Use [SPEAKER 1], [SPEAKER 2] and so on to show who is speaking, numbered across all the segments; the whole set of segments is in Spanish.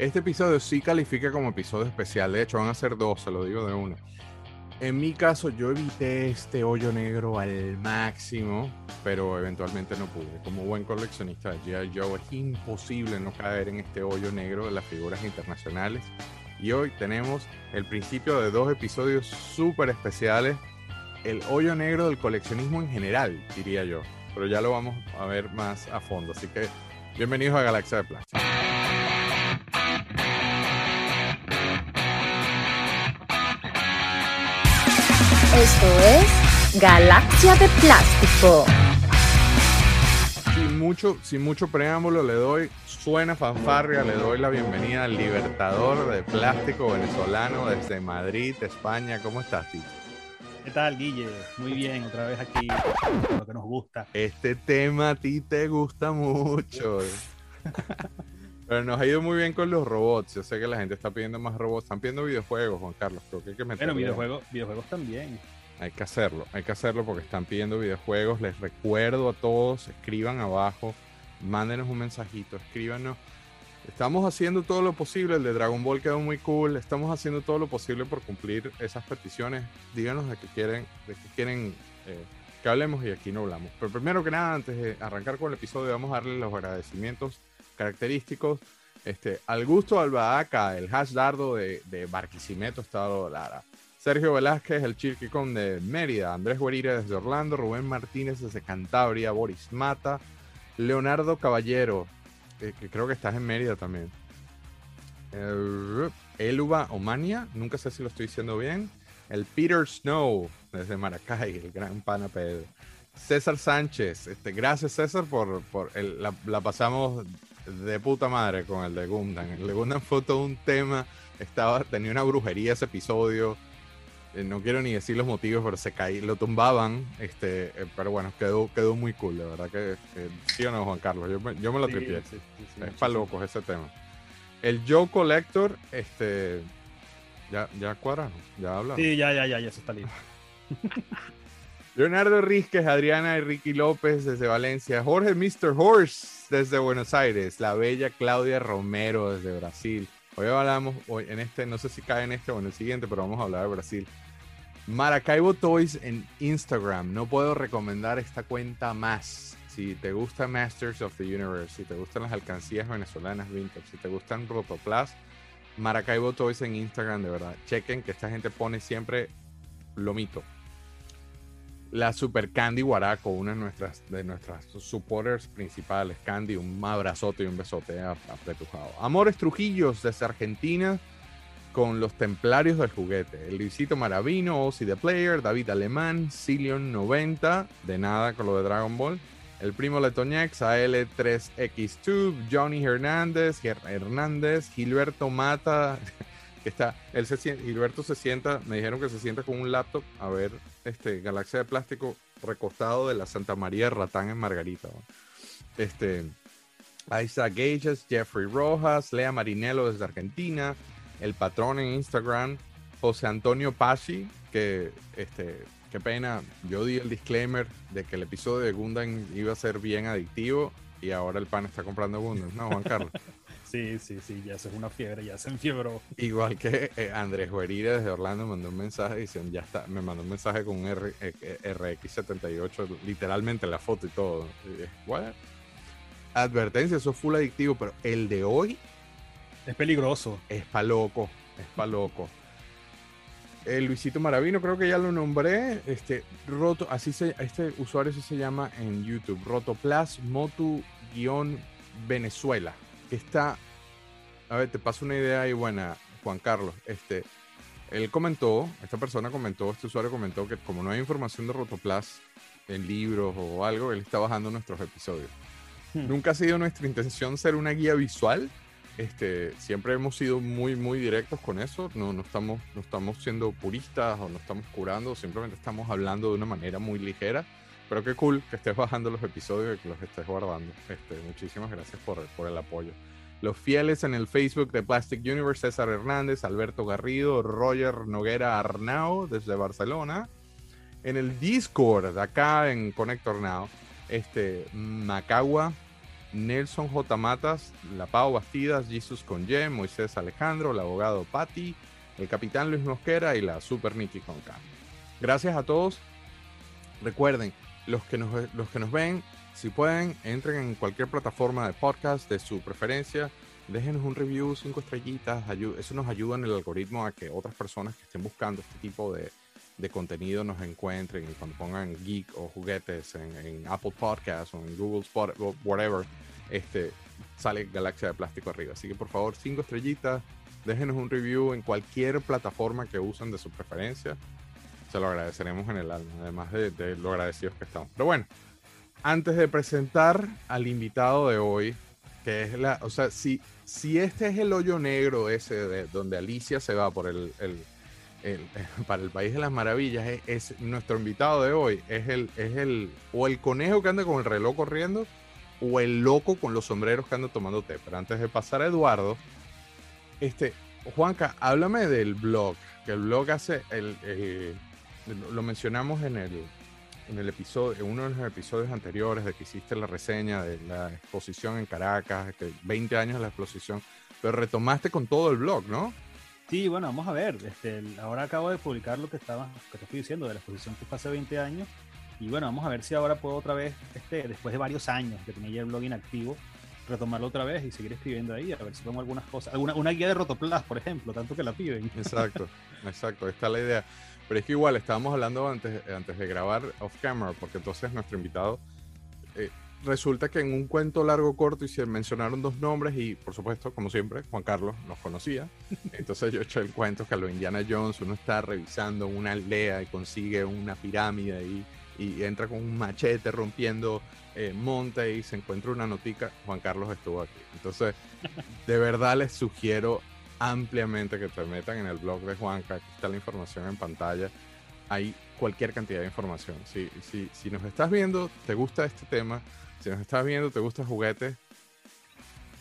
[SPEAKER 1] Este episodio sí califica como episodio especial. De hecho, van a ser dos, se lo digo de uno. En mi caso, yo evité este hoyo negro al máximo, pero eventualmente no pude. Como buen coleccionista de G.I. Joe, es imposible no caer en este hoyo negro de las figuras internacionales. Y hoy tenemos el principio de dos episodios súper especiales. El hoyo negro del coleccionismo en general, diría yo. Pero ya lo vamos a ver más a fondo. Así que bienvenidos a Galaxia de Plástico.
[SPEAKER 2] Esto es Galaxia de Plástico.
[SPEAKER 1] Sin mucho, sin mucho preámbulo, le doy, suena fanfarria, le doy la bienvenida al libertador de plástico venezolano desde Madrid, España. ¿Cómo estás, Tito?
[SPEAKER 3] ¿Qué tal, Guille? Muy bien, otra vez aquí, lo que nos gusta.
[SPEAKER 1] Este tema a ti te gusta mucho. Pero nos ha ido muy bien con los robots. Yo sé que la gente está pidiendo más robots. Están pidiendo videojuegos, Juan Carlos. Creo que hay que meterlo.
[SPEAKER 3] Bueno, videojuegos, videojuegos también.
[SPEAKER 1] Hay que hacerlo, hay que hacerlo porque están pidiendo videojuegos. Les recuerdo a todos, escriban abajo, mándenos un mensajito, escríbanos. Estamos haciendo todo lo posible, el de Dragon Ball quedó muy cool, estamos haciendo todo lo posible por cumplir esas peticiones. Díganos de qué quieren, de qué quieren eh, que hablemos y aquí no hablamos. Pero primero que nada, antes de arrancar con el episodio, vamos a darle los agradecimientos característicos. Este, al gusto Albahaca, el hash dardo de, de Barquisimeto, Estado Lara. Sergio Velázquez, el Chirquicón de Mérida, Andrés Guerira desde Orlando, Rubén Martínez desde Cantabria, Boris Mata, Leonardo Caballero, eh, que creo que estás en Mérida también. Eluba Omania, nunca sé si lo estoy diciendo bien. El Peter Snow desde Maracay, el gran pana Pedro. César Sánchez, este, gracias César por, por la, pasamos de puta madre con el de Gundam. El de Gundam fue todo un tema, estaba, tenía una brujería ese episodio. Eh, no quiero ni decir los motivos, pero se caí, lo tumbaban, este, eh, pero bueno, quedó, quedó muy cool, de verdad que, que sí o no, Juan Carlos, yo me, yo me lo
[SPEAKER 3] Sí,
[SPEAKER 1] tripié.
[SPEAKER 3] sí, sí, sí,
[SPEAKER 1] es para locos ese tema. El Joe Collector, este, ya, ya cuadraron, ya hablamos.
[SPEAKER 3] Sí, ya, ya, ya, ya, eso está listo.
[SPEAKER 1] Leonardo Rizquez, Adriana y Ricky López desde Valencia, Jorge Mr. Horse desde Buenos Aires, la bella Claudia Romero desde Brasil. Hoy hablamos, hoy en este, no sé si cae en este o en el siguiente, pero vamos a hablar de Brasil. Maracaibo Toys en Instagram. No puedo recomendar esta cuenta más. Si te gusta Masters of the Universe, si te gustan las alcancías venezolanas vintage, si te gustan Rotoplas, Maracaibo Toys en Instagram, de verdad. Chequen que esta gente pone siempre lo mito. La Super Candy Guaraco, una de nuestras, de nuestras supporters principales. Candy, un abrazote y un besote apretujado. Amores Trujillos desde Argentina con los templarios del juguete. El Luisito Maravino, Ozzy the Player, David Alemán, Cilion 90, de nada con lo de Dragon Ball. El primo Letoñex, AL3X2, Johnny Hernández, Hernández, Gilberto Mata, que está, él se Gilberto se sienta, me dijeron que se sienta con un laptop a ver este Galaxia de Plástico recostado de la Santa María de Ratán en Margarita. Este, Isaac Gages, Jeffrey Rojas, Lea Marinello desde Argentina, el patrón en Instagram, José Antonio Pachi, que este, qué pena, yo di el disclaimer de que el episodio de Gundam iba a ser bien adictivo y ahora el pan está comprando Gundam, ¿no, Juan Carlos?
[SPEAKER 3] Sí, sí, sí, ya eso es una fiebre, ya se enfiebró.
[SPEAKER 1] Igual que eh, Andrés Guerira desde Orlando mandó un mensaje diciendo, ya está, me mandó un mensaje con un R, eh, RX78, literalmente la foto y todo. Y "What?". Advertencia, eso es full adictivo, pero el de hoy
[SPEAKER 3] Es peligroso.
[SPEAKER 1] es pa' loco, es pa' loco. El Luisito Maravino, creo que ya lo nombré. Este, Roto, así se, este usuario así se llama en YouTube. Rotoplas Motu-Venezuela. Está. A ver, te paso una idea ahí buena, Juan Carlos. Este, él comentó, esta persona comentó, este usuario comentó que como no hay información de Rotoplas en libros o algo, él está bajando nuestros episodios.
[SPEAKER 3] Hmm.
[SPEAKER 1] Nunca ha sido nuestra intención ser una guía visual, este, siempre hemos sido muy, muy directos con eso. No, no, estamos, no estamos siendo puristas o no estamos curando, simplemente estamos hablando de una manera muy ligera. Pero qué cool que estés bajando los episodios y que los estés guardando. Este, muchísimas gracias por, el apoyo. Los fieles en el Facebook de Plastic Universe, César Hernández, Alberto Garrido, Roger Noguera Arnau desde Barcelona. En el Discord, acá en Connector Now, este, Macagua, Nelson J. Matas, La Pau Bastidas, Jesus Conye, Moisés Alejandro, el abogado Patti, el capitán Luis Mosquera y la Super Nikki Conca. Gracias a todos. Recuerden, los que, nos, los que nos ven, si pueden, entren en cualquier plataforma de podcast de su preferencia. Déjenos un review, cinco estrellitas. Eso nos ayuda en el algoritmo a que otras personas que estén buscando este tipo de, de contenido nos encuentren y cuando pongan geek o juguetes en, Apple Podcasts o en Google Spot whatever, este, sale Galaxia de Plástico arriba. Así que por favor, cinco estrellitas, déjenos un review en cualquier plataforma que usen de su preferencia. Se lo agradeceremos en el alma, además de, de lo agradecidos que estamos. Pero bueno, antes de presentar al invitado de hoy, que es la, o sea, si, si este es el hoyo negro ese de donde Alicia se va por el, el para el País de las Maravillas, es, nuestro invitado de hoy, es el, es el, o el conejo que anda con el reloj corriendo, o el loco con los sombreros que anda tomando té. Pero antes de pasar a Eduardo, este, Juanca, háblame del blog, que el blog hace, el, lo mencionamos en el, en el episodio, en uno de los episodios anteriores de que hiciste la reseña de la exposición en Caracas, que 20 años de la exposición, pero retomaste con todo el blog, ¿no?
[SPEAKER 3] Sí, bueno, vamos a ver. Este, ahora acabo de publicar lo que estaba, que te estoy diciendo de la exposición que fue hace 20 años. Y bueno, vamos a ver si ahora puedo otra vez, este, después de varios años que tenía ya el blog inactivo, retomarlo otra vez y seguir escribiendo ahí, a ver si pongo algunas cosas. Alguna, una guía de Rotoplas, por ejemplo, tanto que la piden.
[SPEAKER 1] Exacto, exacto, esta es la idea. Pero es que igual estábamos hablando antes, antes de grabar off camera, porque entonces nuestro invitado eh, resulta que en un cuento largo corto y se mencionaron dos nombres y por supuesto, como siempre, Juan Carlos nos conocía. Entonces yo he hecho el cuento que a lo Indiana Jones uno está revisando una aldea y consigue una pirámide y, y entra con un machete rompiendo eh, monte y se encuentra una notica. Juan Carlos estuvo aquí. Entonces, de verdad les sugiero ampliamente que te metan en el blog de Juanca. Aquí está la información en pantalla. Hay cualquier cantidad de información. Si, si, si nos estás viendo, te gusta este tema, si nos estás viendo, te gusta juguete,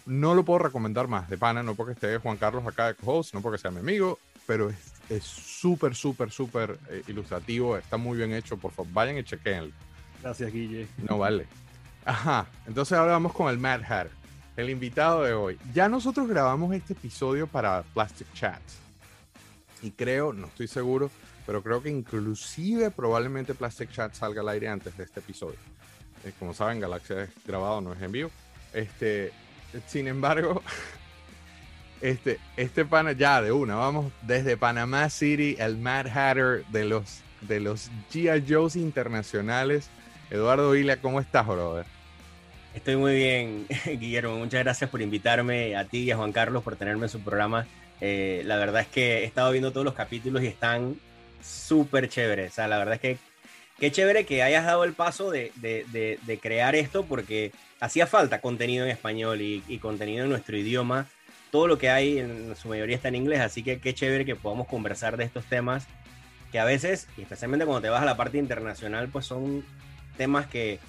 [SPEAKER 1] no lo puedo recomendar más de pana, no porque esté Juan Carlos acá de host, no porque sea mi amigo, pero es súper, súper, súper eh, ilustrativo, está muy bien hecho, por favor, vayan y chequenlo.
[SPEAKER 3] Gracias, Guille.
[SPEAKER 1] No vale. Ajá, entonces ahora vamos con el Mad Hatter, el invitado de hoy. Ya nosotros grabamos este episodio para Plastic Chat. Y creo, no estoy seguro, pero creo que inclusive probablemente Plastic Chat salga al aire antes de este episodio. Eh, como saben, Galaxia es grabado, no es en vivo. Este, sin embargo, este, este pana, ya de una, vamos desde Panamá City, el Mad Hatter de los, de los G.I. Joes internacionales. Eduardo Vila, ¿cómo estás, brother?
[SPEAKER 4] Estoy muy bien, Guillermo. Muchas gracias por invitarme a ti y a Juan Carlos por tenerme en su programa. Eh, la verdad es que he estado viendo todos los capítulos y están súper chéveres. O sea, la verdad es que qué chévere que hayas dado el paso de, crear esto porque hacía falta contenido en español y, contenido en nuestro idioma. Todo lo que hay en su mayoría está en inglés, así que qué chévere que podamos conversar de estos temas que a veces, y especialmente cuando te vas a la parte internacional, pues son temas que,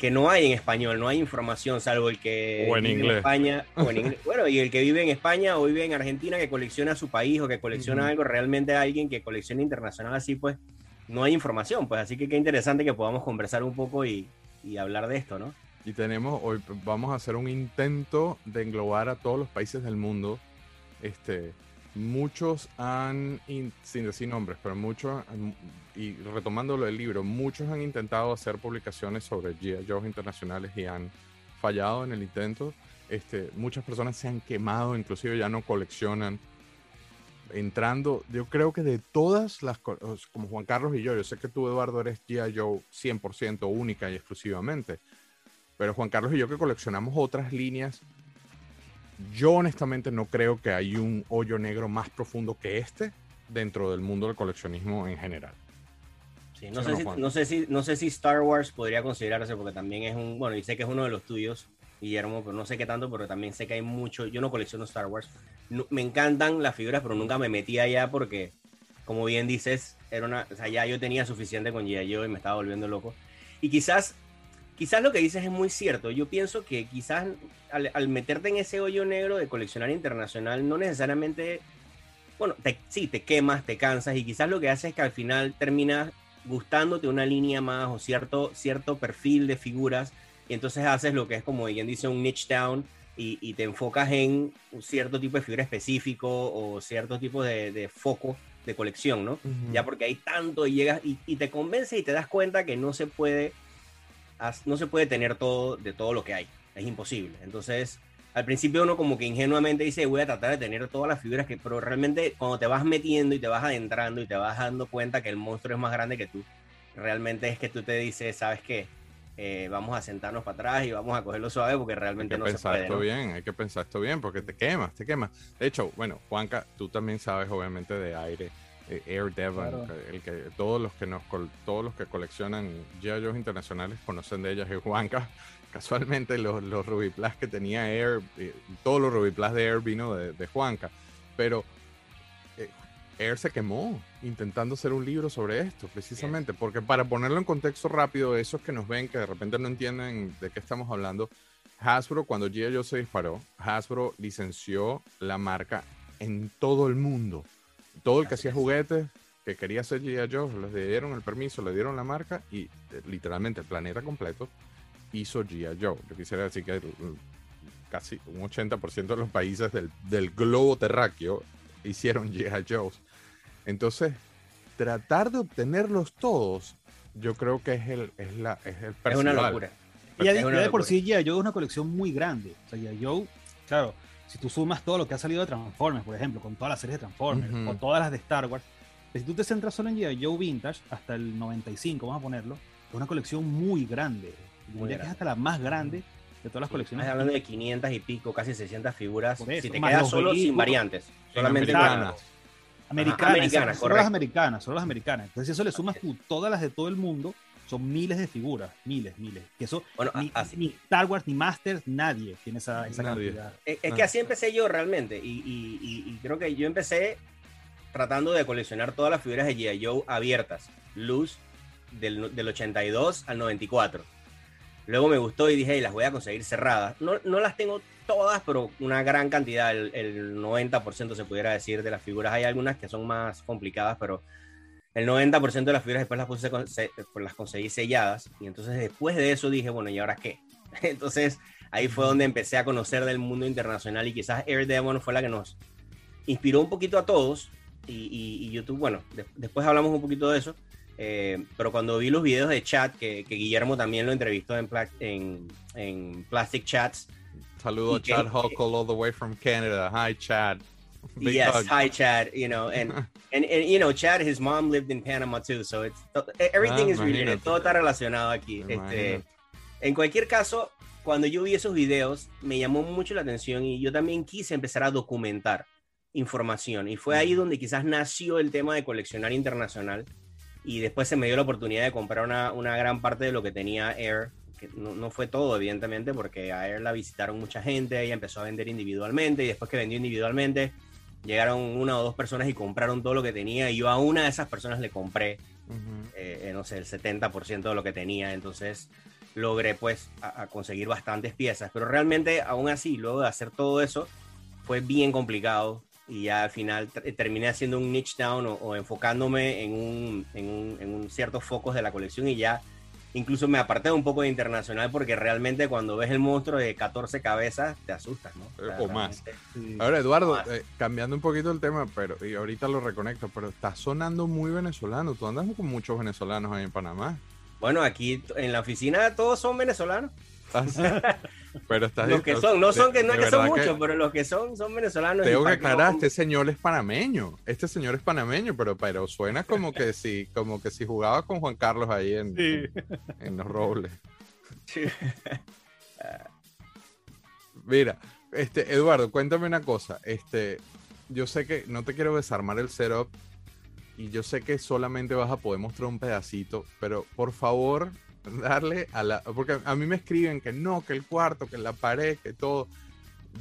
[SPEAKER 4] que no hay en español, no hay información, salvo el que
[SPEAKER 1] o en
[SPEAKER 4] vive
[SPEAKER 1] inglés.
[SPEAKER 4] en España, o en inglés. bueno, y el que vive en España o vive en Argentina, que colecciona su país o que colecciona algo, realmente alguien que colecciona internacional así, pues no hay información, pues así que qué interesante que podamos conversar un poco y, hablar de esto, ¿no?
[SPEAKER 1] Y tenemos, hoy vamos a hacer un intento de englobar a todos los países del mundo. Este, muchos han, sin decir nombres, pero muchos, y retomando lo del libro, muchos han intentado hacer publicaciones sobre G.I. Joes internacionales y han fallado en el intento. Este, muchas personas se han quemado, inclusive ya no coleccionan entrando, yo creo que de todas las, como Juan Carlos y yo, yo sé que tú, Eduardo, eres G.I. Joe 100% única y exclusivamente, pero Juan Carlos y yo que coleccionamos otras líneas, yo honestamente no creo que hay un hoyo negro más profundo que este dentro del mundo del coleccionismo en general.
[SPEAKER 4] Sí, no, sé si, no, sé si, no sé si Star Wars podría considerarse, porque también es un, bueno, y sé que es uno de los tuyos, Guillermo, pero no sé qué tanto, pero también sé que hay mucho, yo no colecciono Star Wars, me encantan las figuras, pero nunca me metí allá porque, como bien dices, era una, o sea, ya yo tenía suficiente con G.I. Joe y me estaba volviendo loco. Y quizás, quizás lo que dices es muy cierto, yo pienso que quizás al, meterte en ese hoyo negro de coleccionar internacional, no necesariamente, bueno, sí, te quemas, te cansas y quizás lo que hace es que al final terminas gustándote una línea más o cierto, cierto perfil de figuras y entonces haces lo que es como bien dice un niche down y, y te enfocas en un cierto tipo de figura específico o cierto tipo de, de foco de colección, ¿no?
[SPEAKER 1] Ujú.
[SPEAKER 4] Ya porque hay tanto y llegas y, y te convence y te das cuenta que no se puede no se puede tener todo de todo lo que hay, es imposible. Entonces, al principio uno como que ingenuamente dice, voy a tratar de tener todas las figuras que, pero realmente cuando te vas metiendo y te vas adentrando y te vas dando cuenta que el monstruo es más grande que tú, realmente es que tú te dices, ¿sabes qué? Eh, vamos a sentarnos para atrás y vamos a cogerlo suave porque
[SPEAKER 1] Hay
[SPEAKER 4] realmente
[SPEAKER 1] que
[SPEAKER 4] no se
[SPEAKER 1] pensar
[SPEAKER 4] puede.
[SPEAKER 1] esto
[SPEAKER 4] ¿no?
[SPEAKER 1] bien, hay que pensar esto bien, porque te quemas, te quemas. De hecho, bueno, Juanca, tú también sabes obviamente de aire, eh, Air Devon,
[SPEAKER 3] Claro.
[SPEAKER 1] el que todos los que nos col- todos los que coleccionan G.I. Internacionales conocen de ellas es Juanca. Casualmente los, los Ruby Plus que tenía Air, eh, todos los Ruby Plus de Air vino de, de Juanca, pero eh, Air se quemó intentando hacer un libro sobre esto, precisamente, porque para ponerlo en contexto rápido, esos que nos ven que de repente no entienden de qué estamos hablando, Hasbro, cuando G.I. Joe se disparó, Hasbro licenció la marca en todo el mundo. Todo el que
[SPEAKER 4] Así
[SPEAKER 1] hacía
[SPEAKER 4] es.
[SPEAKER 1] juguetes, que quería hacer G.I. Joe, les dieron el permiso, le dieron la marca y eh, literalmente el planeta completo hizo G.I. Joe. Yo quisiera decir que casi un 80% de los países del, del globo terráqueo hicieron G.I. Joes. Entonces, tratar de obtenerlos todos, yo creo que es el, es la, es el
[SPEAKER 4] Es una
[SPEAKER 1] personal.
[SPEAKER 4] locura.
[SPEAKER 3] Y ya, de-
[SPEAKER 4] una
[SPEAKER 3] ya de por sí G.I. Joe es una colección muy grande. O sea, G.I. Joe, claro, si tú sumas todo lo que ha salido de Transformers, por ejemplo, con todas las series de Transformers, o todas las de Star Wars, pues si tú te centras solo en G.I. Joe Vintage, hasta el 95, vamos a ponerlo, es una colección muy grande.
[SPEAKER 4] Muy
[SPEAKER 3] que es
[SPEAKER 4] grande.
[SPEAKER 3] hasta la más grande de todas las colecciones.
[SPEAKER 4] Estás hablando de 500 y pico, casi 600 figuras.
[SPEAKER 3] Eso,
[SPEAKER 4] si te quedas solo sin variantes. Solamente
[SPEAKER 1] americanas.
[SPEAKER 3] Americanas,
[SPEAKER 4] Ajá, americanas,
[SPEAKER 3] solo
[SPEAKER 4] correcto.
[SPEAKER 3] las americanas, solo las americanas. Entonces, si eso le sumas tú todas las de todo el mundo, son miles de figuras, miles, miles. Que eso,
[SPEAKER 4] Bueno,
[SPEAKER 3] ni,
[SPEAKER 4] así.
[SPEAKER 3] ni Star Wars ni Masters, nadie tiene esa, esa
[SPEAKER 1] Nadie.
[SPEAKER 3] cantidad.
[SPEAKER 4] Es, es
[SPEAKER 1] Ah.
[SPEAKER 4] que así empecé yo realmente. Y, y- y- y creo que yo empecé tratando de coleccionar todas las figuras de G.I. Joe abiertas. Luz del, del 82 al 94. Luego me gustó y dije, "Ey, las voy a conseguir cerradas. No, no las tengo todas, pero una gran cantidad, el, el 90% se pudiera decir de las figuras. Hay algunas que son más complicadas, pero el 90% de las figuras después las, puse se- pues las conseguí selladas. Y entonces después de eso dije, bueno, ¿y ahora qué? Entonces ahí fue donde empecé a conocer del mundo internacional y quizás Air Demon fue la que nos inspiró un poquito a todos. Y, y- y YouTube, bueno, de- después hablamos un poquito de eso. Eh, pero cuando vi los videos de chat, que, que Guillermo también lo entrevistó en, pla- en, en Plastic Chats,
[SPEAKER 1] Saludo a Chad Huckle all the way from Canada. Hi, Chad. Big
[SPEAKER 4] yes,
[SPEAKER 1] hug.
[SPEAKER 4] hi Chad, you know, and, and and you know, Chad, his mom lived in Panama too, so it's everything
[SPEAKER 1] Ah,
[SPEAKER 4] is related,
[SPEAKER 1] imagínate.
[SPEAKER 4] todo está relacionado aquí. Este, en cualquier caso, cuando yo vi esos videos, me llamó mucho la atención y yo también quise empezar a documentar información y fue ahí donde quizás nació el tema de coleccionar internacional y después se me dio la oportunidad de comprar una, una gran parte de lo que tenía Air, que no, no fue todo evidentemente porque a Air la visitaron mucha gente, ella empezó a vender individualmente y después que vendió individualmente llegaron una o dos personas y compraron todo lo que tenía y yo a una de esas personas le compré
[SPEAKER 1] Ujú.
[SPEAKER 4] eh, eh, no sé, el 70% de lo que tenía, entonces logré pues a, a conseguir bastantes piezas, pero realmente aún así, luego de hacer todo eso, fue bien complicado y ya al final t- terminé haciendo un niche down o, o enfocándome en un, en, un, en un ciertos focos de la colección y ya incluso me aparté un poco de internacional porque realmente cuando ves el monstruo de 14 cabezas te asustas, ¿no?
[SPEAKER 1] Eh, o más. Ahora, Eduardo,
[SPEAKER 4] Más.
[SPEAKER 1] eh, cambiando un poquito el tema, pero y ahorita lo reconecto, pero está sonando muy venezolano. Tú andas con muchos venezolanos ahí en Panamá.
[SPEAKER 4] Bueno, aquí en la oficina todos son venezolanos.
[SPEAKER 1] Pero estás
[SPEAKER 4] Los que son, no son que no es que son muchos, pero los que son son venezolanos.
[SPEAKER 1] Tengo que aclarar, este señor es panameño. Este señor es panameño, pero, pero suena como que si, como que si jugaba con Juan Carlos ahí en,
[SPEAKER 3] Sí.
[SPEAKER 1] en los robles. Mira, este, Eduardo, cuéntame una cosa. Este, yo sé que no te quiero desarmar el setup y yo sé que solamente vas a poder mostrar un pedacito, pero por favor, darle a la. Porque a mí me escriben que no, que el cuarto, que la pared, que todo.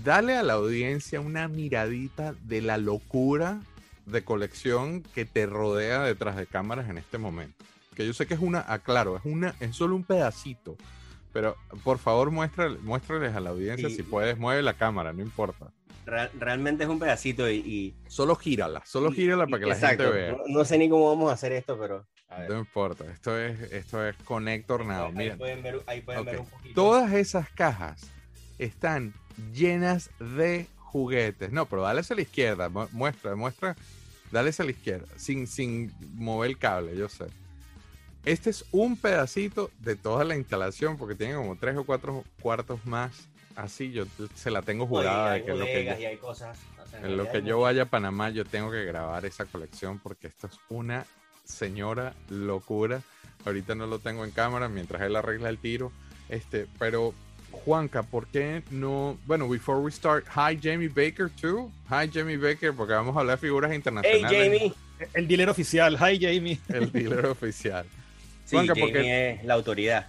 [SPEAKER 1] Dale a la audiencia una miradita de la locura de colección que te rodea detrás de cámaras en este momento. Que yo sé que es una, aclaro, es una, es solo un pedacito. Pero por favor muéstrale, muéstrales a la audiencia
[SPEAKER 4] Y-
[SPEAKER 1] si puedes, mueve la cámara, no importa.
[SPEAKER 4] Real- realmente es un pedacito y. y-
[SPEAKER 1] Solo gírala, solo gírala
[SPEAKER 4] y-
[SPEAKER 1] para que la
[SPEAKER 4] exacto,
[SPEAKER 1] gente vea.
[SPEAKER 4] No, no sé ni cómo vamos a hacer esto, pero.
[SPEAKER 1] No importa, esto es, esto es Connector Now.
[SPEAKER 4] Ahí
[SPEAKER 1] Mira,
[SPEAKER 4] pueden ver, ahí pueden ver
[SPEAKER 1] Ok.
[SPEAKER 4] un poquito.
[SPEAKER 1] todas esas cajas están llenas de juguetes. No, pero dale hacia la izquierda, mu- muestra, muestra, dale hacia la izquierda, sin, sin mover el cable, yo sé. Este es un pedacito de toda la instalación, porque tiene como tres o cuatro cuartos más. Así yo se la tengo jurada
[SPEAKER 4] hay
[SPEAKER 1] de que lo que
[SPEAKER 4] bodegas
[SPEAKER 1] yo-
[SPEAKER 4] y hay cosas. o sea, en
[SPEAKER 1] en lo que yo vaya a Panamá, yo tengo que grabar esa colección porque esto es una señora locura. Ahorita no lo tengo en cámara mientras él arregla el tiro. Este, pero Juanca, ¿por qué no? Bueno, before we start, hi Jamie Baker too. Hi Jamie Baker, porque vamos a hablar de figuras
[SPEAKER 4] Hey
[SPEAKER 1] internacionales.
[SPEAKER 4] Jamie.
[SPEAKER 3] El dealer oficial. Hi, Jamie.
[SPEAKER 1] El dealer oficial.
[SPEAKER 4] Sí,
[SPEAKER 1] Juanca,
[SPEAKER 4] Jamie
[SPEAKER 1] porque-
[SPEAKER 4] es la autoridad.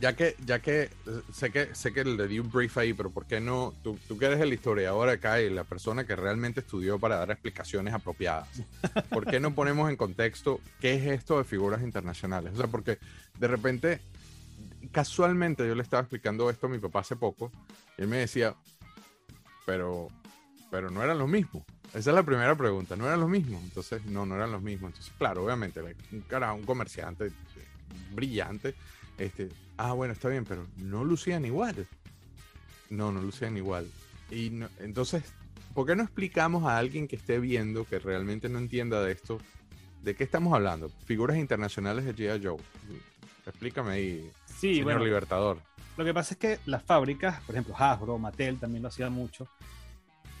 [SPEAKER 1] Ya que, ya que sé que sé que le di un brief ahí, pero ¿por qué no? Tú, tú que eres el historiador acá y la persona que realmente estudió para dar explicaciones apropiadas. ¿Por qué no ponemos en contexto qué es esto de figuras internacionales? O sea, porque de repente, casualmente yo le estaba explicando esto a mi papá hace poco y él me decía, pero, pero no eran lo mismo. Esa es la primera pregunta, no eran lo mismo. Entonces, no, no eran los mismos. Entonces, claro, obviamente, un cara, un comerciante brillante este, ah, bueno, está bien, pero no lucían igual. No, no lucían igual. Y no- entonces, ¿por qué no explicamos a alguien que esté viendo, que realmente no entienda de esto, de qué estamos hablando? Figuras internacionales de G.I. Joe. Explícame ahí,
[SPEAKER 3] Sí,
[SPEAKER 1] señor
[SPEAKER 3] bueno,
[SPEAKER 1] Libertador.
[SPEAKER 3] Lo que pasa es que las fábricas, por ejemplo, Hasbro, Mattel también lo hacían mucho.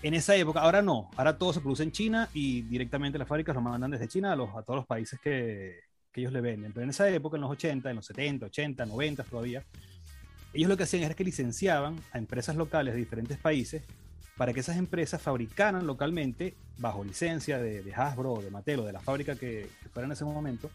[SPEAKER 3] En esa época, ahora no, ahora todo se produce en China y directamente las fábricas lo mandan desde China a, los, a todos los países que, que ellos le venden. Pero en esa época, en los 80, en los 70, 80, 90 todavía, ellos lo que hacían era que licenciaban a empresas locales de diferentes países para que esas empresas fabricaran localmente, bajo licencia de, de Hasbro o de Mattel o de la fábrica que, que fuera en ese momento,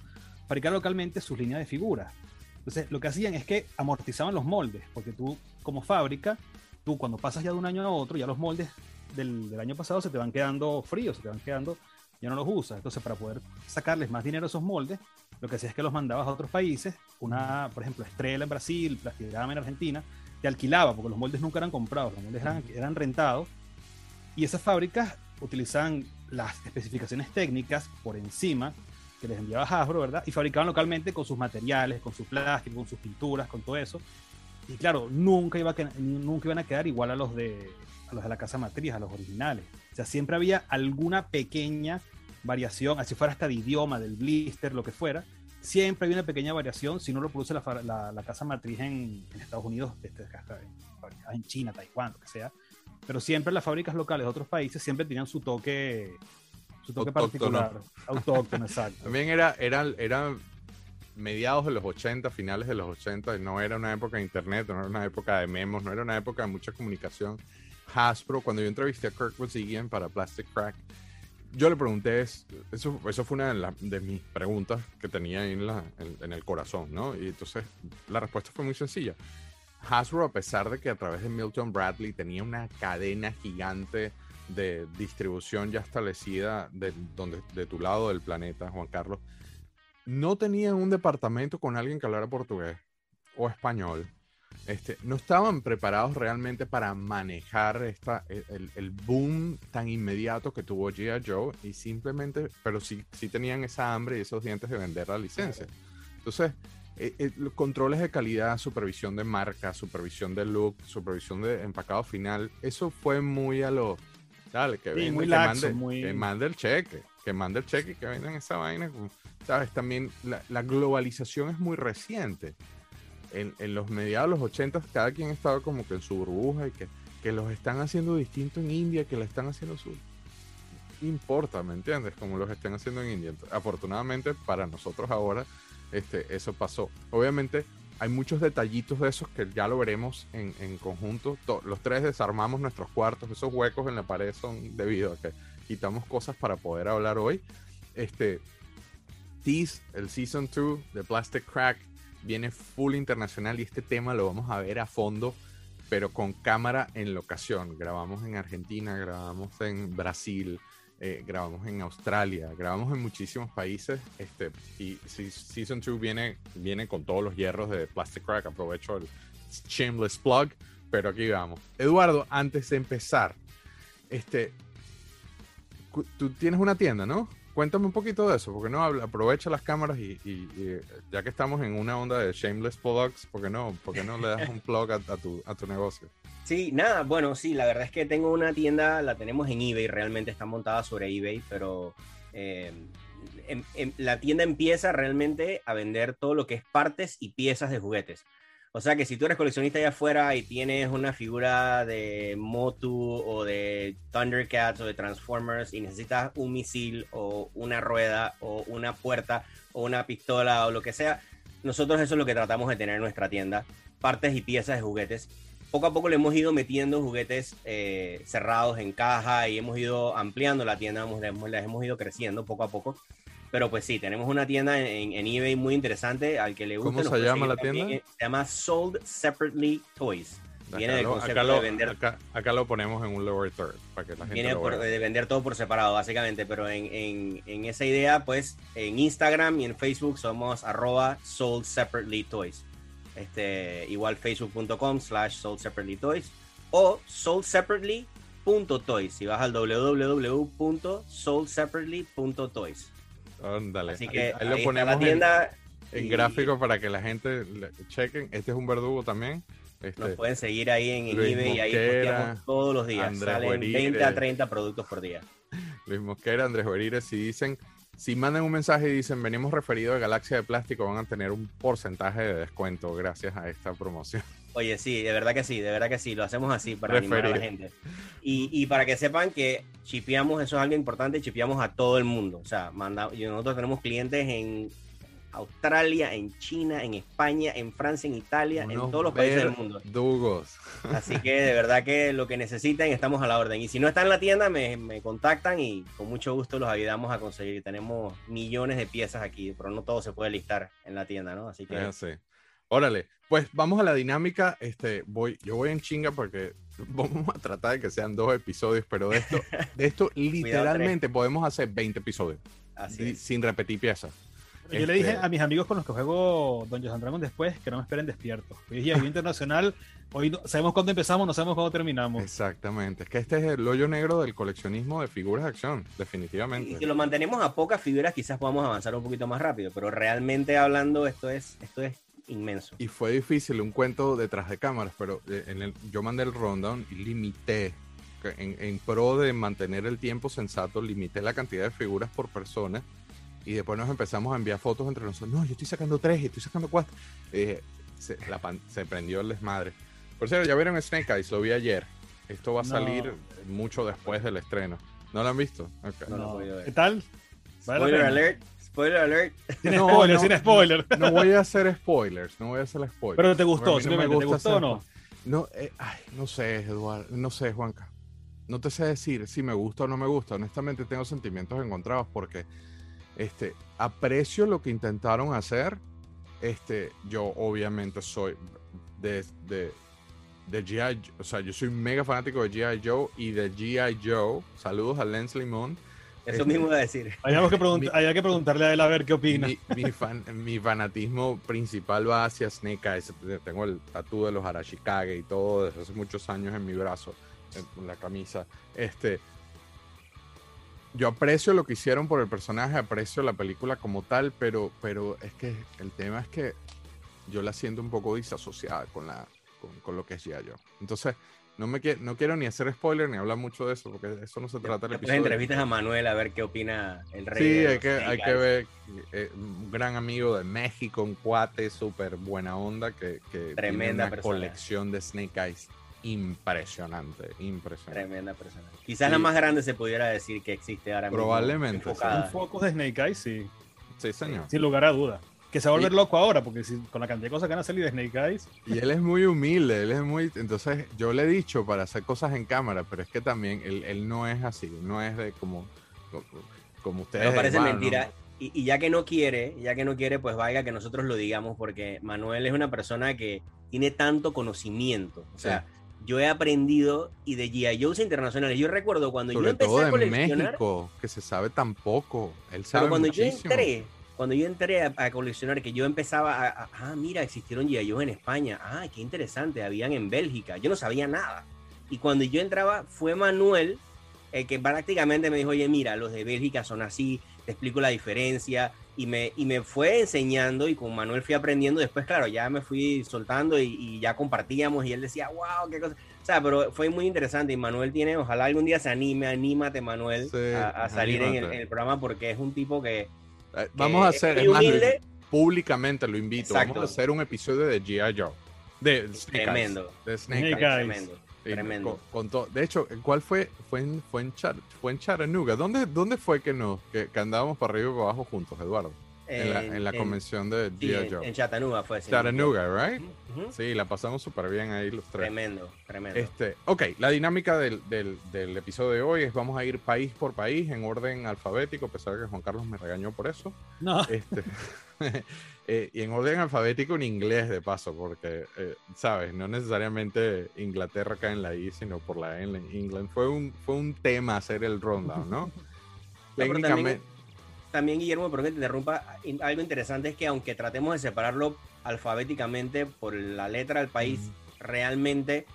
[SPEAKER 3] fabricar localmente sus líneas de figuras. Entonces, lo que hacían es que amortizaban los moldes, porque tú, como fábrica, tú cuando pasas ya de un año a otro, ya los moldes del, del año pasado se te van quedando fríos, se te van quedando, ya no los usas. Entonces, para poder sacarles más dinero a esos moldes, lo que hacías es que los mandabas a otros países, una, por ejemplo, Estrella en Brasil, Plastilgrama en Argentina, te alquilaba, porque los moldes nunca eran comprados, los moldes eran, eran rentados, y esas fábricas utilizan las especificaciones técnicas por encima que les enviaba Hasbro, ¿verdad? Y fabricaban localmente con sus materiales, con su plástico, con sus pinturas, con todo eso. Y claro, nunca, iba a que- nunca iban a quedar igual a los, de, a los de la casa matriz, a los originales. O sea, siempre había alguna pequeña variación, así fuera hasta de idioma, del blister, lo que fuera. Siempre había una pequeña variación si no lo produce la, fa- la- la casa matriz en, en Estados Unidos, este, hasta en, China, Taiwán, lo que sea. Pero siempre las fábricas locales de otros países siempre tenían su toque, su toque
[SPEAKER 1] Autóctono.
[SPEAKER 3] particular. Autóctono, exacto.
[SPEAKER 1] También era, era, era mediados de los 80, finales de los 80, y no era una época de internet, no era una época de memos, no era una época de mucha comunicación. Hasbro, cuando yo entrevisté a Kirk Bozigian para Plastic Crack, yo le pregunté, es- eso, eso fue una de, la- mis preguntas que tenía en, la, en, en el corazón, ¿no? Y entonces la respuesta fue muy sencilla. Hasbro, a pesar de que a través de Milton Bradley tenía una cadena gigante de distribución ya establecida de, donde, de tu lado del planeta, Juan Carlos, no tenía un departamento con alguien que hablara portugués o español. Este, no estaban preparados realmente para manejar esta, el, boom tan inmediato que tuvo G.I. Joe y simplemente, pero sí, sí tenían esa hambre y esos dientes de vender la licencia. Entonces, eh, eh, los controles de calidad, supervisión de marca, supervisión de look, supervisión de empacado final, eso fue muy a lo, dale, que,
[SPEAKER 3] Sí,
[SPEAKER 1] vende,
[SPEAKER 3] muy
[SPEAKER 1] que,
[SPEAKER 3] laxo,
[SPEAKER 1] mande,
[SPEAKER 3] muy-
[SPEAKER 1] que mande el cheque, que mande el cheque y que vendan esa vaina. ¿Sabes? También la, la globalización es muy reciente. En, los mediados de los 80 cada quien estaba como que en su burbuja y que, que los están haciendo distinto en India, que la están haciendo su... Importa, ¿me entiendes? Como los están haciendo en India. Afortunadamente para nosotros ahora este, eso pasó. Obviamente hay muchos detallitos de esos que ya lo veremos en, en conjunto. To- los tres desarmamos nuestros cuartos. Esos huecos en la pared son debido a que quitamos cosas para poder hablar hoy. Este, Tease, el Season 2 de Plastic Crack, viene full internacional y este tema lo vamos a ver a fondo, pero con cámara en locación. Grabamos en Argentina, grabamos en Brasil, eh, grabamos en Australia, grabamos en muchísimos países. Este, y Season 2 viene, viene con todos los hierros de Plastic Crack. Aprovecho el shameless plug, pero aquí vamos. Eduardo, antes de empezar, este, tú tienes una tienda, ¿no? Cuéntame un poquito de eso, porque no aprovecha las cámaras y, y, ya que estamos en una onda de shameless plugs, ¿por qué no? ¿Por qué no le das un plug a, tu, a tu negocio?
[SPEAKER 4] Sí, nada, bueno, sí, la verdad es que tengo una tienda, la tenemos en eBay, realmente está montada sobre eBay, pero eh, em- em- la tienda empieza realmente a vender todo lo que es partes y piezas de juguetes. O sea que si tú eres coleccionista allá afuera y tienes una figura de Motu o de Thundercats o de Transformers y necesitas un misil o una rueda o una puerta o una pistola o lo que sea, nosotros eso es lo que tratamos de tener en nuestra tienda, partes y piezas de juguetes poco a poco le hemos ido metiendo juguetes eh, cerrados en caja y hemos ido ampliando la tienda, hemos, la hemos- la hemos ido creciendo poco a poco. Pero pues sí, tenemos una tienda en, en eBay muy interesante al que le gusta.
[SPEAKER 1] ¿Cómo se llama la
[SPEAKER 4] también.
[SPEAKER 1] tienda?
[SPEAKER 4] Se llama Sold Separately Toys. Viene
[SPEAKER 1] Acá
[SPEAKER 4] del concepto
[SPEAKER 1] acá lo-
[SPEAKER 4] de vender
[SPEAKER 1] acá- acá lo ponemos en un lower third para que la gente
[SPEAKER 4] Viene
[SPEAKER 1] lo
[SPEAKER 4] por- de vender todo por separado, básicamente, pero en, en- en esa idea, pues en Instagram y en Facebook somos arroba sold separately toys. Este, igual facebook.com slash sold separately toys o soldseparately.toys. Si vas al www.soldseparately.toys.
[SPEAKER 1] Ándale.
[SPEAKER 4] Así que
[SPEAKER 1] ahí,
[SPEAKER 4] ahí,
[SPEAKER 1] lo ponemos
[SPEAKER 4] la
[SPEAKER 1] en-
[SPEAKER 4] tienda.
[SPEAKER 1] en,
[SPEAKER 4] y
[SPEAKER 1] gráfico para que la gente chequen. Este es un verdugo también. Este,
[SPEAKER 4] Nos pueden seguir ahí en,
[SPEAKER 1] Luis
[SPEAKER 4] eBay y ahí posteamos todos los días.
[SPEAKER 1] Andrés
[SPEAKER 4] Salen
[SPEAKER 1] Guarire.
[SPEAKER 4] 20 a 30 productos por día.
[SPEAKER 1] Luis Mosquera, Andrés Berires, si dicen, si mandan un mensaje y dicen venimos referido de Galaxia de Plástico, van a tener un porcentaje de descuento gracias a esta promoción.
[SPEAKER 4] Oye, sí, de verdad que sí, de verdad que sí, lo hacemos así para animar a la gente. Y, y para que sepan que chipeamos, eso es algo importante, chipeamos a todo el mundo. O sea, manda, nosotros tenemos clientes en Australia, en China, en España, en Francia, en Italia, en
[SPEAKER 1] Unos
[SPEAKER 4] todos los países del mundo.
[SPEAKER 1] verdugos.
[SPEAKER 4] Así que de verdad que lo que necesiten estamos a la orden. Y si no está en la tienda, me, me contactan y con mucho gusto los ayudamos a conseguir. Tenemos millones de piezas aquí, pero no todo se puede listar en la tienda, ¿no? Así que
[SPEAKER 1] Ya sé. Órale, pues vamos a la dinámica. Este, voy, yo voy en chinga porque vamos a tratar de que sean dos episodios, pero de esto, de esto literalmente podemos hacer 20 episodios
[SPEAKER 4] así es.
[SPEAKER 1] sin repetir piezas.
[SPEAKER 3] Yo le dije
[SPEAKER 1] Este-
[SPEAKER 3] a mis amigos con los que juego Dungeons and Dragons después que no me esperen despiertos. Hoy es Día Internacional, hoy no- sabemos cuándo empezamos, no sabemos cuándo terminamos.
[SPEAKER 1] Exactamente. Es que este es el hoyo negro del coleccionismo de figuras de acción,
[SPEAKER 4] Y
[SPEAKER 1] definitivamente.
[SPEAKER 4] si lo mantenemos a pocas figuras, quizás podamos avanzar un poquito más rápido, pero realmente hablando, esto es, esto es inmenso.
[SPEAKER 1] Y fue difícil un cuento detrás de cámaras, pero eh, en el, yo mandé el rundown y limité, en, en pro de mantener el tiempo sensato, limité la cantidad de figuras por persona y después nos empezamos a enviar fotos entre nosotros. No, yo estoy sacando tres, estoy sacando cuatro. Y dije, se, la pan- se prendió el desmadre. Por cierto, ya vieron Snake Eyes, lo vi ayer. Esto va a
[SPEAKER 3] No.
[SPEAKER 1] salir mucho después del estreno. ¿No lo han visto? Ok.
[SPEAKER 4] No
[SPEAKER 3] No. ¿Qué tal?
[SPEAKER 4] Spoiler alert, spoiler alert.
[SPEAKER 1] No,
[SPEAKER 3] spoiler,
[SPEAKER 1] no.
[SPEAKER 3] sin spoiler.
[SPEAKER 1] No voy a hacer spoilers, no voy a hacer spoilers.
[SPEAKER 3] Pero te gustó,
[SPEAKER 1] mí no me
[SPEAKER 3] simplemente, ¿te
[SPEAKER 1] gusta
[SPEAKER 3] gustó o no?
[SPEAKER 1] No, eh, ay, no sé, Eduardo, no sé, Juanca. No te sé decir si me gusta o no me gusta. Honestamente tengo sentimientos encontrados porque este, aprecio lo que intentaron hacer. Este, yo obviamente soy de, de, de G.I. O sea, yo soy mega fanático de G.I. Joe y de G.I. Joe. Saludos a Lens Limón.
[SPEAKER 4] Eso mismo iba a decir.
[SPEAKER 3] Habíamos que pregun-
[SPEAKER 1] Mi-
[SPEAKER 3] había que preguntarle a él a ver qué opina.
[SPEAKER 1] Mi, mi fan- mi fanatismo principal va hacia Snake Eyes. Tengo el tatú de los Arashikage y todo desde hace muchos años en mi brazo, en, la camisa. Este, yo aprecio lo que hicieron por el personaje, aprecio la película como tal, pero, pero es que el tema es que yo la siento un poco disasociada con, la, con, con lo que es ya yo. Entonces, no, me quie- no quiero ni hacer spoiler ni hablar mucho de eso, porque eso no se trata del episodio.
[SPEAKER 4] entrevistas a Manuel a ver qué opina el rey.
[SPEAKER 1] Sí,
[SPEAKER 4] de
[SPEAKER 1] hay que, hay que ver. eh, un gran amigo de México, un cuate súper buena onda que, que tiene
[SPEAKER 4] Tremenda
[SPEAKER 1] una
[SPEAKER 4] persona.
[SPEAKER 1] colección de Snake Eyes impresionante, impresionante.
[SPEAKER 4] Tremenda persona. Quizás
[SPEAKER 1] Sí.
[SPEAKER 4] la más grande se pudiera decir que existe ahora mismo.
[SPEAKER 1] Probablemente, sí.
[SPEAKER 4] enfocada.
[SPEAKER 3] Un focus de Snake Eyes, sí,
[SPEAKER 1] Sí, señor.
[SPEAKER 3] sin lugar a duda. Que se va a volver
[SPEAKER 1] Y-
[SPEAKER 3] loco ahora, porque si- con la cantidad de cosas que van a salir de Snake Eyes,
[SPEAKER 1] Y él es muy humilde, él es muy... Entonces, yo le he dicho para hacer cosas en cámara, pero es que también él, él no es así, no es de como... como- Como ustedes.
[SPEAKER 4] Pero parece mentira.
[SPEAKER 1] ¿no?
[SPEAKER 4] Y, y ya que no quiere, ya que no quiere, pues vaya que nosotros lo digamos, porque Manuel es una persona que tiene tanto conocimiento. O sea, yo he aprendido y de G.I. Joe's internacionales. Yo recuerdo cuando yo
[SPEAKER 1] Sobre
[SPEAKER 4] empecé
[SPEAKER 1] todo
[SPEAKER 4] a coleccionar.
[SPEAKER 1] México, que se sabe tan poco. Él sabe
[SPEAKER 4] Pero cuando yo
[SPEAKER 1] muchísimo.
[SPEAKER 4] entré, cuando yo entré a, a coleccionar, que yo empezaba a, a- ah, mira, existieron G.I. En España, ah, qué interesante, habían en Bélgica, yo no sabía nada. Y cuando yo entraba, fue Manuel el que prácticamente me dijo, oye, mira, los de Bélgica son así, te explico la diferencia y me, y me fue enseñando y con Manuel fui aprendiendo. Después, claro, ya me fui soltando y, y ya compartíamos y él decía, wow, qué cosa. O sea, pero fue muy interesante y Manuel tiene, ojalá algún día se anime, anímate Manuel
[SPEAKER 1] Sí,
[SPEAKER 4] a, a salir en el, en el programa porque es un tipo que...
[SPEAKER 1] Eh, Vamos a hacer, es más, públicamente lo invito.
[SPEAKER 4] Exacto.
[SPEAKER 1] Vamos a hacer un episodio de G.I. Joe. De Snake Eyes.
[SPEAKER 4] Tremendo.
[SPEAKER 1] De Snake
[SPEAKER 3] Snake
[SPEAKER 1] Eyes.
[SPEAKER 3] Eyes.
[SPEAKER 4] Tremendo.
[SPEAKER 1] Sí,
[SPEAKER 4] Tremendo.
[SPEAKER 1] con- con todo. De hecho, ¿cuál fue? Fue en, fue en, Char- fue en Chattanooga. ¿Dónde, ¿Dónde fue que nos que, que andábamos para arriba y para abajo juntos, Eduardo? En la, en la convención de
[SPEAKER 4] sí,
[SPEAKER 1] G.I.
[SPEAKER 4] en,
[SPEAKER 1] Joe.
[SPEAKER 4] en Chattanooga fue.
[SPEAKER 1] Chattanooga, right?
[SPEAKER 4] Ujú, ujú.
[SPEAKER 1] Sí, la pasamos súper bien ahí los tres.
[SPEAKER 4] Tremendo, tremendo.
[SPEAKER 1] Este, ok, la dinámica del, del, del episodio de hoy es vamos a ir país por país en orden alfabético, a pesar de que Juan Carlos me regañó por eso.
[SPEAKER 3] No,
[SPEAKER 1] Este, eh, y en orden alfabético en inglés de paso, porque, eh, sabes, no necesariamente Inglaterra cae en la I, sino por la E en England. Fue un, fue un tema hacer el rundown, ¿no? Técnicamente,
[SPEAKER 4] También, Guillermo, perdón que te interrumpa, in- algo interesante es que aunque tratemos de separarlo alfabéticamente por la letra del país, realmente,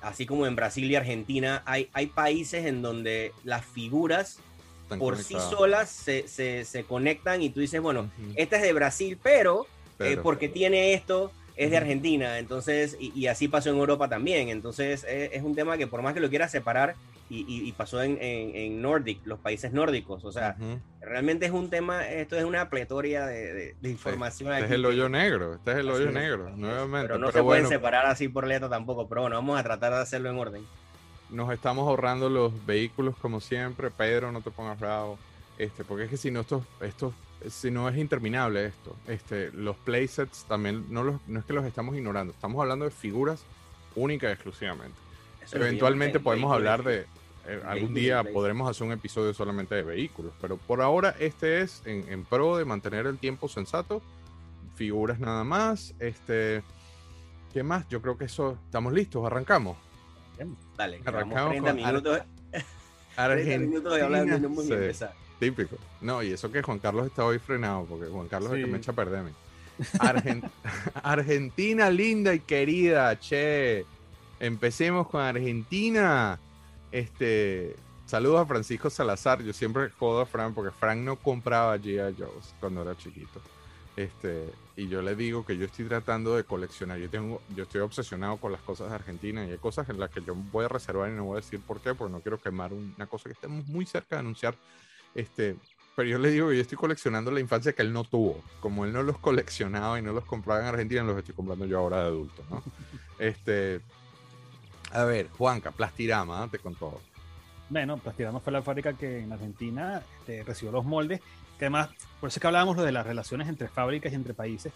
[SPEAKER 4] así como en Brasil y Argentina, hay, hay países en donde las figuras
[SPEAKER 1] están
[SPEAKER 4] por sí
[SPEAKER 1] conectados.
[SPEAKER 4] solas se, se- se conectan y tú dices, bueno, esta es de Brasil, pero, eh,
[SPEAKER 1] pero-
[SPEAKER 4] porque tiene esto, es de. Argentina, entonces, y, y así pasó en Europa también, entonces eh, es un tema que por más que lo quieras separar, y, y- pasó en, en, en Nordic, los países nórdicos, o sea, realmente es un tema, esto es una pletoria de, de- de información
[SPEAKER 1] Este
[SPEAKER 4] aquí.
[SPEAKER 1] es el hoyo negro, este es el
[SPEAKER 4] Así
[SPEAKER 1] hoyo
[SPEAKER 4] es,
[SPEAKER 1] negro,
[SPEAKER 4] es.
[SPEAKER 1] nuevamente.
[SPEAKER 4] Pero no
[SPEAKER 1] Pero
[SPEAKER 4] se pueden separar así por letra tampoco, pero bueno, vamos a tratar de hacerlo en orden.
[SPEAKER 1] nos estamos ahorrando los vehículos como siempre. Pedro, no te pongas bravo. Este, porque es que si no, esto, esto, si no es interminable esto. Este, los playsets también, no, los, no es que los estamos ignorando, estamos hablando de figuras únicas y exclusivamente.
[SPEAKER 4] Eso
[SPEAKER 1] Eventualmente podemos hablar de, eh, algún día podremos hacer un episodio solamente de vehículos, pero por ahora este es en, en pro de mantener el tiempo sensato, figuras nada más. Este, ¿Qué más? Yo creo que eso, estamos listos, arrancamos.
[SPEAKER 4] Dale,
[SPEAKER 1] Arrancamos
[SPEAKER 4] llevamos 30
[SPEAKER 1] con
[SPEAKER 4] minutos, 30 minutos hemos ni
[SPEAKER 1] sí. Típico. No, y eso que Juan Carlos está hoy frenado, porque Juan Carlos es el que
[SPEAKER 3] Sí.
[SPEAKER 1] me echa a perder a mí. Argen- Argentina linda y querida, che. Empecemos con Argentina. Este, saludos a Francisco Salazar. Yo siempre jodo a Fran porque Fran no compraba G.I. Joe's cuando era chiquito. Este, y yo le digo que yo estoy tratando de coleccionar. Yo tengo, yo estoy obsesionado con las cosas de Argentina y hay cosas en las que yo voy a reservar y no voy a decir por qué, porque no quiero quemar una cosa que estemos muy cerca de anunciar. Este, pero yo le digo que yo estoy coleccionando la infancia que él no tuvo. Como él no los coleccionaba y no los compraba en Argentina, los estoy comprando yo ahora de adulto, ¿no? este, a ver, Juanca, Plastirama, date con todo.
[SPEAKER 3] Bueno, Plastirama fue la fábrica que en Argentina este, recibió los moldes, que además, por eso es que hablábamos lo de las relaciones entre fábricas y entre países,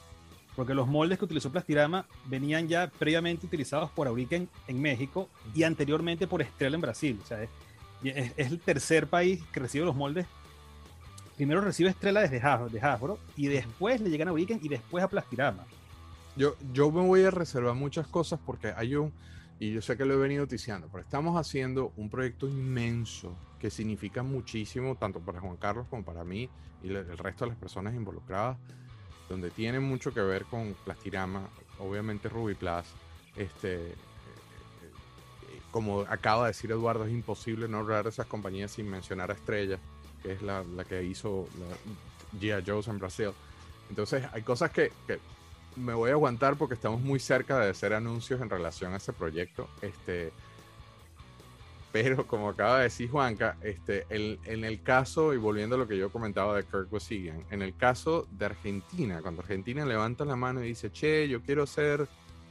[SPEAKER 3] porque los moldes que utilizó Plastirama venían ya previamente utilizados por Aurica en, en México y anteriormente por Estrella en Brasil. O sea, es, es- es el tercer país que recibe los moldes. Primero recibe Estrella desde Hasbro, de Hasbro y después le llegan a Auriken y después a Plastirama.
[SPEAKER 1] Yo, yo me voy a reservar muchas cosas porque hay un, y yo sé que lo he venido noticiando, pero estamos haciendo un proyecto inmenso que significa muchísimo, tanto para Juan Carlos como para mí y el resto de las personas involucradas, donde tiene mucho que ver con Plastirama, obviamente Rubiplas, este, eh, eh, como acaba de decir Eduardo, es imposible no hablar de esas compañías sin mencionar a Estrella, que es la, la que hizo la G.I. Joe's en Brasil. Entonces, hay cosas que, que me voy a aguantar porque estamos muy cerca de hacer anuncios en relación a ese proyecto. Este, pero como acaba de decir Juanca, este, el- en el caso, y volviendo a lo que yo comentaba de Kirk en el caso de Argentina, cuando Argentina levanta la mano y dice, che, yo quiero ser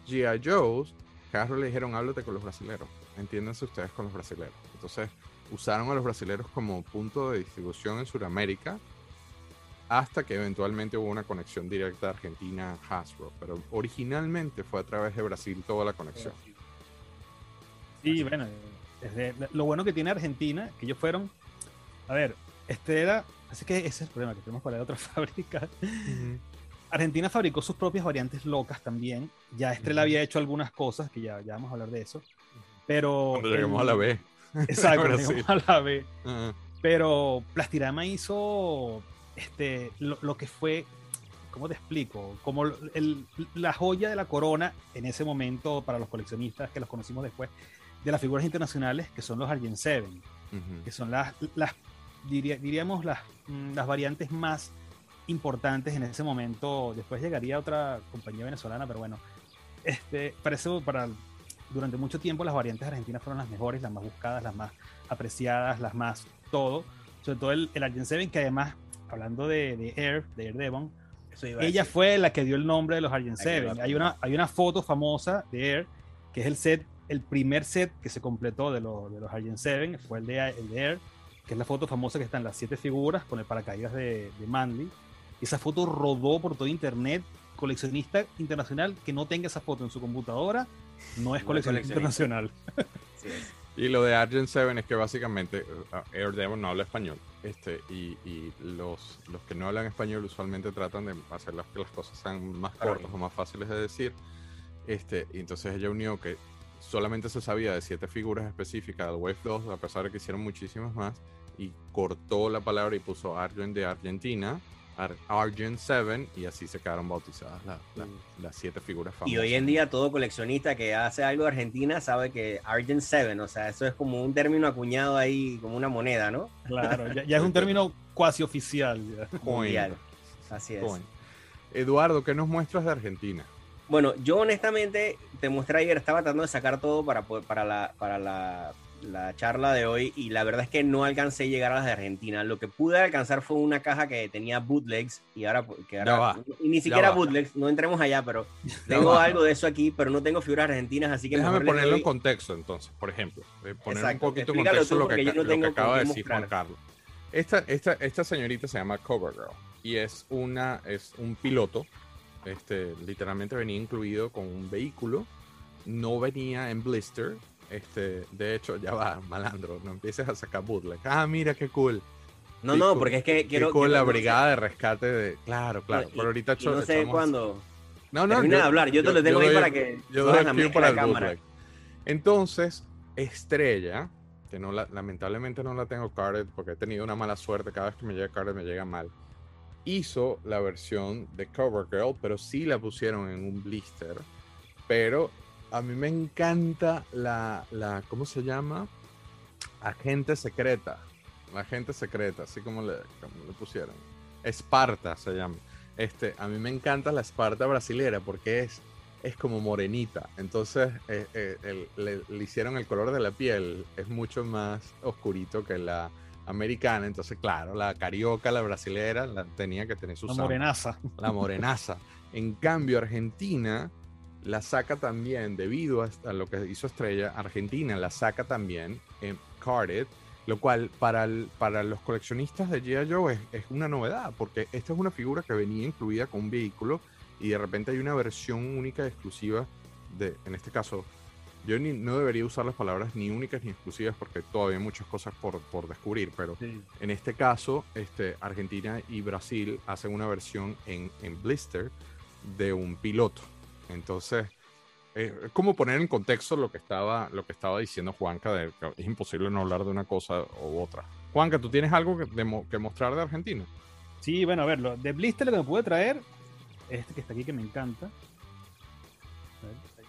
[SPEAKER 1] G.I. Joe's, Hasbro le dijeron, háblate con los brasileros, entiéndanse ustedes con los brasileros. Entonces, usaron a los brasileros como punto de distribución en Sudamérica hasta que eventualmente hubo una conexión directa de Argentina a Hasbro, pero originalmente fue a través de Brasil toda la conexión.
[SPEAKER 3] Y bueno, desde- lo bueno que tiene Argentina, que ellos fueron, a ver, este era, así que ese es el problema, que tenemos para de otra fábrica. Argentina fabricó sus propias variantes locas también. Ya Estrella había hecho algunas cosas, que ya, ya vamos a hablar de eso. Pero.
[SPEAKER 1] Cuando lleguemos
[SPEAKER 3] el-
[SPEAKER 1] a la B.
[SPEAKER 3] Exacto, llegamos
[SPEAKER 1] sí.
[SPEAKER 3] a la B. Pero Plastirama hizo este, lo, lo que fue, ¿cómo te explico? Como el- la joya de la corona en ese momento para los coleccionistas que los conocimos después, de las figuras internacionales que son los Argent Seven,
[SPEAKER 1] Ujú.
[SPEAKER 3] que son las, las diría, diríamos, las, mm, las variantes más importantes en ese momento. Después llegaría otra compañía venezolana, pero bueno, este, para eso, para, durante mucho tiempo las variantes argentinas fueron las mejores, las más buscadas, las más apreciadas, las más todo. Sobre todo el, el Argent 7, que además, hablando de, de Air, de Air Devon, ella fue la que dio el nombre de los Argent
[SPEAKER 4] La que dio
[SPEAKER 3] 7.
[SPEAKER 4] la
[SPEAKER 3] Hay una, hay una foto famosa de Air, que es el set, el primer set que se completó de, lo- de los Argent 7, fue el de, el de Air, que es la foto famosa que están las siete figuras con el paracaídas de, de Manly. Esa foto rodó por todo internet. Coleccionista internacional que no tenga esa foto en su computadora no es
[SPEAKER 4] No es
[SPEAKER 3] coleccionista
[SPEAKER 4] coleccionista.
[SPEAKER 3] internacional.
[SPEAKER 4] Así es.
[SPEAKER 1] Y lo de Argent 7 es que básicamente uh, Air Devon no habla español. Este, y y los, los que no hablan español usualmente tratan de hacer las, que las cosas sean más
[SPEAKER 4] Claro.
[SPEAKER 1] cortas o más fáciles de decir. Este, y entonces ella unió que solamente se sabía de siete figuras específicas del Wave 2, a pesar de que hicieron muchísimas más, y cortó la palabra y puso Argent de Argentina, Ar- Argent 7, y así se quedaron bautizadas la- la-
[SPEAKER 4] Mm.
[SPEAKER 1] las siete figuras famosas.
[SPEAKER 4] Y hoy en día todo coleccionista que hace algo de Argentina sabe que Argent 7, o sea, eso es como un término acuñado ahí, como una moneda, ¿no?
[SPEAKER 3] Claro, ya, ya es un término cuasi oficial.
[SPEAKER 4] Mundial. Así es.
[SPEAKER 1] Coin. Eduardo, ¿qué nos muestras de Argentina?
[SPEAKER 4] Bueno, yo honestamente te mostré ayer, estaba tratando de sacar todo para, para, la, para la, la charla de hoy y la verdad es que no alcancé a llegar a las de Argentina. Lo que pude alcanzar fue una caja que tenía bootlegs y ahora, que ahora-
[SPEAKER 1] va,
[SPEAKER 4] y ni siquiera bootlegs, no entremos allá, pero tengo
[SPEAKER 1] va.
[SPEAKER 4] algo de eso aquí, pero no tengo figuras argentinas, así que
[SPEAKER 1] Déjame ponerlo en contexto entonces, por ejemplo. eh, poner un poquito en contexto lo que,
[SPEAKER 4] no
[SPEAKER 1] lo acaba de decir Juan. Carlos. Esta, esta, esta señorita se llama Covergirl y es, una, es un piloto. Este, literalmente venía incluido con un vehículo. No venía en blister. Este, de hecho, ya va, malandro, no empieces a sacar bootleg. Ah, mira qué cool.
[SPEAKER 4] No,
[SPEAKER 1] Qué
[SPEAKER 4] no,
[SPEAKER 1] cool.
[SPEAKER 4] porque es que
[SPEAKER 1] Qué
[SPEAKER 4] quiero...
[SPEAKER 1] cool
[SPEAKER 4] quiero-
[SPEAKER 1] la
[SPEAKER 4] no sé-
[SPEAKER 1] brigada de rescate de. Claro, claro.
[SPEAKER 4] no, y-
[SPEAKER 1] pero ahorita
[SPEAKER 4] y no sé cuándo...
[SPEAKER 1] No, no,
[SPEAKER 4] Termina de hablar, yo te lo tengo ahí
[SPEAKER 1] doy-
[SPEAKER 4] para que
[SPEAKER 1] yo doy
[SPEAKER 4] mezcla
[SPEAKER 1] para el
[SPEAKER 4] cámara.
[SPEAKER 1] bootleg. Entonces, Estrella, que no la, lamentablemente no la tengo carded porque he tenido una mala suerte, cada vez que me llega carded me llega mal. Hizo la versión de Covergirl, pero sí la pusieron en un blister. Pero a mí me encanta la, la ¿cómo se llama? Agente secreta. La agente secreta, así como le, como le pusieron. Esparta se llama. Este, a mí me encanta la Esparta brasilera porque es, es como morenita. Entonces eh, eh, el- le, le hicieron el color de la piel, es mucho más oscurito que la americana. Entonces, claro, la carioca, la brasilera, la, tenía que tener su
[SPEAKER 3] La
[SPEAKER 1] samba
[SPEAKER 3] morenaza.
[SPEAKER 1] la morenaza. En cambio, Argentina la saca también, debido a, lo que hizo Estrella, Argentina la saca también en Carded, lo cual para, el- para los coleccionistas de G.I. Joe es, es una novedad, porque esta es una figura que venía incluida con un vehículo y de repente hay una versión única y exclusiva de, en este caso, yo ni- no debería usar las palabras ni únicas ni exclusivas porque todavía hay muchas cosas por, por descubrir, pero
[SPEAKER 3] Sí.
[SPEAKER 1] en este caso, este, Argentina y Brasil hacen una versión en, en blister de un piloto. Entonces, eh, es como poner en contexto lo que estaba, lo que estaba diciendo Juanca, de que es imposible no hablar de una cosa u otra. Juanca, ¿tú tienes algo que, de mo- que mostrar de Argentina?
[SPEAKER 3] Sí, bueno, a ver, lo- de Blister lo que me pude traer, este que está aquí que me encanta. A ver, ahí.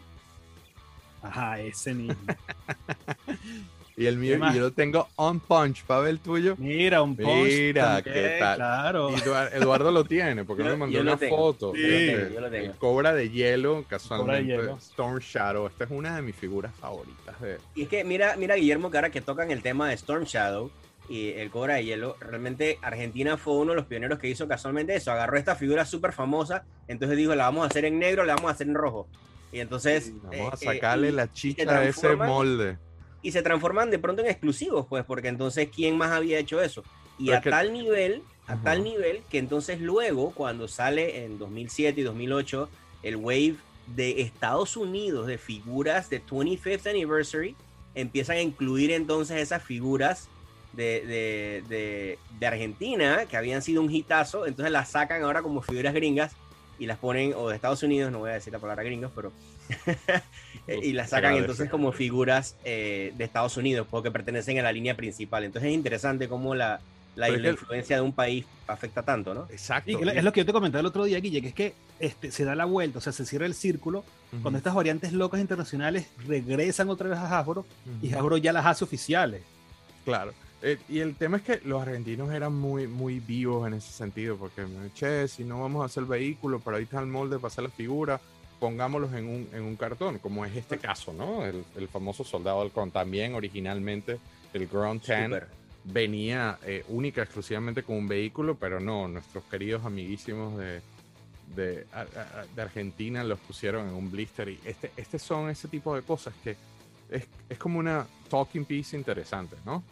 [SPEAKER 3] Ajá, ese mismo.
[SPEAKER 1] Y el mío, y yo lo tengo on punch, para ver el tuyo.
[SPEAKER 3] Mira, un post.
[SPEAKER 1] Mira,
[SPEAKER 3] también,
[SPEAKER 1] ¿qué tal?
[SPEAKER 3] Claro.
[SPEAKER 1] Y Eduard- Eduardo lo tiene, porque
[SPEAKER 4] Yo-
[SPEAKER 1] me mandó una
[SPEAKER 4] tengo.
[SPEAKER 1] foto.
[SPEAKER 3] Sí.
[SPEAKER 4] Yo lo tengo.
[SPEAKER 1] el Cobra de hielo, casualmente.
[SPEAKER 3] hielo.
[SPEAKER 1] Storm Shadow. Esta es una de mis figuras favoritas. De...
[SPEAKER 4] Y es que mira, mira Guillermo, que ahora que tocan el tema de Storm Shadow y el Cobra de Hielo, realmente Argentina fue uno de los pioneros que hizo casualmente eso. Agarró esta figura súper famosa, entonces dijo, la vamos a hacer en negro, la vamos a hacer en rojo. Y entonces...
[SPEAKER 1] Vamos
[SPEAKER 4] eh,
[SPEAKER 1] a
[SPEAKER 4] eh,
[SPEAKER 1] sacarle
[SPEAKER 4] y-
[SPEAKER 1] la chicha a ese molde.
[SPEAKER 4] Y se transforman de pronto en exclusivos, pues, porque entonces, ¿quién más había hecho eso? Y
[SPEAKER 1] Pero
[SPEAKER 4] a
[SPEAKER 1] es que-
[SPEAKER 4] tal nivel, a tal nivel, que entonces luego, cuando sale en 2007 y 2008, el wave de Estados Unidos de figuras de 25th Anniversary, empiezan a incluir entonces esas figuras de, de, de- de Argentina, que habían sido un hitazo, entonces las sacan ahora como figuras gringas y las ponen, o de Estados Unidos, no voy a decir la palabra gringos, pero... y las sacan entonces como figuras eh, de Estados Unidos, porque pertenecen a la línea principal. Entonces es interesante cómo la, la, la
[SPEAKER 1] que-
[SPEAKER 4] influencia de un país afecta tanto, ¿no?
[SPEAKER 1] Exacto.
[SPEAKER 3] Sí, es lo que yo te comentaba el otro día, Guille, que es que este, se da la vuelta, o sea, se cierra el círculo
[SPEAKER 1] Ujú,
[SPEAKER 3] cuando estas variantes locas internacionales regresan otra vez a Hasbro y
[SPEAKER 1] ujú.
[SPEAKER 3] Hasbro ya las hace oficiales.
[SPEAKER 1] Claro. Eh, y el tema es que los argentinos eran muy, muy vivos en ese sentido, porque, che, si no vamos a hacer el vehículo, pero ahí está el molde para hacer la figura, pongámoslos en un, en un cartón, como es este caso, ¿no? El, el famoso Soldado Halcón. También originalmente el Ground Tan
[SPEAKER 4] Súper.
[SPEAKER 1] venía eh, única, exclusivamente con un vehículo, pero no, nuestros queridos amiguísimos de, de, a- a- de Argentina los pusieron en un blister. Y este, este son ese tipo de cosas que es, es como una talking piece interesante, ¿no?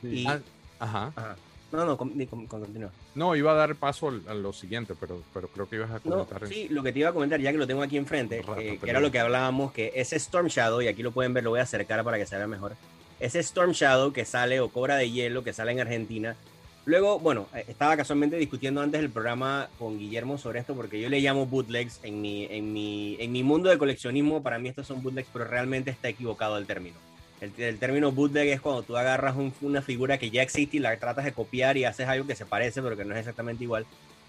[SPEAKER 3] Sí.
[SPEAKER 4] Y-
[SPEAKER 1] Ah, ajá.
[SPEAKER 4] Ajá. No, no, con- con- con- continúa.
[SPEAKER 1] No, iba a dar paso al- a lo siguiente, pero, pero creo que ibas a
[SPEAKER 4] No,
[SPEAKER 1] comentar.
[SPEAKER 4] sí, lo que te iba a comentar, ya que lo tengo aquí enfrente,
[SPEAKER 1] Rato,
[SPEAKER 4] eh, que era lo que hablábamos, que ese Storm Shadow, y aquí lo pueden ver, lo voy a acercar para que se vea mejor. Ese Storm Shadow que sale, o Cobra de Hielo, que sale en Argentina. Luego, bueno, eh, estaba casualmente discutiendo antes del programa con Guillermo sobre esto, porque yo le llamo bootlegs en mi, en mi, en mi mundo de coleccionismo. Para mí estos son bootlegs, pero realmente está equivocado el término. El, el término bootleg es cuando tú agarras un- una figura que ya existe y la tratas de copiar y haces algo que se parece, pero que no es exactamente igual.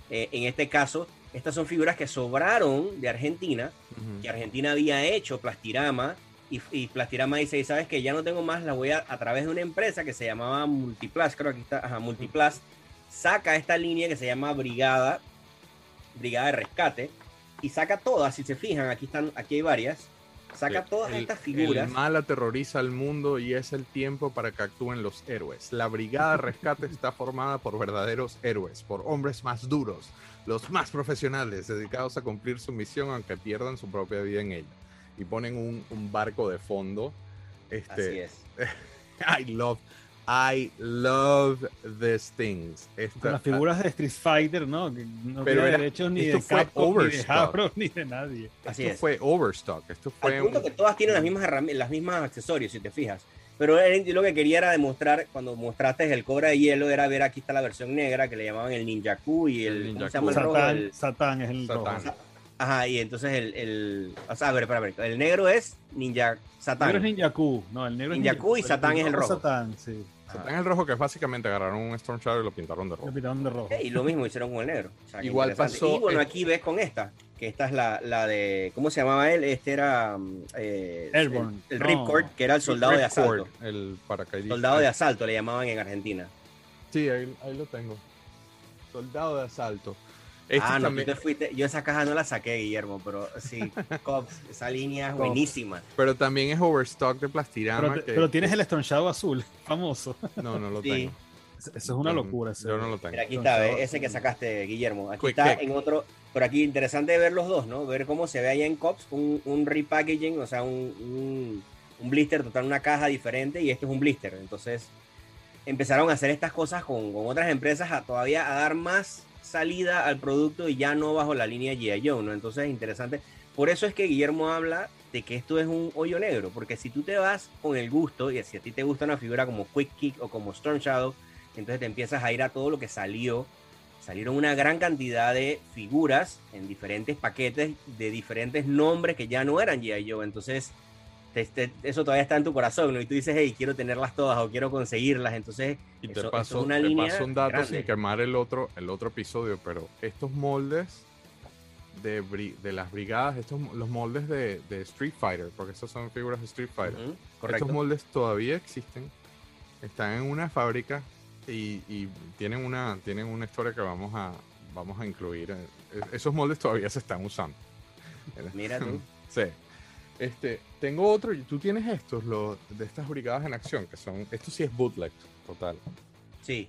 [SPEAKER 4] Eh, en este caso, estas son figuras que sobraron de Argentina,
[SPEAKER 1] Ujú.
[SPEAKER 4] que Argentina había hecho Plastirama, y, y Plastirama dice, y sabes que ya no tengo más, la voy a, a través de una empresa que se llamaba Multiplas, creo que aquí está, ajá, Multiplas, saca esta línea que se llama Brigada, Brigada de Rescate, y saca todas, si se fijan, aquí están, aquí hay varias, saca todas
[SPEAKER 1] el-
[SPEAKER 4] estas figuras.
[SPEAKER 1] El mal aterroriza al mundo y es el tiempo para que actúen los héroes. La Brigada Rescate está formada por verdaderos héroes, por hombres más duros, los más profesionales, dedicados a cumplir su misión aunque pierdan su propia vida en ella. Y ponen un, un barco de fondo.
[SPEAKER 4] Así
[SPEAKER 1] Este,
[SPEAKER 4] es.
[SPEAKER 1] I love, I love these things.
[SPEAKER 3] Con
[SPEAKER 1] Esta-
[SPEAKER 3] las figuras de Street Fighter, ¿no? Que no
[SPEAKER 1] Pero era-
[SPEAKER 3] derechos ni
[SPEAKER 1] esto
[SPEAKER 3] de
[SPEAKER 1] fue
[SPEAKER 3] Capcom, ni de
[SPEAKER 1] Overstock.
[SPEAKER 3] Hasbro, ni de nadie.
[SPEAKER 4] Así
[SPEAKER 1] esto
[SPEAKER 4] es.
[SPEAKER 1] fue Overstock. Esto fue
[SPEAKER 4] Al punto
[SPEAKER 1] un-
[SPEAKER 4] que todas tienen las mismas las mismas accesorios, si te fijas. Pero yo lo que quería era demostrar, cuando mostraste el Cobra de Hielo, era ver aquí está la versión negra que le llamaban el Ninjaku y el,
[SPEAKER 1] El
[SPEAKER 4] ¿cómo se llama el
[SPEAKER 1] Ninjaku.
[SPEAKER 4] rojo?
[SPEAKER 3] Satán,
[SPEAKER 4] El-
[SPEAKER 3] Satán es el
[SPEAKER 1] Satán.
[SPEAKER 3] rojo.
[SPEAKER 4] Ajá, y entonces el, el o sea, a ver, espera, espera, el negro es Ninja
[SPEAKER 3] El
[SPEAKER 4] Satán.
[SPEAKER 3] negro es Ninjaku, no, el negro es
[SPEAKER 4] Ninjaku y Satán es el rojo.
[SPEAKER 3] Satán, sí.
[SPEAKER 1] Satán el rojo que básicamente agarraron un Storm Shadow y lo pintaron de rojo.
[SPEAKER 3] Lo pintaron de rojo.
[SPEAKER 4] Y lo mismo hicieron con el negro. O sea, qué
[SPEAKER 1] Igual pasó
[SPEAKER 4] Y bueno,
[SPEAKER 1] el-
[SPEAKER 4] aquí ves con esta, que esta es la, la de, ¿cómo se llamaba él? Este era mm, eh,
[SPEAKER 3] Airborne.
[SPEAKER 4] el, el
[SPEAKER 3] No.
[SPEAKER 4] Ripcord, que era el soldado de asalto.
[SPEAKER 1] El paracaidista.
[SPEAKER 4] Soldado de asalto le llamaban en Argentina.
[SPEAKER 1] Sí, ahí, ahí lo tengo. Soldado de asalto. Este
[SPEAKER 4] ah, no,
[SPEAKER 1] también-
[SPEAKER 4] tú te fuiste. Yo esa caja no la saqué, Guillermo, pero sí, Cops, esa línea es buenísima.
[SPEAKER 1] Pero también es Overstock de Plastirama.
[SPEAKER 3] Pero, te-
[SPEAKER 1] que-
[SPEAKER 3] pero tienes el Stone Shadow azul, famoso.
[SPEAKER 1] No, no lo
[SPEAKER 4] Sí.
[SPEAKER 1] tengo.
[SPEAKER 3] Eso es una
[SPEAKER 1] Yo-
[SPEAKER 3] locura. ese.
[SPEAKER 1] Yo no lo tengo.
[SPEAKER 4] Mira, aquí está, ese que sacaste, Guillermo. Aquí
[SPEAKER 1] Quick
[SPEAKER 4] está
[SPEAKER 1] Kick.
[SPEAKER 4] en otro. Pero aquí interesante ver los dos, ¿no? Ver cómo se ve allá en Cops un, un repackaging, o sea, un, un, un blister total, una caja diferente, y este es un blister. Entonces, empezaron a hacer estas cosas con, con otras empresas a todavía a dar más salida al producto y ya no bajo la línea G.I. Joe, ¿no? Entonces, interesante. Por eso es que Guillermo habla de que esto es un hoyo negro, porque si tú te vas con el gusto, y si a ti te gusta una figura como Quick Kick o como Storm Shadow, entonces te empiezas a ir a todo lo que salió. Salieron una gran cantidad de figuras en diferentes paquetes de diferentes nombres que ya no eran G.I. Joe. Entonces, te- te- eso todavía está en tu corazón, ¿no? Y tú dices, hey, quiero tenerlas todas o quiero conseguirlas. Entonces,
[SPEAKER 1] Y te
[SPEAKER 4] eso- es una
[SPEAKER 1] te
[SPEAKER 4] línea
[SPEAKER 1] paso un dato
[SPEAKER 4] grande.
[SPEAKER 1] sin quemar el otro, el otro episodio, pero estos moldes de, de las brigadas, estos los moldes de, de Street Fighter, porque esas son figuras de Street Fighter.
[SPEAKER 4] Correcto.
[SPEAKER 1] Estos moldes todavía existen, están en una fábrica y, y tienen una tienen una historia que vamos a vamos a incluir. eh, Esos moldes todavía se están usando.
[SPEAKER 4] Mira tú.
[SPEAKER 1] Sí. Este, tengo otro, y tú tienes estos, los de estas brigadas en acción, que son, esto sí es bootleg, total.
[SPEAKER 4] Sí,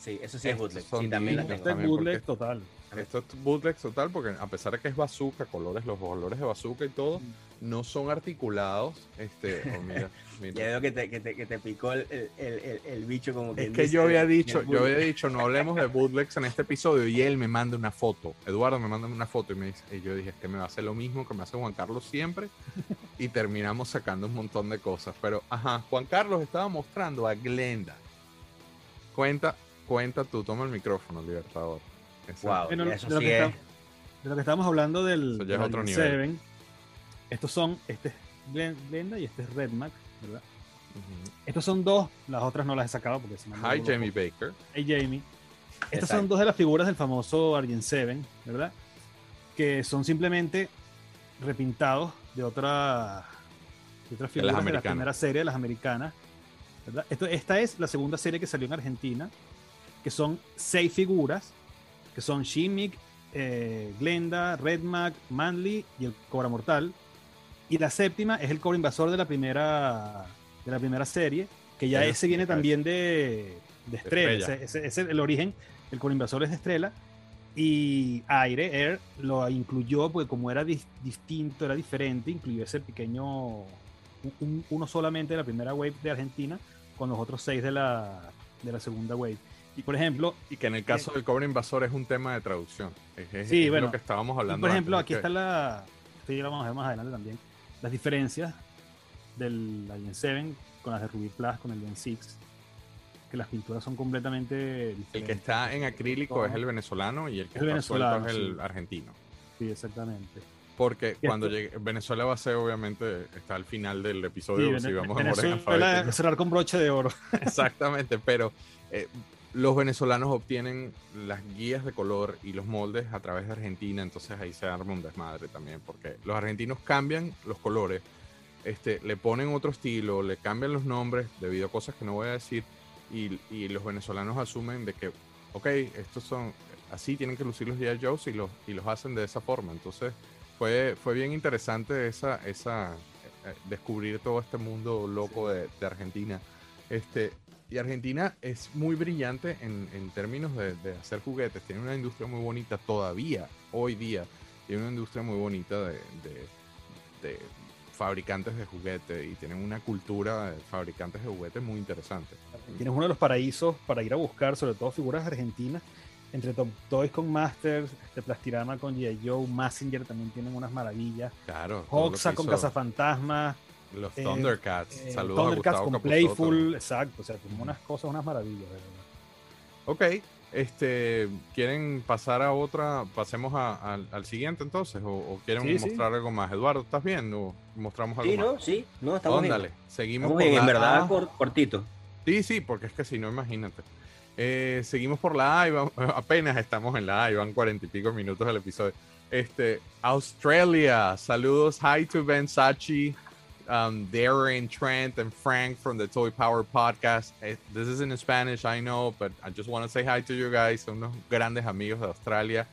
[SPEAKER 4] sí, eso sí es bootleg.
[SPEAKER 1] son
[SPEAKER 4] Sí, también.
[SPEAKER 3] Este es bootleg
[SPEAKER 1] porque-
[SPEAKER 3] total.
[SPEAKER 1] Esto es bootleg total porque a pesar de que es bazooka, colores, los colores de bazooka y todo, no son articulados. Este, oh, mira, mira.
[SPEAKER 4] Ya veo que te, que te, que te picó el, el, el, el bicho como
[SPEAKER 1] Es
[SPEAKER 4] quien
[SPEAKER 1] que yo había dicho, yo había dicho, no hablemos de bootlegs en este episodio y él me manda una foto. Eduardo me manda una foto y me dice, y yo dije, es que me va a hacer lo mismo que me hace Juan Carlos siempre y terminamos sacando un montón de cosas. Pero, ajá, Juan Carlos estaba mostrando a Glenda. Cuenta, cuenta tú, toma el micrófono, Libertador.
[SPEAKER 4] Wow,
[SPEAKER 3] Bueno,
[SPEAKER 4] eso
[SPEAKER 3] de lo
[SPEAKER 4] sí
[SPEAKER 3] que
[SPEAKER 4] es.
[SPEAKER 3] está- De lo que estábamos hablando del,
[SPEAKER 1] Eso ya es
[SPEAKER 3] del
[SPEAKER 1] otro
[SPEAKER 3] Alien
[SPEAKER 1] nivel.
[SPEAKER 3] Seven, estos son, este es Glen- Glenda y este es Red Mac, ¿verdad? Estos son dos, las otras no las he sacado porque se me han
[SPEAKER 1] Hi, Jamie
[SPEAKER 3] loco.
[SPEAKER 1] Baker.
[SPEAKER 3] Hey Jamie. Estas
[SPEAKER 4] Exacto.
[SPEAKER 3] son dos de las figuras del famoso Argent Seven, ¿verdad? Que son simplemente repintados de otra de otras figuras de, la
[SPEAKER 1] americanas.
[SPEAKER 3] primera serie, de las americanas. ¿verdad? Esto, esta es la segunda serie que salió en Argentina, que son seis figuras, que son Shimmick, eh, Glenda, Redmac, Manly y el Cobra Mortal. Y la séptima es el Cobra Invasor de la primera, de la primera serie, que ya ese viene también de, de Estrella.
[SPEAKER 1] Estrella.
[SPEAKER 3] Ese, ese- ese es el origen, el Cobra Invasor es de Estrella. Y Aire, Air, lo incluyó porque como era dis- distinto, era diferente, incluyó ese pequeño, un- un- uno solamente de la primera wave de Argentina, con los otros seis de la, de la segunda wave. Y por ejemplo,
[SPEAKER 1] Y que en el caso del cobre invasor es un tema de traducción. Es, es-
[SPEAKER 3] Sí,
[SPEAKER 1] es
[SPEAKER 3] bueno.
[SPEAKER 1] lo que estábamos hablando.
[SPEAKER 3] por ejemplo,
[SPEAKER 1] antes,
[SPEAKER 3] aquí
[SPEAKER 1] es
[SPEAKER 3] está la. Esto ya lo vamos a ver más adelante también. Las diferencias del Alien 7 con las de Ruby Plus, con el Alien 6. Que las pinturas son completamente diferentes.
[SPEAKER 1] El que está en acrílico es el venezolano y el que
[SPEAKER 3] El
[SPEAKER 1] está suelto
[SPEAKER 3] venezolano,
[SPEAKER 1] es el
[SPEAKER 3] sí.
[SPEAKER 1] argentino.
[SPEAKER 3] Sí, exactamente.
[SPEAKER 1] Porque cuando
[SPEAKER 3] esto-
[SPEAKER 1] llegue, Venezuela va a ser, obviamente, está al final del
[SPEAKER 3] Sí,
[SPEAKER 1] episodio, si
[SPEAKER 3] Vene-
[SPEAKER 1] vamos
[SPEAKER 3] Venezuela
[SPEAKER 1] alfabético.
[SPEAKER 3] cerrar con broche de oro.
[SPEAKER 1] Exactamente, pero eh, los venezolanos obtienen las guías de color y los moldes a través de Argentina, entonces ahí se arma un desmadre también, porque los argentinos cambian los colores, este, le ponen otro estilo, le cambian los nombres debido a cosas que no voy a decir, y, y los venezolanos asumen de que, ok, estos son, así tienen que lucir los G.I. Joes y los, y los hacen de esa forma, entonces fue, fue bien interesante esa, esa, eh, descubrir todo este mundo loco de, de Argentina. Este, y Argentina es muy brillante en, en términos de, de hacer juguetes. Tiene una industria muy bonita todavía, hoy día. Tiene una industria muy bonita de, de- de fabricantes de juguetes y tienen una cultura de fabricantes de juguetes muy interesante.
[SPEAKER 3] Tienes uno de los paraísos para ir a buscar, sobre todo figuras argentinas. Entre Top Toys con Masters, de Plastirama con G.I. Joe, Massinger también tienen unas maravillas.
[SPEAKER 1] Claro.
[SPEAKER 3] Hoxa con Cazafantasmas,
[SPEAKER 1] Los
[SPEAKER 3] eh,
[SPEAKER 1] Thundercats.
[SPEAKER 3] eh,
[SPEAKER 1] Saludos
[SPEAKER 3] Thundercats
[SPEAKER 1] a Gustavo
[SPEAKER 3] con. Playful, exacto. O sea, como unas cosas, unas maravillas, verdad.
[SPEAKER 1] Ok, este, ¿quieren pasar a otra? Pasemos a- al- al siguiente entonces, o, o quieren
[SPEAKER 3] Sí, sí.
[SPEAKER 1] mostrar algo más. Eduardo, ¿estás bien? ¿O mostramos algo
[SPEAKER 4] Sí,
[SPEAKER 1] más?
[SPEAKER 4] ¿no? Sí, no, estamos
[SPEAKER 1] Óndale,
[SPEAKER 4] bien.
[SPEAKER 1] seguimos
[SPEAKER 4] Estamos bien, en verdad,
[SPEAKER 1] A.
[SPEAKER 4] cor- cortito.
[SPEAKER 1] Sí, sí, porque es que si no, imagínate. Eh, seguimos por la A y vamos- apenas estamos en la A y van cuarenta y pico minutos del episodio. Este, Australia, saludos, hi to Ben Sachi, um, Darren, Trent, and Frank from the Toy Power Podcast. Eh, This is in Spanish, I know, but I just want to say hi to you guys. Son unos grandes amigos de Australia.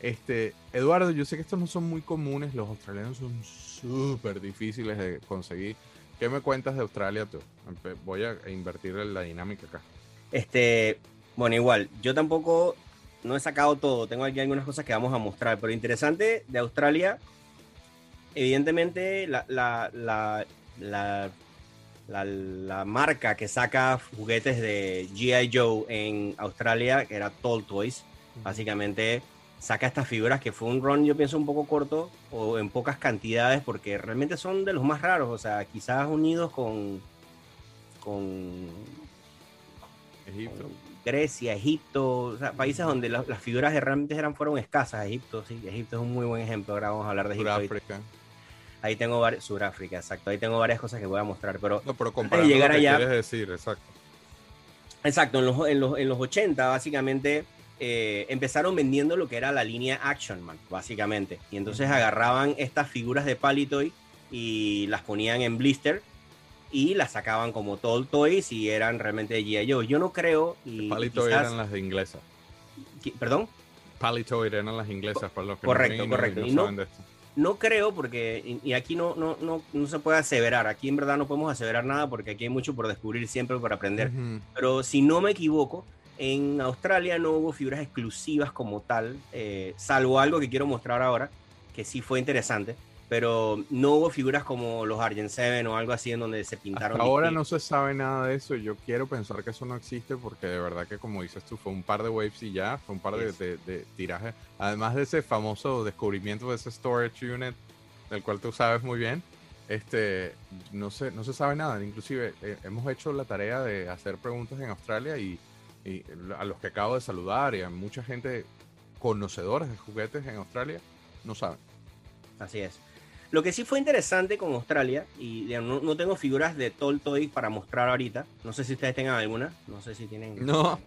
[SPEAKER 1] Este, Eduardo, yo sé que estos no son muy comunes, los australianos son súper difíciles de conseguir. ¿Qué me cuentas de Australia tú? Voy a invertir en la dinámica acá.
[SPEAKER 4] Este, bueno, igual, yo tampoco no he sacado todo, tengo aquí algunas cosas que vamos a mostrar, pero interesante de Australia, evidentemente la, la, la, la, la- la marca que saca juguetes de GI Joe en Australia, que era Tall Toys, básicamente saca estas figuras que fue un run, yo pienso, un poco corto o en pocas cantidades, porque realmente son de los más raros, o sea, quizás unidos con, con
[SPEAKER 1] Egipto.
[SPEAKER 4] con Grecia, Egipto, o sea, países donde la- las figuras realmente eran, fueron escasas. Egipto, sí, Egipto es un muy buen ejemplo. Ahora vamos a hablar de Egipto. Ahí tengo varias, Sudáfrica, exacto. Ahí tengo varias cosas que voy a mostrar, pero
[SPEAKER 1] No, pero comparando
[SPEAKER 4] llegar
[SPEAKER 1] lo que
[SPEAKER 4] allá-
[SPEAKER 1] quieres decir, exacto.
[SPEAKER 4] Exacto, en los, en los, en los 80 básicamente eh, empezaron vendiendo lo que era la línea Action Man, básicamente. Y entonces agarraban estas figuras de Palitoy y las ponían en blister y las sacaban como Tall Toys y eran realmente de G.I. Joe. Yo no creo, y
[SPEAKER 1] Palitoy
[SPEAKER 4] quizás-
[SPEAKER 1] eran las de inglesas.
[SPEAKER 4] perdón,
[SPEAKER 1] Palitoy eran las inglesas, para los que
[SPEAKER 4] Correcto,
[SPEAKER 1] no, y
[SPEAKER 4] correcto.
[SPEAKER 1] no
[SPEAKER 4] Y no-
[SPEAKER 1] saben de esto.
[SPEAKER 4] No creo porque, y aquí no, no, no, no se puede aseverar, aquí en verdad no podemos aseverar nada porque aquí hay mucho por descubrir siempre, por aprender. Pero si no me equivoco, en Australia no hubo figuras exclusivas como tal, eh, salvo algo que quiero mostrar ahora, que sí fue interesante, pero no hubo figuras como los Argent Seven o algo así en donde se pintaron.
[SPEAKER 1] Hasta ahora no se sabe nada de eso. Yo quiero pensar que eso no existe porque de verdad que, como dices tú, fue un par de waves y ya, fue un par de, de- de tirajes. Además de ese famoso descubrimiento de ese storage unit, del cual tú sabes muy bien, este, no se, no se sabe nada. Inclusive eh, hemos hecho la tarea de hacer preguntas en Australia y, y a los que acabo de saludar y a mucha gente conocedores de juguetes en Australia no saben.
[SPEAKER 4] Así es. Lo que sí fue interesante con Australia, y digamos, no, no tengo figuras de Tall Toy para mostrar ahorita, no sé si ustedes tengan alguna, no sé si tienen...
[SPEAKER 1] No.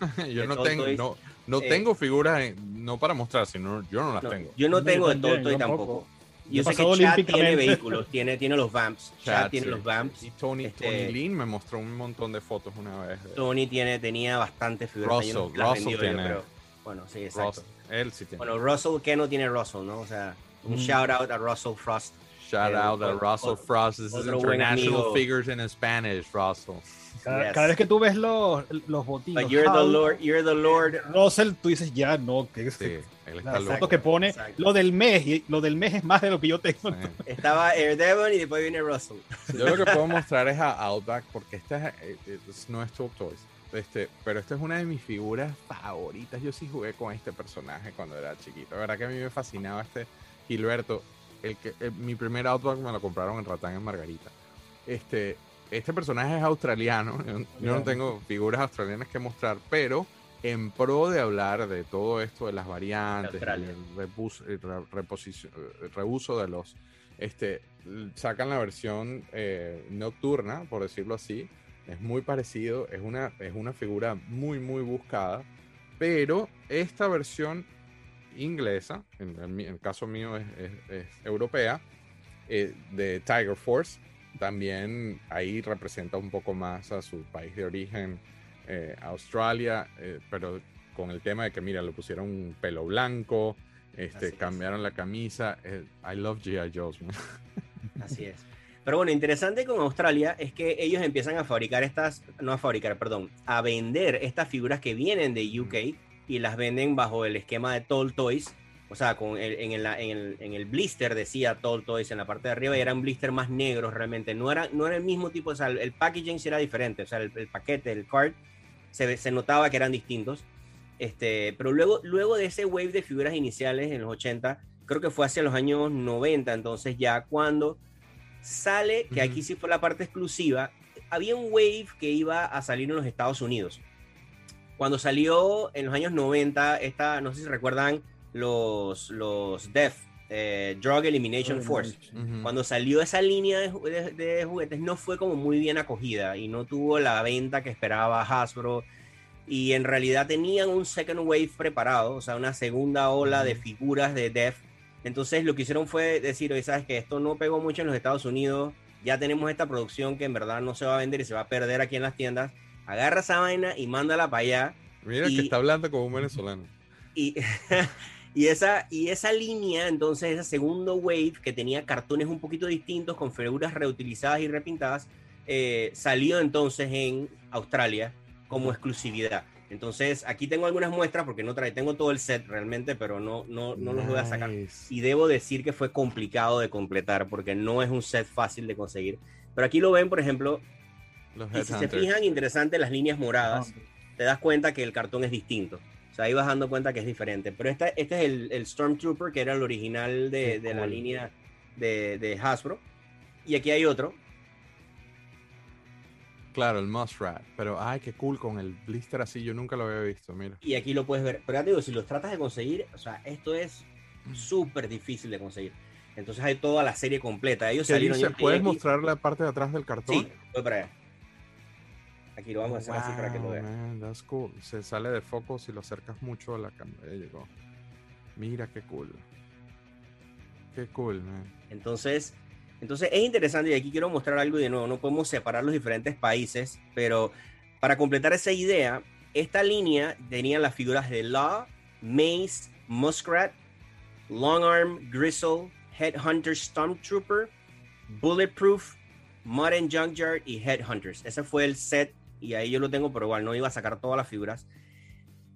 [SPEAKER 1] yo no tengo, no, no
[SPEAKER 4] eh,
[SPEAKER 1] tengo figuras, en- no para mostrar, sino yo no las
[SPEAKER 4] No,
[SPEAKER 1] tengo.
[SPEAKER 4] yo no
[SPEAKER 3] yo
[SPEAKER 4] tengo de
[SPEAKER 3] también,
[SPEAKER 4] Tall Toy
[SPEAKER 3] yo
[SPEAKER 4] tampoco.
[SPEAKER 3] tampoco.
[SPEAKER 4] Yo sé que Chad tiene vehículos, tiene, tiene los vamps. Chad,
[SPEAKER 1] Chad,
[SPEAKER 4] tiene
[SPEAKER 1] sí.
[SPEAKER 4] los vamps.
[SPEAKER 1] Y Tony,
[SPEAKER 4] Este-
[SPEAKER 1] Tony Lin me mostró un montón de fotos una vez. de-
[SPEAKER 4] Tony tiene, tenía bastantes figuras.
[SPEAKER 1] Russell,
[SPEAKER 4] Yo
[SPEAKER 1] Russell
[SPEAKER 4] vendió yo,
[SPEAKER 1] tiene.
[SPEAKER 4] pero- bueno, sí, exacto.
[SPEAKER 1] Russell. Él sí tiene.
[SPEAKER 4] Bueno, Russell, ¿qué no tiene Russell, no? O sea, un
[SPEAKER 3] Mm.
[SPEAKER 4] shout out a Russell Frost.
[SPEAKER 1] Shout
[SPEAKER 4] eh,
[SPEAKER 1] out a Russell
[SPEAKER 4] otro-
[SPEAKER 1] Frost. This is international figures in Spanish, Russell.
[SPEAKER 3] Cada,
[SPEAKER 4] Yes.
[SPEAKER 3] cada vez que tú ves los, los botitos.
[SPEAKER 4] But you're the Lord, you're the Lord.
[SPEAKER 3] Russell, tú dices ya, no, que es
[SPEAKER 1] Sí,
[SPEAKER 3] la foto que pone
[SPEAKER 4] exacto.
[SPEAKER 3] lo del mes y lo del mes es más de lo que yo tengo.
[SPEAKER 1] Sí.
[SPEAKER 4] Estaba Air Devon y después viene Russell.
[SPEAKER 1] Yo lo que puedo mostrar es a Outback porque esta es, eh, es- no es Top Toys. Este, pero esta es una de mis figuras favoritas. Yo sí jugué con este personaje cuando era chiquito. La verdad que a mí me fascinaba este Gilberto. El que, el- mi primer Outback me lo compraron en Ratán en Margarita. Este, este personaje es australiano. Yo, yo no tengo figuras australianas que mostrar, pero en pro de hablar de todo esto de las variantes, el repus- el re- reposicio- eh, reuso de los este, sacan la versión eh, nocturna, por decirlo así. Es muy parecido, es una, es una figura muy, muy buscada. Pero esta versión inglesa, en el, mi- en el caso mío es, es- es europea, eh, de Tiger Force, también ahí representa un poco más a su país de origen, eh, Australia, eh, pero con el tema de que, mira, le pusieron un pelo blanco, este,
[SPEAKER 4] Así es.
[SPEAKER 1] cambiaron la camisa. eh, I love G.I. Joe's.
[SPEAKER 4] Así es. Pero bueno, interesante con Australia es que ellos empiezan a fabricar estas, no a fabricar, perdón, a vender estas figuras que vienen de UK y las venden bajo el esquema de Tall Toys. O sea, con el, en, el, en, el, en el blister decía Tall Toys en la parte de arriba y eran blister más negros realmente. No era, no era el mismo tipo, o sea, el, packaging sí era diferente. O sea, el, paquete, el card, se, se notaba que eran distintos. Este, pero luego, luego de ese wave de figuras iniciales en los 80, creo que fue hacia los años 90, entonces ya cuando sale, que aquí sí fue la parte exclusiva, había un wave que iba a salir en los Estados Unidos. Cuando salió en los años 90, esta, no sé si recuerdan los, los DEF, eh, Drug Elimination Force.
[SPEAKER 1] Ujú.
[SPEAKER 4] Cuando salió esa línea de, de- de juguetes no fue como muy bien acogida y no tuvo la venta que esperaba Hasbro y en realidad tenían un second wave preparado, o sea, una segunda ola de
[SPEAKER 1] Ujú.
[SPEAKER 4] figuras de Def. Entonces lo que hicieron fue decir, oye, sabes que esto no pegó mucho en los Estados Unidos, ya tenemos esta producción que en verdad no se va a vender y se va a perder aquí en las tiendas. Agarra esa vaina y mándala para allá
[SPEAKER 1] Mira
[SPEAKER 4] y-
[SPEAKER 1] que está hablando como un venezolano.
[SPEAKER 4] y, y, esa, y esa línea, entonces, ese segundo wave que tenía cartones un poquito distintos, con figuras reutilizadas y repintadas, eh, salió entonces en Australia como exclusividad. Entonces, aquí tengo algunas muestras porque no trae, tengo todo el set realmente, pero no, no, no los voy a sacar.
[SPEAKER 1] Nice.
[SPEAKER 4] Y debo decir que fue complicado de completar porque no es un set fácil de conseguir. Pero aquí lo ven, por ejemplo,
[SPEAKER 1] Los
[SPEAKER 4] y si se fijan, interesante las líneas moradas
[SPEAKER 3] Ah,
[SPEAKER 4] te das cuenta que el cartón es distinto. O sea, ahí vas dando cuenta que es diferente. Pero esta, este es el, el Stormtrooper, que era el original de, de la línea de, de Hasbro. Y aquí hay otro.
[SPEAKER 1] Claro, el Muskrat. Pero, ay, qué cool con el blister así. Yo nunca lo había visto, mira.
[SPEAKER 4] Y aquí lo puedes ver. Pero ya te digo, si los tratas de conseguir, o sea, esto es súper difícil de conseguir. Entonces hay toda la serie completa. Ellos
[SPEAKER 1] ¿Qué
[SPEAKER 4] salieron.
[SPEAKER 1] dice? ¿Puedes
[SPEAKER 4] aquí-
[SPEAKER 1] mostrar la parte de atrás del cartón?
[SPEAKER 4] Sí, voy para allá. Aquí lo vamos a hacer así para que lo vean.
[SPEAKER 1] that's cool. Se sale de foco si lo acercas mucho a la cámara. Llegó. Mira qué cool. Qué cool, man.
[SPEAKER 4] Entonces, entonces es interesante y aquí quiero mostrar algo y de nuevo, no podemos separar los diferentes países, pero para completar esa idea, esta línea tenía las figuras de Law, Mace, Muskrat, Long Arm, Gristle, Headhunter Stormtrooper, Bulletproof, Mud and Junkyard y Headhunters. Ese fue el set y ahí yo lo tengo, pero igual no iba a sacar todas las figuras.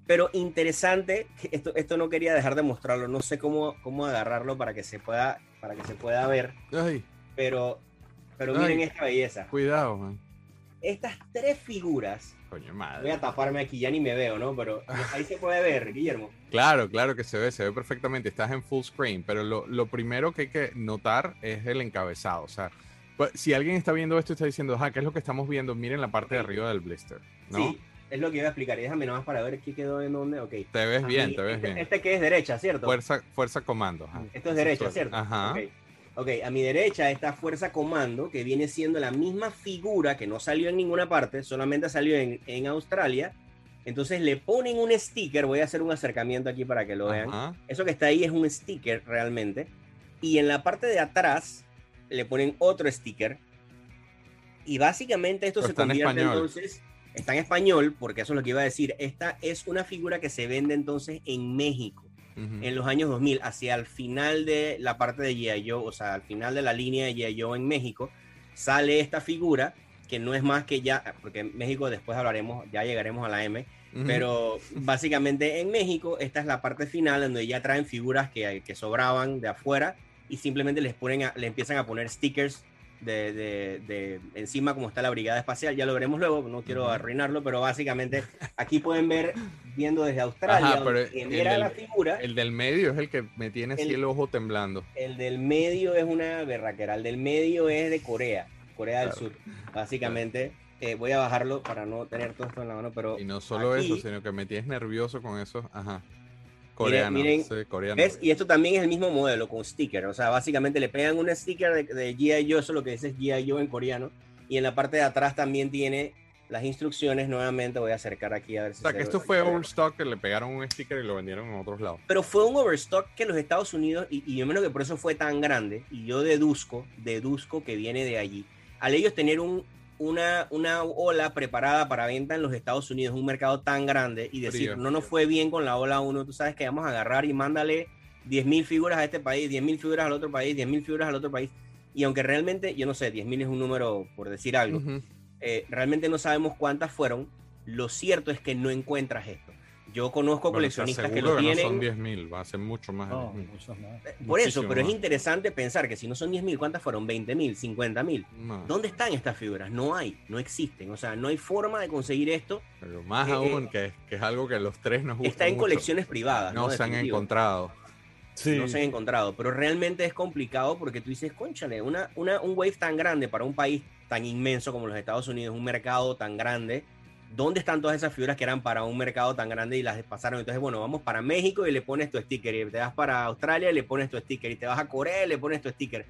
[SPEAKER 4] Pero interesante, esto, esto no quería dejar de mostrarlo, no sé cómo, cómo agarrarlo para que se pueda, para que se pueda ver,
[SPEAKER 1] Ay,
[SPEAKER 4] pero, pero
[SPEAKER 1] Ay.
[SPEAKER 4] miren esta belleza.
[SPEAKER 1] cuidado, man.
[SPEAKER 4] Estas tres figuras,
[SPEAKER 1] Coño
[SPEAKER 4] voy
[SPEAKER 1] madre.
[SPEAKER 4] a taparme aquí, ya ni me veo, ¿no? Pero ahí se puede ver, Guillermo.
[SPEAKER 1] Claro, claro que se ve, se ve perfectamente. Estás en full screen, pero lo, lo primero que hay que notar es el encabezado. O sea, si alguien está viendo esto y está diciendo, ah, ¿qué es lo que estamos viendo? Miren la parte de
[SPEAKER 4] Ok.
[SPEAKER 1] arriba del blister, ¿no?
[SPEAKER 4] Sí, es lo que iba a explicar. Y déjame nomás para ver qué quedó en dónde. Ok.
[SPEAKER 1] Te ves
[SPEAKER 4] A
[SPEAKER 1] bien, te ves
[SPEAKER 4] este,
[SPEAKER 1] bien.
[SPEAKER 4] Este que es derecha, ¿cierto?
[SPEAKER 1] Fuerza, fuerza comando. ajá.
[SPEAKER 4] Esto es derecha, ¿cierto?
[SPEAKER 1] Ajá.
[SPEAKER 4] Ok. Ok, a mi derecha está Fuerza Comando, que viene siendo la misma figura que no salió en ninguna parte, solamente salió en, en Australia. Entonces le ponen un sticker, voy a hacer un acercamiento aquí para que lo vean.
[SPEAKER 1] Ajá.
[SPEAKER 4] Eso que está ahí es un sticker realmente. y en la parte de atrás le ponen otro sticker. Y básicamente esto
[SPEAKER 1] Pero
[SPEAKER 4] se
[SPEAKER 1] en
[SPEAKER 4] convierte
[SPEAKER 1] español.
[SPEAKER 4] entonces, está en español, porque eso es lo que iba a decir. Esta es una figura que se vende entonces en México
[SPEAKER 1] Ujú.
[SPEAKER 4] en los años 2000, hacia el final de la parte de G.I. O sea, al final de la línea de G.I. En México, sale esta figura que no es más que ya, porque en México después hablaremos, ya llegaremos a la M,
[SPEAKER 1] Ujú.
[SPEAKER 4] pero básicamente en México esta es la parte final donde ya traen figuras que, que sobraban de afuera y simplemente les ponen a- le empiezan a poner stickers de, de- de encima como está la brigada espacial ya lo veremos luego no quiero arruinarlo pero básicamente aquí pueden ver viendo desde Australia
[SPEAKER 1] Ajá, pero el del-
[SPEAKER 4] la figura
[SPEAKER 1] El del medio es el que me tiene así
[SPEAKER 4] El-
[SPEAKER 1] el ojo temblando.
[SPEAKER 4] el del medio es una berraquera el del medio es de Corea Corea del. Sur básicamente eh, voy a bajarlo para no tener todo esto en la mano pero
[SPEAKER 1] Y no solo
[SPEAKER 4] aquí-
[SPEAKER 1] eso, sino que me tienes nervioso con eso. Ajá. Coreano.
[SPEAKER 4] miren,
[SPEAKER 1] sí, coreano.
[SPEAKER 4] ¿Ves? Y esto también es el mismo modelo con sticker. O sea, básicamente le pegan un sticker de, de G.I. Joe, eso es lo que dice es G.I. Joe en coreano. Y en la parte de atrás también tiene las instrucciones. Nuevamente voy a acercar aquí a ver si
[SPEAKER 1] O sea,
[SPEAKER 4] se
[SPEAKER 1] que esto fue overstock que le pegaron un sticker y lo vendieron en otros lados.
[SPEAKER 4] Pero fue un overstock que los Estados Unidos, y, y yo menos que por eso fue tan grande, y yo deduzco, deduzco que viene de allí. Al ellos tener un, una, una ola preparada para venta en los Estados Unidos, un mercado tan grande, y decir,
[SPEAKER 1] Frío.
[SPEAKER 4] no nos fue bien con la ola 1, tú sabes que vamos a agarrar y mándale 10.000 figuras a este país, 10.000 figuras al otro país, 10.000 figuras al otro país. Y aunque realmente, yo no sé, 10.000 es un número por decir algo, eh, realmente no sabemos cuántas fueron. Lo cierto es que no encuentras esto. Yo conozco
[SPEAKER 1] Bueno,
[SPEAKER 4] coleccionistas que lo
[SPEAKER 1] que no
[SPEAKER 4] tienen.
[SPEAKER 1] son 10.000, va a ser mucho más. de
[SPEAKER 3] No,
[SPEAKER 1] 10.000.
[SPEAKER 3] muchos más.
[SPEAKER 4] Eh, Por eso, pero es interesante pensar que si no son 10.000, ¿cuántas fueron? ¿20.000? ¿50.000?
[SPEAKER 1] No,
[SPEAKER 4] ¿Dónde están estas figuras? No hay, no existen. O sea, no hay forma de conseguir esto.
[SPEAKER 1] pero más
[SPEAKER 4] Eh,
[SPEAKER 1] aún,
[SPEAKER 4] eh,
[SPEAKER 1] que, que es algo que los tres nos gusta.
[SPEAKER 4] Está en
[SPEAKER 1] mucho.
[SPEAKER 4] colecciones privadas.
[SPEAKER 1] No,
[SPEAKER 4] No,
[SPEAKER 1] se han encontrado.
[SPEAKER 3] Sí.
[SPEAKER 4] No se han encontrado. Pero realmente es complicado porque tú dices, conchale, una, una, un wave tan grande para un país tan inmenso como los Estados Unidos, un mercado tan grande. ¿Dónde están todas esas figuras que eran para un mercado tan grande y las pasaron? Entonces, bueno, vamos para México y le pones tu sticker, y te vas para Australia y le pones tu sticker, y te vas a Corea y le pones tu sticker.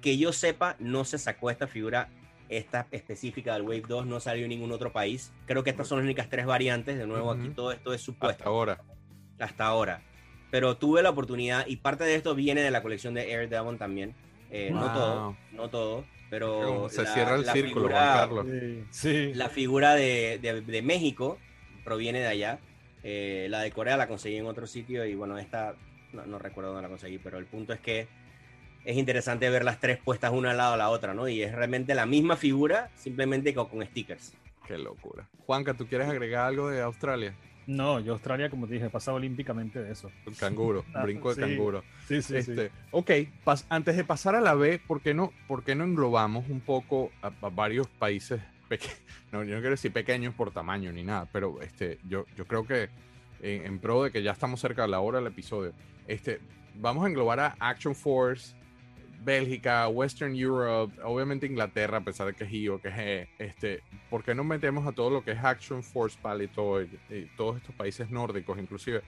[SPEAKER 4] Que yo sepa, no se sacó esta figura, esta específica del Wave 2, no salió en ningún otro país. Creo que estas son las únicas tres variantes. De nuevo, aquí
[SPEAKER 1] Ujú.
[SPEAKER 4] todo esto es supuesto
[SPEAKER 1] Hasta ahora.
[SPEAKER 4] hasta ahora. Pero tuve la oportunidad y parte de esto viene de la colección de Air Devon también. Eh, No
[SPEAKER 1] Wow.
[SPEAKER 4] todo, no todo, pero
[SPEAKER 1] se
[SPEAKER 4] la-
[SPEAKER 1] cierra el
[SPEAKER 4] la
[SPEAKER 1] círculo,
[SPEAKER 4] figura-
[SPEAKER 1] Juan Carlos.
[SPEAKER 3] Sí, sí.
[SPEAKER 4] La figura de, de- de México proviene de allá. Eh, la de Corea la conseguí en otro sitio y bueno, esta no, no recuerdo dónde la conseguí, pero el punto es que es interesante ver las tres puestas una al lado de la otra, ¿no? Y es realmente la misma figura, simplemente con, con stickers.
[SPEAKER 1] Qué locura. Juanca, ¿tú quieres agregar algo de Australia?
[SPEAKER 3] No, yo Australia, como te dije, he pasado olímpicamente de eso.
[SPEAKER 1] El canguro,
[SPEAKER 3] Ah,
[SPEAKER 1] brinco de
[SPEAKER 3] sí.
[SPEAKER 1] canguro.
[SPEAKER 3] Sí, sí, sí.
[SPEAKER 1] Este, Ok, pas- antes de pasar a la B, ¿por qué no, por qué no englobamos un poco a, a varios países? No, yo no quiero decir pequeños por tamaño ni nada, pero este, yo, yo creo que en, en pro de que ya estamos cerca de la hora del episodio, este, vamos a englobar a Action Force, Bélgica, Western Europe, obviamente Inglaterra, a pesar de que es I o que es E, este, ¿por qué no metemos a todo lo que es Action Force, Palitoid, y todos estos países nórdicos, inclusive,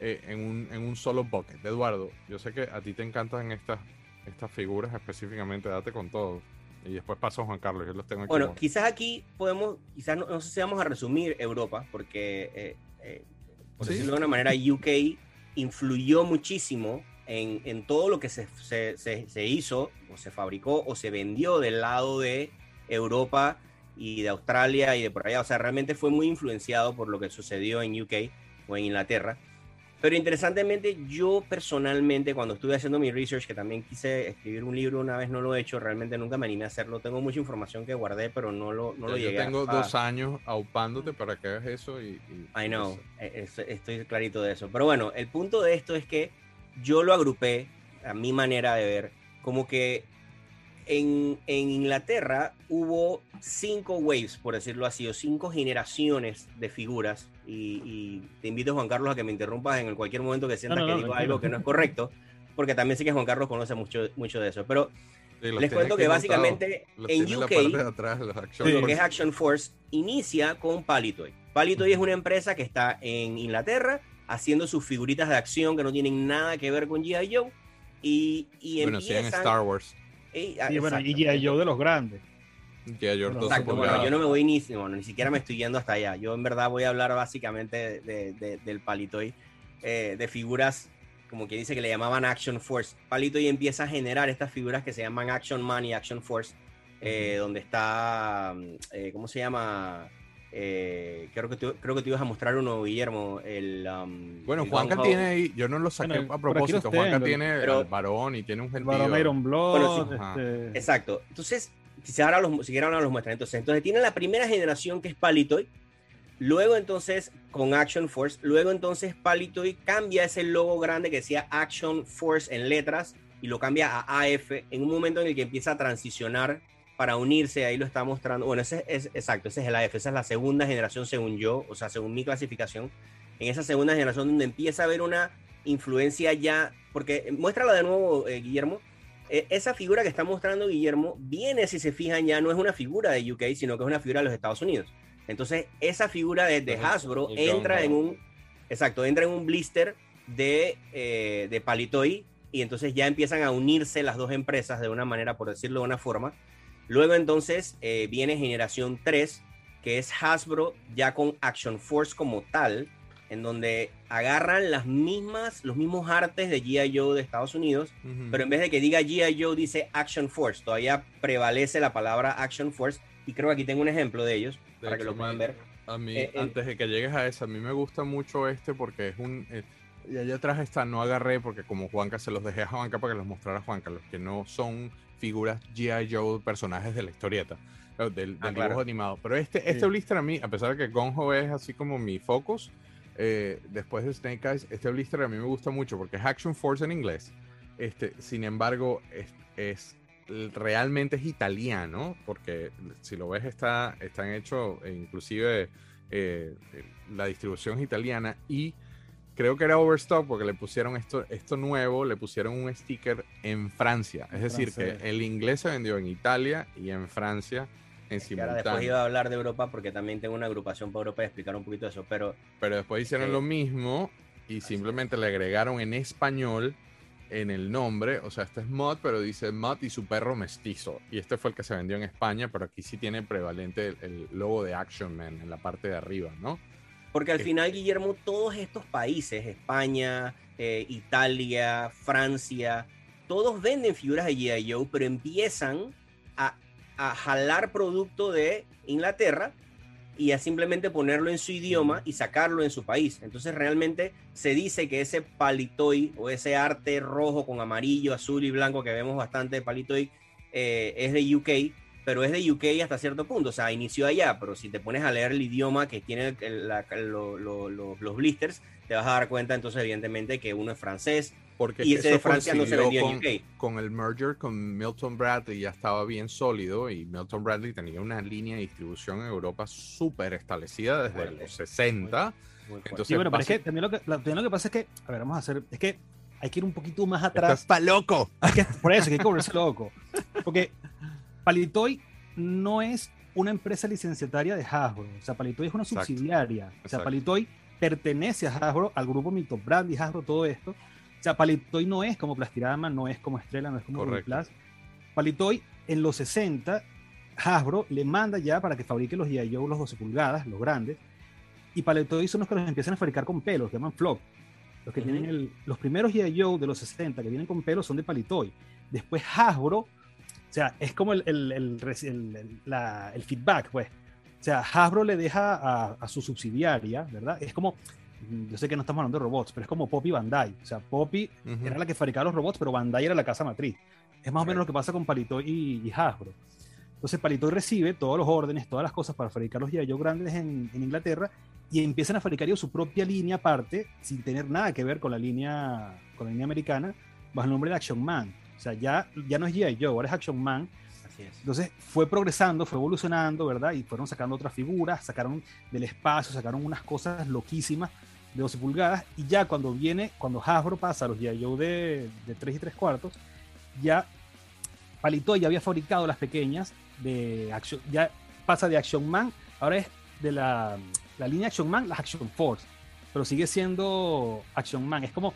[SPEAKER 1] eh, en, un, en un solo bucket? Eduardo, yo sé que a ti te encantan estas, estas figuras específicamente, date con todo. Y después paso a Juan Carlos, yo los tengo aquí.
[SPEAKER 4] Bueno,
[SPEAKER 1] como-
[SPEAKER 4] quizás aquí podemos, quizás no, no sé si vamos a resumir Europa, porque eh, eh, por
[SPEAKER 1] Sí.
[SPEAKER 4] decirlo de una manera, UK influyó muchísimo en, en todo lo que se, se- se- se hizo, o se fabricó, o se vendió del lado de Europa y de Australia y de por allá. O sea, realmente fue muy influenciado por lo que sucedió en UK o en Inglaterra. Pero interesantemente, yo personalmente, cuando estuve haciendo mi research, que también quise escribir un libro una vez, no lo he hecho, realmente nunca me animé a hacerlo. Tengo mucha información que guardé, pero no lo, no lo
[SPEAKER 1] yo
[SPEAKER 4] llegué
[SPEAKER 1] tengo
[SPEAKER 4] a-
[SPEAKER 1] dos años aupándote para que hagas eso y... y-
[SPEAKER 4] I know,
[SPEAKER 1] eso.
[SPEAKER 4] eh, es- estoy clarito de eso. Pero bueno, el punto de esto es que yo lo agrupé, a mi manera de ver, como que en, en Inglaterra hubo cinco waves, por decirlo así, o cinco generaciones de figuras. Y, y te invito, Juan Carlos, a que me interrumpas en cualquier momento que sientas
[SPEAKER 3] no,
[SPEAKER 4] que
[SPEAKER 3] no,
[SPEAKER 4] digo algo que no es correcto, porque también sé que Juan Carlos conoce mucho, mucho de eso. Pero
[SPEAKER 1] Sí,
[SPEAKER 4] les cuento que
[SPEAKER 1] anotados,
[SPEAKER 4] básicamente en UK
[SPEAKER 1] parte de atrás, los Action
[SPEAKER 4] lo que
[SPEAKER 1] Force.
[SPEAKER 4] es Action Force inicia con Palitoy. Palitoy es una empresa que está en Inglaterra haciendo sus figuritas de acción que no tienen nada que ver con G.I. Joe. Y, y
[SPEAKER 1] Bueno, sí, en
[SPEAKER 4] empiezan...
[SPEAKER 1] Star Wars.
[SPEAKER 4] y, ah,
[SPEAKER 3] Y bueno, y. G.I. Joe de los grandes.
[SPEAKER 1] Ya yo
[SPEAKER 3] Bueno,
[SPEAKER 1] 12
[SPEAKER 4] Exacto, bueno,
[SPEAKER 1] pulgadas.
[SPEAKER 4] yo no me voy ni, bueno, ni siquiera me estoy yendo hasta allá. Yo en verdad voy a hablar básicamente de- de- del Palitoy, eh, de figuras como quien dice que le llamaban Action Force. Palito y empieza a generar estas figuras que se llaman Action Man y Action Force, eh, donde está, mm, eh, ¿cómo se llama? Eh, creo, que tú, creo que te ibas a mostrar uno, Guillermo. El, um,
[SPEAKER 1] Bueno,
[SPEAKER 4] el
[SPEAKER 1] Juanca tiene ahí, yo no lo saqué
[SPEAKER 3] Bueno,
[SPEAKER 1] a propósito. Juanca
[SPEAKER 3] tengo,
[SPEAKER 1] tiene
[SPEAKER 4] pero-
[SPEAKER 1] al varón y tiene un gentío.
[SPEAKER 3] Baron Iron Blood.
[SPEAKER 4] Bueno, sí.
[SPEAKER 3] Este,
[SPEAKER 4] Exacto. Entonces, si ahora los, si ahora los muestran. Entonces, entonces tiene la primera generación que es Palitoy. Luego entonces con Action Force. Luego entonces Palitoy cambia ese logo grande que decía Action Force en letras y lo cambia a AF en un momento en el que empieza a transicionar para unirse. Ahí lo está mostrando. Bueno, ese es exacto, ese es el AF. Esa es la segunda generación según yo, o sea, según mi clasificación. En esa segunda generación donde empieza a haber una influencia ya, porque muéstrala de nuevo, eh, Guillermo. Eh, esa figura que está mostrando Guillermo viene, si se fijan, ya no es una figura de UK, sino que es una figura de los Estados Unidos. Entonces, esa figura de. Hasbro entra en un, exacto, entra en un blister de, eh, de Palitoy y entonces ya empiezan a unirse las dos empresas de una manera, por decirlo de una forma. Luego entonces eh, viene generación 3, que es Hasbro ya con Action Force como tal, en donde agarran las mismas, los mismos artes de G.I. Joe de Estados Unidos, pero en vez de que diga G.I. Joe, dice Action Force. Todavía prevalece la palabra Action Force. Y creo que aquí tengo un ejemplo de ellos,
[SPEAKER 1] De
[SPEAKER 4] para que lo puedan ver.
[SPEAKER 1] A mí,
[SPEAKER 4] eh.
[SPEAKER 1] antes de que llegues a esa, a mí me gusta mucho este porque es un... eh, y allá atrás está, no agarré porque como Juanca se los dejé a Juanca para que los mostrara a Juanca, los que no son figuras G.I. Joe, personajes de la historieta, del, del
[SPEAKER 4] Ah,
[SPEAKER 1] dibujo
[SPEAKER 4] claro.
[SPEAKER 1] animado. Pero este, este
[SPEAKER 3] Sí.
[SPEAKER 1] blister a mí, a pesar de que Gonjo es así como mi focus, eh, después de Snake Eyes, este blister a mí me gusta mucho porque es Action Force en inglés. Este, sin embargo, es, es- realmente es italiano, porque si lo ves está, están hechos, inclusive eh, la distribución es italiana y creo que era Overstock porque le pusieron esto, esto nuevo, le pusieron un sticker en Francia. Es
[SPEAKER 3] En
[SPEAKER 1] decir,
[SPEAKER 3] francés.
[SPEAKER 1] que el inglés se vendió en Italia y en Francia en
[SPEAKER 4] Que ahora después
[SPEAKER 1] simultáneo.
[SPEAKER 4] iba a hablar de Europa porque también tengo una agrupación para Europa y explicar un poquito de eso. Pero
[SPEAKER 1] Pero después hicieron
[SPEAKER 4] Ok.
[SPEAKER 1] lo mismo y simplemente le agregaron en español en el nombre, o sea, este es Mod, pero dice Mod y su perro mestizo. Y este fue el que se vendió en España, pero aquí sí tiene prevalente el, el logo de Action Man en la parte de arriba, ¿no?
[SPEAKER 4] Porque al final, Guillermo, todos estos países, España, eh, Italia, Francia, todos venden figuras de G.I. Joe, pero empiezan a, a jalar producto de Inglaterra y a simplemente ponerlo en su idioma y sacarlo en su país. Entonces realmente se dice que ese palitoy o ese arte rojo con amarillo, azul y blanco que vemos bastante de palitoy eh, es de UK, pero es de UK hasta cierto punto, o sea, inició allá, pero si te pones a leer el idioma que tiene el- el- la- lo- lo- lo- los blisters, te vas a dar cuenta entonces evidentemente que uno es francés
[SPEAKER 1] Porque
[SPEAKER 4] y ese de Francia no se vendió en
[SPEAKER 1] con,
[SPEAKER 4] UK.
[SPEAKER 1] con el merger con Milton Bradley ya estaba bien sólido y Milton Bradley tenía una línea de distribución en Europa súper establecida desde
[SPEAKER 4] Fuerte.
[SPEAKER 1] los 60.
[SPEAKER 4] Muy fuerte.
[SPEAKER 1] Entonces,
[SPEAKER 3] Sí, bueno, pero es que también lo que, también lo que pasa es que, a ver, vamos a hacer, es que hay que ir un poquito más
[SPEAKER 1] Estás
[SPEAKER 3] atrás.
[SPEAKER 1] pa' loco.
[SPEAKER 3] Hay que- por eso, hay que volverse loco. Porque Palitoy no es una empresa licenciataria de Hasbro. O sea, Palitoy es una
[SPEAKER 1] Exacto.
[SPEAKER 3] subsidiaria. O sea,
[SPEAKER 1] Exacto.
[SPEAKER 3] Palitoy pertenece a Hasbro, al grupo Milton Bradley, Hasbro, todo esto. O sea, Palitoy no es como Plastirama, no es como Estrella, no es como. Uniplas. Palitoy, en los 60, Hasbro le manda ya para que fabrique los G.I. Los 12 pulgadas, los grandes. Y Palitoy son los que los empiezan a fabricar con pelos, que llaman flock. Los que
[SPEAKER 4] Ujú.
[SPEAKER 3] tienen el, los primeros G.I. De los 60 que vienen con pelos son de Palitoy. Después Hasbro, o sea, es como el, el, el, la- el feedback, pues. O sea, Hasbro le deja a, a su subsidiaria, ¿verdad? Es como, mm, yo sé que no estamos hablando de robots, pero es como Poppy Bandai. O sea, Poppy
[SPEAKER 1] Ujú.
[SPEAKER 3] era la que fabricaba los robots, pero Bandai era la casa matriz. Es más o menos lo que pasa con Palitoy y, y Hasbro. Entonces Palitoy recibe todos los órdenes, todas las cosas para fabricar los. Joe grandes en, en Inglaterra y empiezan a fabricar ellos su propia línea aparte, sin tener nada que ver con la línea, con la línea americana, bajo el nombre de Action Man. O sea, ya, ya no es G.I. Joe, ahora es Action Man.
[SPEAKER 4] Así es.
[SPEAKER 3] Entonces fue progresando, fue evolucionando, ¿verdad? Y fueron sacando otras figuras, sacaron del espacio, sacaron unas cosas loquísimas de 12 pulgadas. Y ya cuando viene, cuando Hasbro pasa a los G.I. Joe de, de 3 y 3 cuartos, ya Palitoy ya había fabricado las pequeñas de Action, ya pasa de Action Man, ahora es de la, la línea Action Man, las Action Force, pero sigue siendo Action Man. Es como,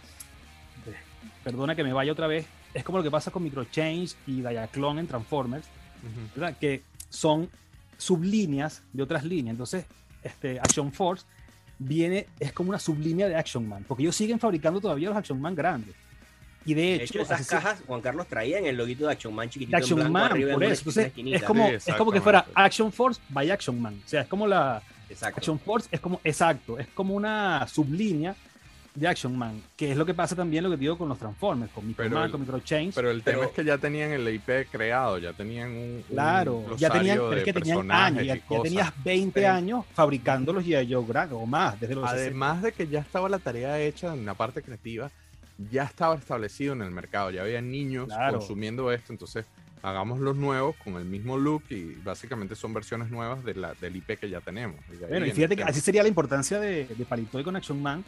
[SPEAKER 3] eh, perdona que me vaya otra vez, es como lo que pasa con Microchange y Diaclone en Transformers,
[SPEAKER 1] Ujú.
[SPEAKER 3] ¿verdad? que son sublíneas de otras líneas. Entonces, este, Action Force viene, es como una sublínea de Action Man, porque ellos siguen fabricando todavía los Action Man grandes. Y de
[SPEAKER 4] De
[SPEAKER 3] hecho,
[SPEAKER 4] esas cajas, Juan Carlos traía en el loguito de Action Man chiquitito
[SPEAKER 3] Action
[SPEAKER 4] en blanco
[SPEAKER 3] Man,
[SPEAKER 4] arriba
[SPEAKER 3] por eso. Entonces, es como,
[SPEAKER 1] Sí,
[SPEAKER 3] es como que fuera. Action Force by Action Man. O sea, es como la
[SPEAKER 4] Exacto.
[SPEAKER 3] Action Force, es como, exacto, es como una sublínea de Action Man, que es lo que pasa también lo que digo con los Transformers, con Micro
[SPEAKER 1] Pero
[SPEAKER 3] Man,
[SPEAKER 1] el-
[SPEAKER 3] con Micro Chains.
[SPEAKER 1] Pero el tema
[SPEAKER 4] Pero-
[SPEAKER 1] es que ya tenían el IP creado, ya tenían un, un
[SPEAKER 3] Claro, ya tenían, es que tenían años,
[SPEAKER 1] y
[SPEAKER 3] ya, tenías 20
[SPEAKER 1] Sí.
[SPEAKER 3] años fabricando los G.I. Joe o más, desde los 60.
[SPEAKER 1] Además de que ya estaba la tarea hecha en la parte creativa, ya estaba establecido en el mercado, ya había niños
[SPEAKER 3] Claro.
[SPEAKER 1] consumiendo esto, entonces hagamos los nuevos con el mismo look y básicamente son versiones nuevas de la, del IP que ya tenemos. Y
[SPEAKER 3] Bueno, y fíjate que así sería la importancia de, de Palitoy con Action Man,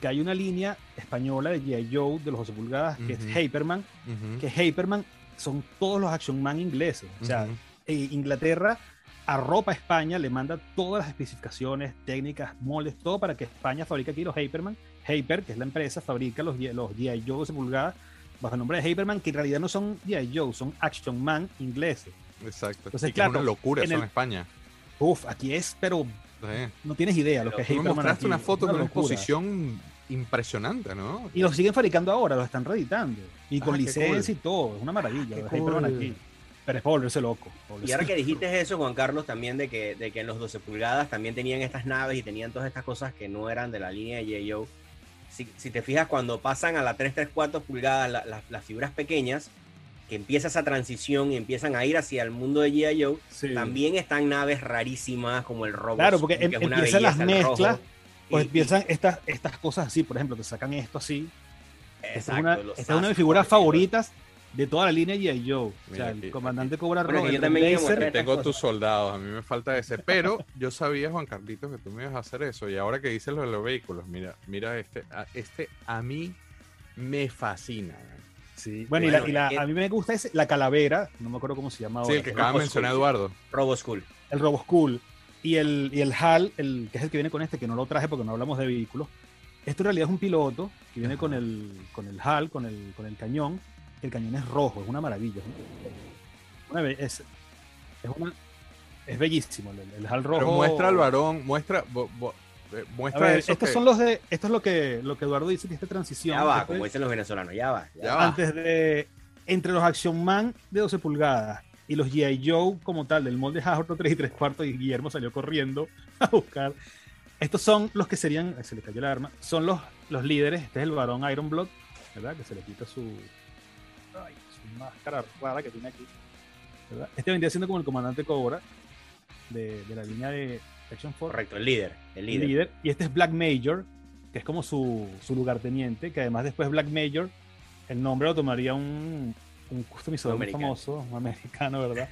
[SPEAKER 3] que hay una línea española de G.I. Joe de los 12 pulgadas, que es Hyperman,
[SPEAKER 1] Ujú,
[SPEAKER 3] que Hyperman son todos los Action Man ingleses. O sea, eh, Inglaterra arropa a España, le manda todas las especificaciones, técnicas, moldes, todo para que España fabrique aquí los Hyperman. Hyper, que es la empresa, fabrica los, los G.I. Joe 12 pulgadas bajo el nombre de Hyperman, que en realidad no son G.I. Joe, son Action Man ingleses.
[SPEAKER 1] Exacto.
[SPEAKER 3] Entonces,
[SPEAKER 1] y que es
[SPEAKER 3] claro,
[SPEAKER 1] una locura
[SPEAKER 3] en
[SPEAKER 1] eso en España.
[SPEAKER 3] Uf, aquí es, pero
[SPEAKER 1] Sí.
[SPEAKER 3] no tienes idea lo que es
[SPEAKER 1] me
[SPEAKER 3] Hyperman.
[SPEAKER 1] mostraste
[SPEAKER 3] aquí,
[SPEAKER 1] una foto con una exposición impresionante, ¿no?
[SPEAKER 3] Y los siguen fabricando ahora, los están reeditando. Y con
[SPEAKER 1] Ah,
[SPEAKER 3] licencia
[SPEAKER 1] cool.
[SPEAKER 3] y todo. Es una maravilla. Los Hyperman
[SPEAKER 1] cool.
[SPEAKER 3] aquí. Pero es para volverse loco.
[SPEAKER 4] Y ahora que dijiste eso, Juan Carlos, también de que, de que en los 12 pulgadas también tenían estas naves y tenían todas estas cosas que no eran de la línea de G.I. Joe. Si, si te fijas, cuando pasan a la 3 3 4 pulgadas, la- la- las figuras pequeñas, que empieza esa transición y empiezan a ir hacia el mundo de G.I. Joe,
[SPEAKER 3] Sí.
[SPEAKER 4] también están naves rarísimas como el Robot.
[SPEAKER 3] Claro, porque em- empiezan las mezclas, Pues
[SPEAKER 4] Y-
[SPEAKER 3] empiezan estas, estas cosas así. Por ejemplo, te sacan esto así. Esta es
[SPEAKER 4] Exacto,
[SPEAKER 3] una, esta es una de mis figuras favoritas de toda la línea G.I. Joe. O sea,
[SPEAKER 1] aquí,
[SPEAKER 3] el comandante Cobra
[SPEAKER 4] Bueno,
[SPEAKER 3] Rojo,
[SPEAKER 4] yo también
[SPEAKER 3] Blazer.
[SPEAKER 1] Aquí
[SPEAKER 4] estas
[SPEAKER 1] tengo
[SPEAKER 4] cosas.
[SPEAKER 1] tus soldados, a mí me falta ese. Pero yo sabía, Juan Carlitos, que tú me ibas a hacer eso. Y ahora que dices lo de los vehículos, mira, mira este. a- Este a mí me fascina.
[SPEAKER 3] Sí. Bueno, y, la-
[SPEAKER 4] Bueno,
[SPEAKER 3] y la-
[SPEAKER 4] es-
[SPEAKER 3] a mí me gusta ese, la calavera, no me acuerdo cómo se llama ahora.
[SPEAKER 1] Sí, el que acaba de mencionar. Eduardo.
[SPEAKER 4] Robo School.
[SPEAKER 3] el Robo School y el, y el HAL, el, que es el que viene con este, que no lo traje porque no hablamos de vehículos. Esto en realidad es un piloto que viene con el, con el HAL, con el, con el cañón. El cañón es rojo, es una maravilla. Una es, es, una- es bellísimo el, el HAL rojo.
[SPEAKER 1] Pero muestra al varón, muestra. bo- bo- eh, muestra
[SPEAKER 3] ver,
[SPEAKER 1] eso
[SPEAKER 3] estos
[SPEAKER 1] que-
[SPEAKER 3] son los de, esto es lo que, lo que Eduardo dice que esta transición.
[SPEAKER 4] Ya va,
[SPEAKER 3] después-
[SPEAKER 4] como dicen los venezolanos, ya va. ya va.
[SPEAKER 3] antes de entre los Action Man de 12 pulgadas y los G.I. Joe como tal del molde Hasbro 3 y 3 cuartos y Guillermo salió corriendo a buscar. Estos son los que serían, se le cayó el arma, son los, los líderes. Este es el varón Ironblood, ¿verdad? Que se le quita su, ay, su máscara rara que tiene aquí. ¿verdad? Este vendría siendo como el comandante Cobra de, de la línea de Action Force
[SPEAKER 4] Correcto, el líder. El
[SPEAKER 3] el
[SPEAKER 4] líder.
[SPEAKER 3] líder. Y este es Black Major, que es como su, su lugarteniente, que además después Black Major, el nombre lo tomaría un, un customizador muy famoso, un americano, ¿verdad?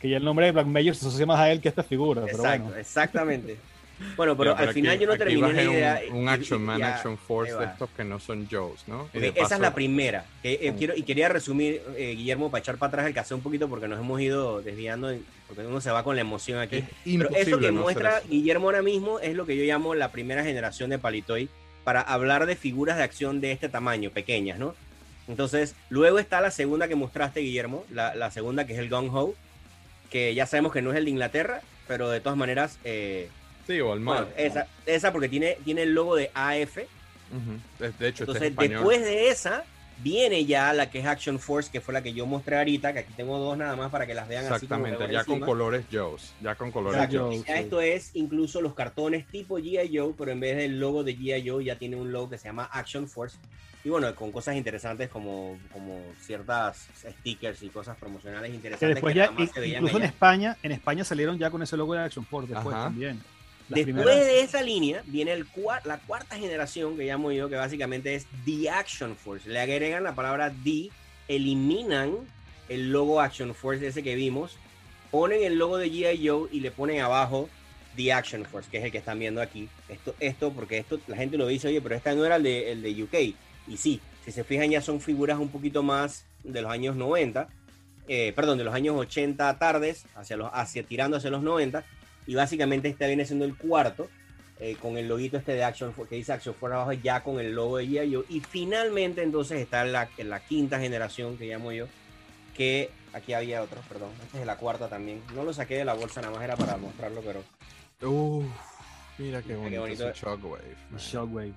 [SPEAKER 3] que ya el nombre de Black Major se asocia más a él que a esta figura, pero
[SPEAKER 4] Exacto,
[SPEAKER 3] bueno.
[SPEAKER 4] exactamente. Bueno, pero
[SPEAKER 1] Ya,
[SPEAKER 4] al
[SPEAKER 1] aquí-
[SPEAKER 4] final yo no terminé la idea.
[SPEAKER 1] Un, un Action Man,
[SPEAKER 4] ya-
[SPEAKER 1] Action Force de estos que no son Joes, ¿no? Y
[SPEAKER 4] Ok,
[SPEAKER 1] de
[SPEAKER 4] esa es la primera. que, eh,
[SPEAKER 1] Mm.
[SPEAKER 4] quiero, y quería resumir, eh, Guillermo, para echar para atrás el caso un poquito porque nos hemos ido desviando, porque uno se va con la emoción aquí.
[SPEAKER 1] Es
[SPEAKER 4] Pero
[SPEAKER 1] imposible
[SPEAKER 4] eso que
[SPEAKER 1] no
[SPEAKER 4] muestra
[SPEAKER 1] eso.
[SPEAKER 4] Guillermo ahora mismo es lo que yo llamo la primera generación de Palitoy para hablar de figuras de acción de este tamaño, pequeñas, ¿no? Entonces, luego está la segunda que mostraste, Guillermo, la, la segunda que es el Gung Ho, que ya sabemos que no es el de Inglaterra, pero de todas maneras, eh,
[SPEAKER 1] Sí, o al
[SPEAKER 4] bueno, esa, esa porque tiene, tiene el logo de AF.
[SPEAKER 1] De, de hecho, este
[SPEAKER 4] entonces,
[SPEAKER 1] es
[SPEAKER 4] después de esa, viene ya la que es Action Force, que fue la que yo mostré ahorita, que aquí tengo dos nada más para que las vean así como
[SPEAKER 1] Exactamente,
[SPEAKER 4] por
[SPEAKER 1] ya con colores Joes. Ya con colores
[SPEAKER 4] Exacto.
[SPEAKER 1] Joes.
[SPEAKER 4] Ya
[SPEAKER 3] sí.
[SPEAKER 4] esto es incluso los cartones tipo G.I. Joe, pero en vez del logo de G.I. Joe ya tiene un logo que se llama Action Force. Y bueno, con cosas interesantes como, como ciertas stickers y cosas promocionales
[SPEAKER 3] Que
[SPEAKER 4] interesantes.
[SPEAKER 3] después
[SPEAKER 4] que
[SPEAKER 3] ya,
[SPEAKER 4] nada más se veían
[SPEAKER 3] incluso en. España, en España salieron ya con ese logo de Action Force después
[SPEAKER 1] Ajá.
[SPEAKER 3] también. Las
[SPEAKER 4] Después
[SPEAKER 3] primeras-
[SPEAKER 4] de esa línea viene el cua- la cuarta generación que llamo yo, que básicamente es The Action Force. Le agregan la palabra The, eliminan el logo Action Force ese que vimos, ponen el logo de G.I. Joe y le ponen abajo The Action Force, que es el que están viendo aquí. Esto, esto porque esto la gente lo dice, oye, pero esta no era el de, el de UK. Y sí, si se fijan ya son figuras un poquito más de los años 90, eh, perdón, de los años 80 tardes, hacia los, hacia, tirando hacia los 90 y básicamente este viene siendo el cuarto eh, con el loguito este de Action que dice Action Force abajo ya con el logo de G.I. Y finalmente entonces está la, la quinta generación que llamo yo que aquí había otros, perdón, esta es la cuarta también no lo saqué de la bolsa, nada más era para mostrarlo pero
[SPEAKER 1] Uf, Mira qué
[SPEAKER 4] Mira qué
[SPEAKER 1] bonito,
[SPEAKER 4] bonito.
[SPEAKER 1] Shockwave. man.
[SPEAKER 3] Shockwave.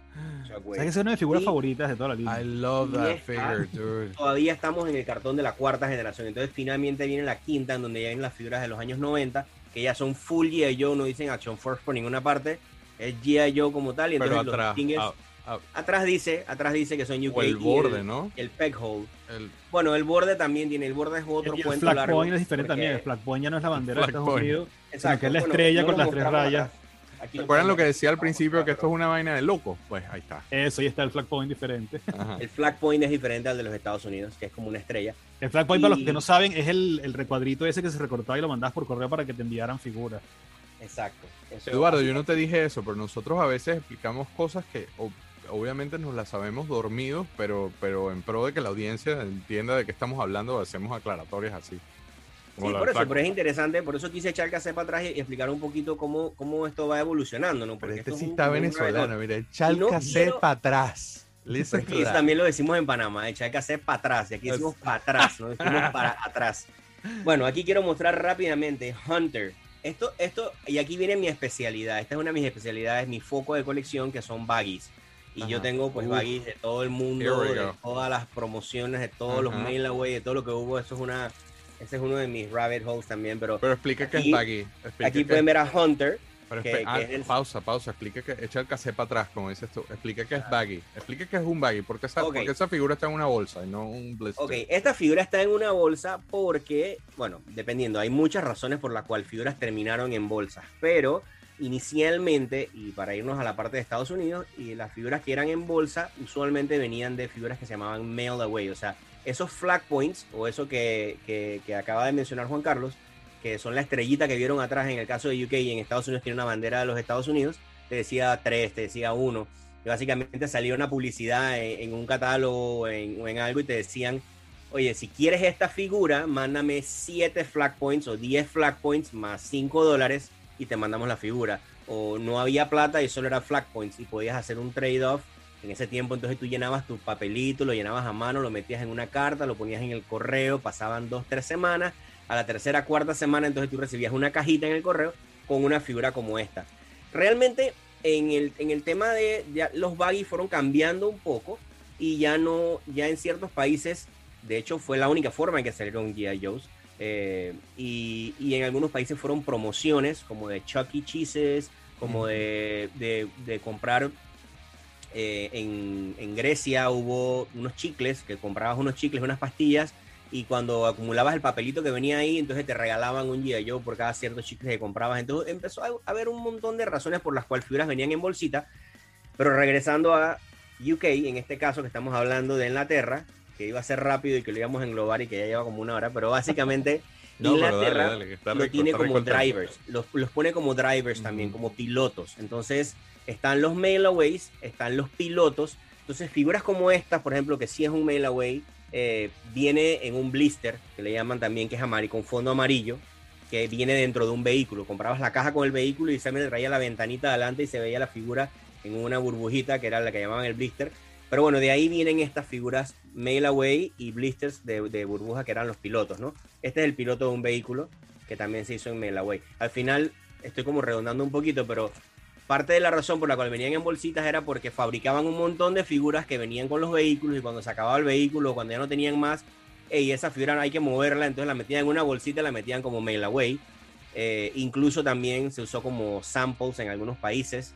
[SPEAKER 4] Shockwave.
[SPEAKER 3] ¿Sabes que es una de mis figuras
[SPEAKER 4] Y-
[SPEAKER 3] favoritas de toda la línea?
[SPEAKER 1] I love that figure, dude.
[SPEAKER 4] todavía estamos en el cartón de la cuarta generación. Entonces, finalmente viene la quinta, en donde ya vienen las figuras de los años 90, que ya son full G.I. Joe, no dicen Action Force por ninguna parte. Es G.I. Joe como tal. Y entonces
[SPEAKER 1] Pero
[SPEAKER 4] los
[SPEAKER 1] ah,
[SPEAKER 4] atrás dice, atrás dice que son UK.
[SPEAKER 1] o el borde, ¿no?
[SPEAKER 4] El peg hole.
[SPEAKER 1] El,
[SPEAKER 4] Bueno, el borde también tiene, el borde es otro
[SPEAKER 3] el
[SPEAKER 4] cuento
[SPEAKER 3] flag
[SPEAKER 4] largo.
[SPEAKER 3] point es diferente también. El flag point ya no es la bandera de
[SPEAKER 1] Flag
[SPEAKER 3] Estados
[SPEAKER 1] point.
[SPEAKER 3] Unidos,
[SPEAKER 4] Exacto,
[SPEAKER 3] sino que es la
[SPEAKER 4] bueno,
[SPEAKER 3] estrella
[SPEAKER 4] no
[SPEAKER 3] con las tres rayas.
[SPEAKER 4] atrás. Aquí
[SPEAKER 1] ¿Se
[SPEAKER 4] lo
[SPEAKER 1] que decía al principio, que esto es una vaina de loco? Pues ahí está.
[SPEAKER 3] Eso, y está el flag point diferente.
[SPEAKER 1] Ajá.
[SPEAKER 4] El flag point es diferente al de los Estados Unidos, que es como una estrella.
[SPEAKER 3] El flag point, para los que no saben, es el, el recuadrito ese que se recortaba y lo mandabas por correo para que te enviaran figuras.
[SPEAKER 4] Exacto. Eso
[SPEAKER 1] Eduardo, yo no te dije eso, pero nosotros a veces explicamos cosas que obviamente nos las sabemos dormidos, pero, pero en pro de que la audiencia entienda de qué estamos hablando, hacemos aclaratorias así.
[SPEAKER 4] Sí, por eso, pero es interesante, por eso quise echar cassette para atrás y explicar un poquito cómo, cómo esto va evolucionando, ¿no?
[SPEAKER 1] Pero
[SPEAKER 4] Porque
[SPEAKER 1] este
[SPEAKER 4] esto
[SPEAKER 1] sí
[SPEAKER 4] es
[SPEAKER 1] está venezolano, mira, echa el
[SPEAKER 4] Y no quiero-
[SPEAKER 1] para atrás. Listen
[SPEAKER 4] Pero es
[SPEAKER 1] to
[SPEAKER 4] que eso
[SPEAKER 1] that.
[SPEAKER 4] también lo decimos en Panamá, echar el cassette para atrás, y aquí decimos para atrás, no decimos para atrás. Bueno, aquí quiero mostrar rápidamente Hunter. Esto, esto, y aquí viene mi especialidad. Esta es una de mis especialidades, mi foco de colección, que son baggies. Y yo
[SPEAKER 1] Ajá.
[SPEAKER 4] tengo pues baggies de todo el mundo, de todas las promociones, de todos los
[SPEAKER 1] Ajá.
[SPEAKER 4] mail away, de todo lo que hubo. Eso es una, ese es uno de mis rabbit holes también, pero
[SPEAKER 1] Pero explica qué es
[SPEAKER 4] Aquí-
[SPEAKER 1] baggy. explica
[SPEAKER 4] aquí pueden ver a Hunter.
[SPEAKER 1] pero
[SPEAKER 4] que-
[SPEAKER 1] espe-
[SPEAKER 4] que
[SPEAKER 1] ah,
[SPEAKER 4] es el-
[SPEAKER 1] Pausa, pausa. Explica que echa el cassette para atrás, como dices tú. Explica qué es baggy. Explica qué es un baggy. Porque esa,
[SPEAKER 4] Ok.
[SPEAKER 1] porque esa figura está en una bolsa y no un blister.
[SPEAKER 4] Ok, esta figura está en una bolsa porque, bueno, dependiendo, hay muchas razones por las cuales figuras terminaron en bolsas, pero inicialmente, y para irnos a la parte de Estados Unidos, y las figuras que eran en bolsa usualmente venían de figuras que se llamaban mail away, o sea, esos flag points, o eso que, que- que acaba de mencionar Juan Carlos, que son la estrellita que vieron atrás en el caso de UK y en Estados Unidos tiene una bandera de los Estados Unidos, te decía 3, te decía 1, y básicamente salía una publicidad en, en un catálogo en, o en algo y te decían, oye, si quieres esta figura, mándame 7 flag points o 10 flag points más 5 dólares y te mandamos la figura. O no había plata y solo era flag points y podías hacer un trade-off. En ese tiempo entonces tú llenabas tu papelito, lo llenabas a mano, lo metías en una carta, lo ponías en el correo, pasaban dos, tres semanas. A la tercera, cuarta semana entonces tú recibías una cajita en el correo con una figura como esta. Realmente en el, en el tema de ya los baggy fueron cambiando un poco y ya no, ya en ciertos países, de hecho fue la única forma en que salieron G.I. Joe's. eh, y, y en algunos países fueron promociones como de Chuck E. Cheese's, como de, de- de comprar eh, en, Grecia hubo unos chicles, que comprabas unos chicles, unas pastillas, y cuando acumulabas el papelito que venía ahí, entonces te regalaban un G.I. Joe por cada cierto chicle que comprabas. Entonces empezó a haber un montón de razones por las cuales figuras venían en bolsita. Pero regresando a UK, en este caso que estamos hablando de Inglaterra, que iba a ser rápido y que lo íbamos a englobar y que ya lleva como una hora, pero básicamente
[SPEAKER 1] No, pero dale,
[SPEAKER 4] Inglaterra
[SPEAKER 1] dale,
[SPEAKER 4] lo tiene como drivers, los, los pone como drivers también, como pilotos. Entonces están los mailaways, están los pilotos. Entonces figuras como esta, por ejemplo, que sí es un mailaway, eh, viene en un blister, que le llaman también, que es amarillo, con fondo amarillo, que viene dentro de un vehículo. Comprabas la caja con el vehículo y se me traía la ventanita adelante y se veía la figura en una burbujita, que era la que llamaban el blister. Pero bueno, de ahí vienen estas figuras mail away y blisters de, de burbuja que eran los pilotos, ¿no? Este es el piloto de un vehículo que también se hizo en mail away. Al final, estoy como redondando un poquito, pero parte de la razón por la cual venían en bolsitas era porque fabricaban un montón de figuras que venían con los vehículos y cuando se acababa el vehículo, cuando ya no tenían más, y esa figura hay que moverla, entonces la metían en una bolsita la metían como mail away. Eh, incluso también se usó como samples en algunos países.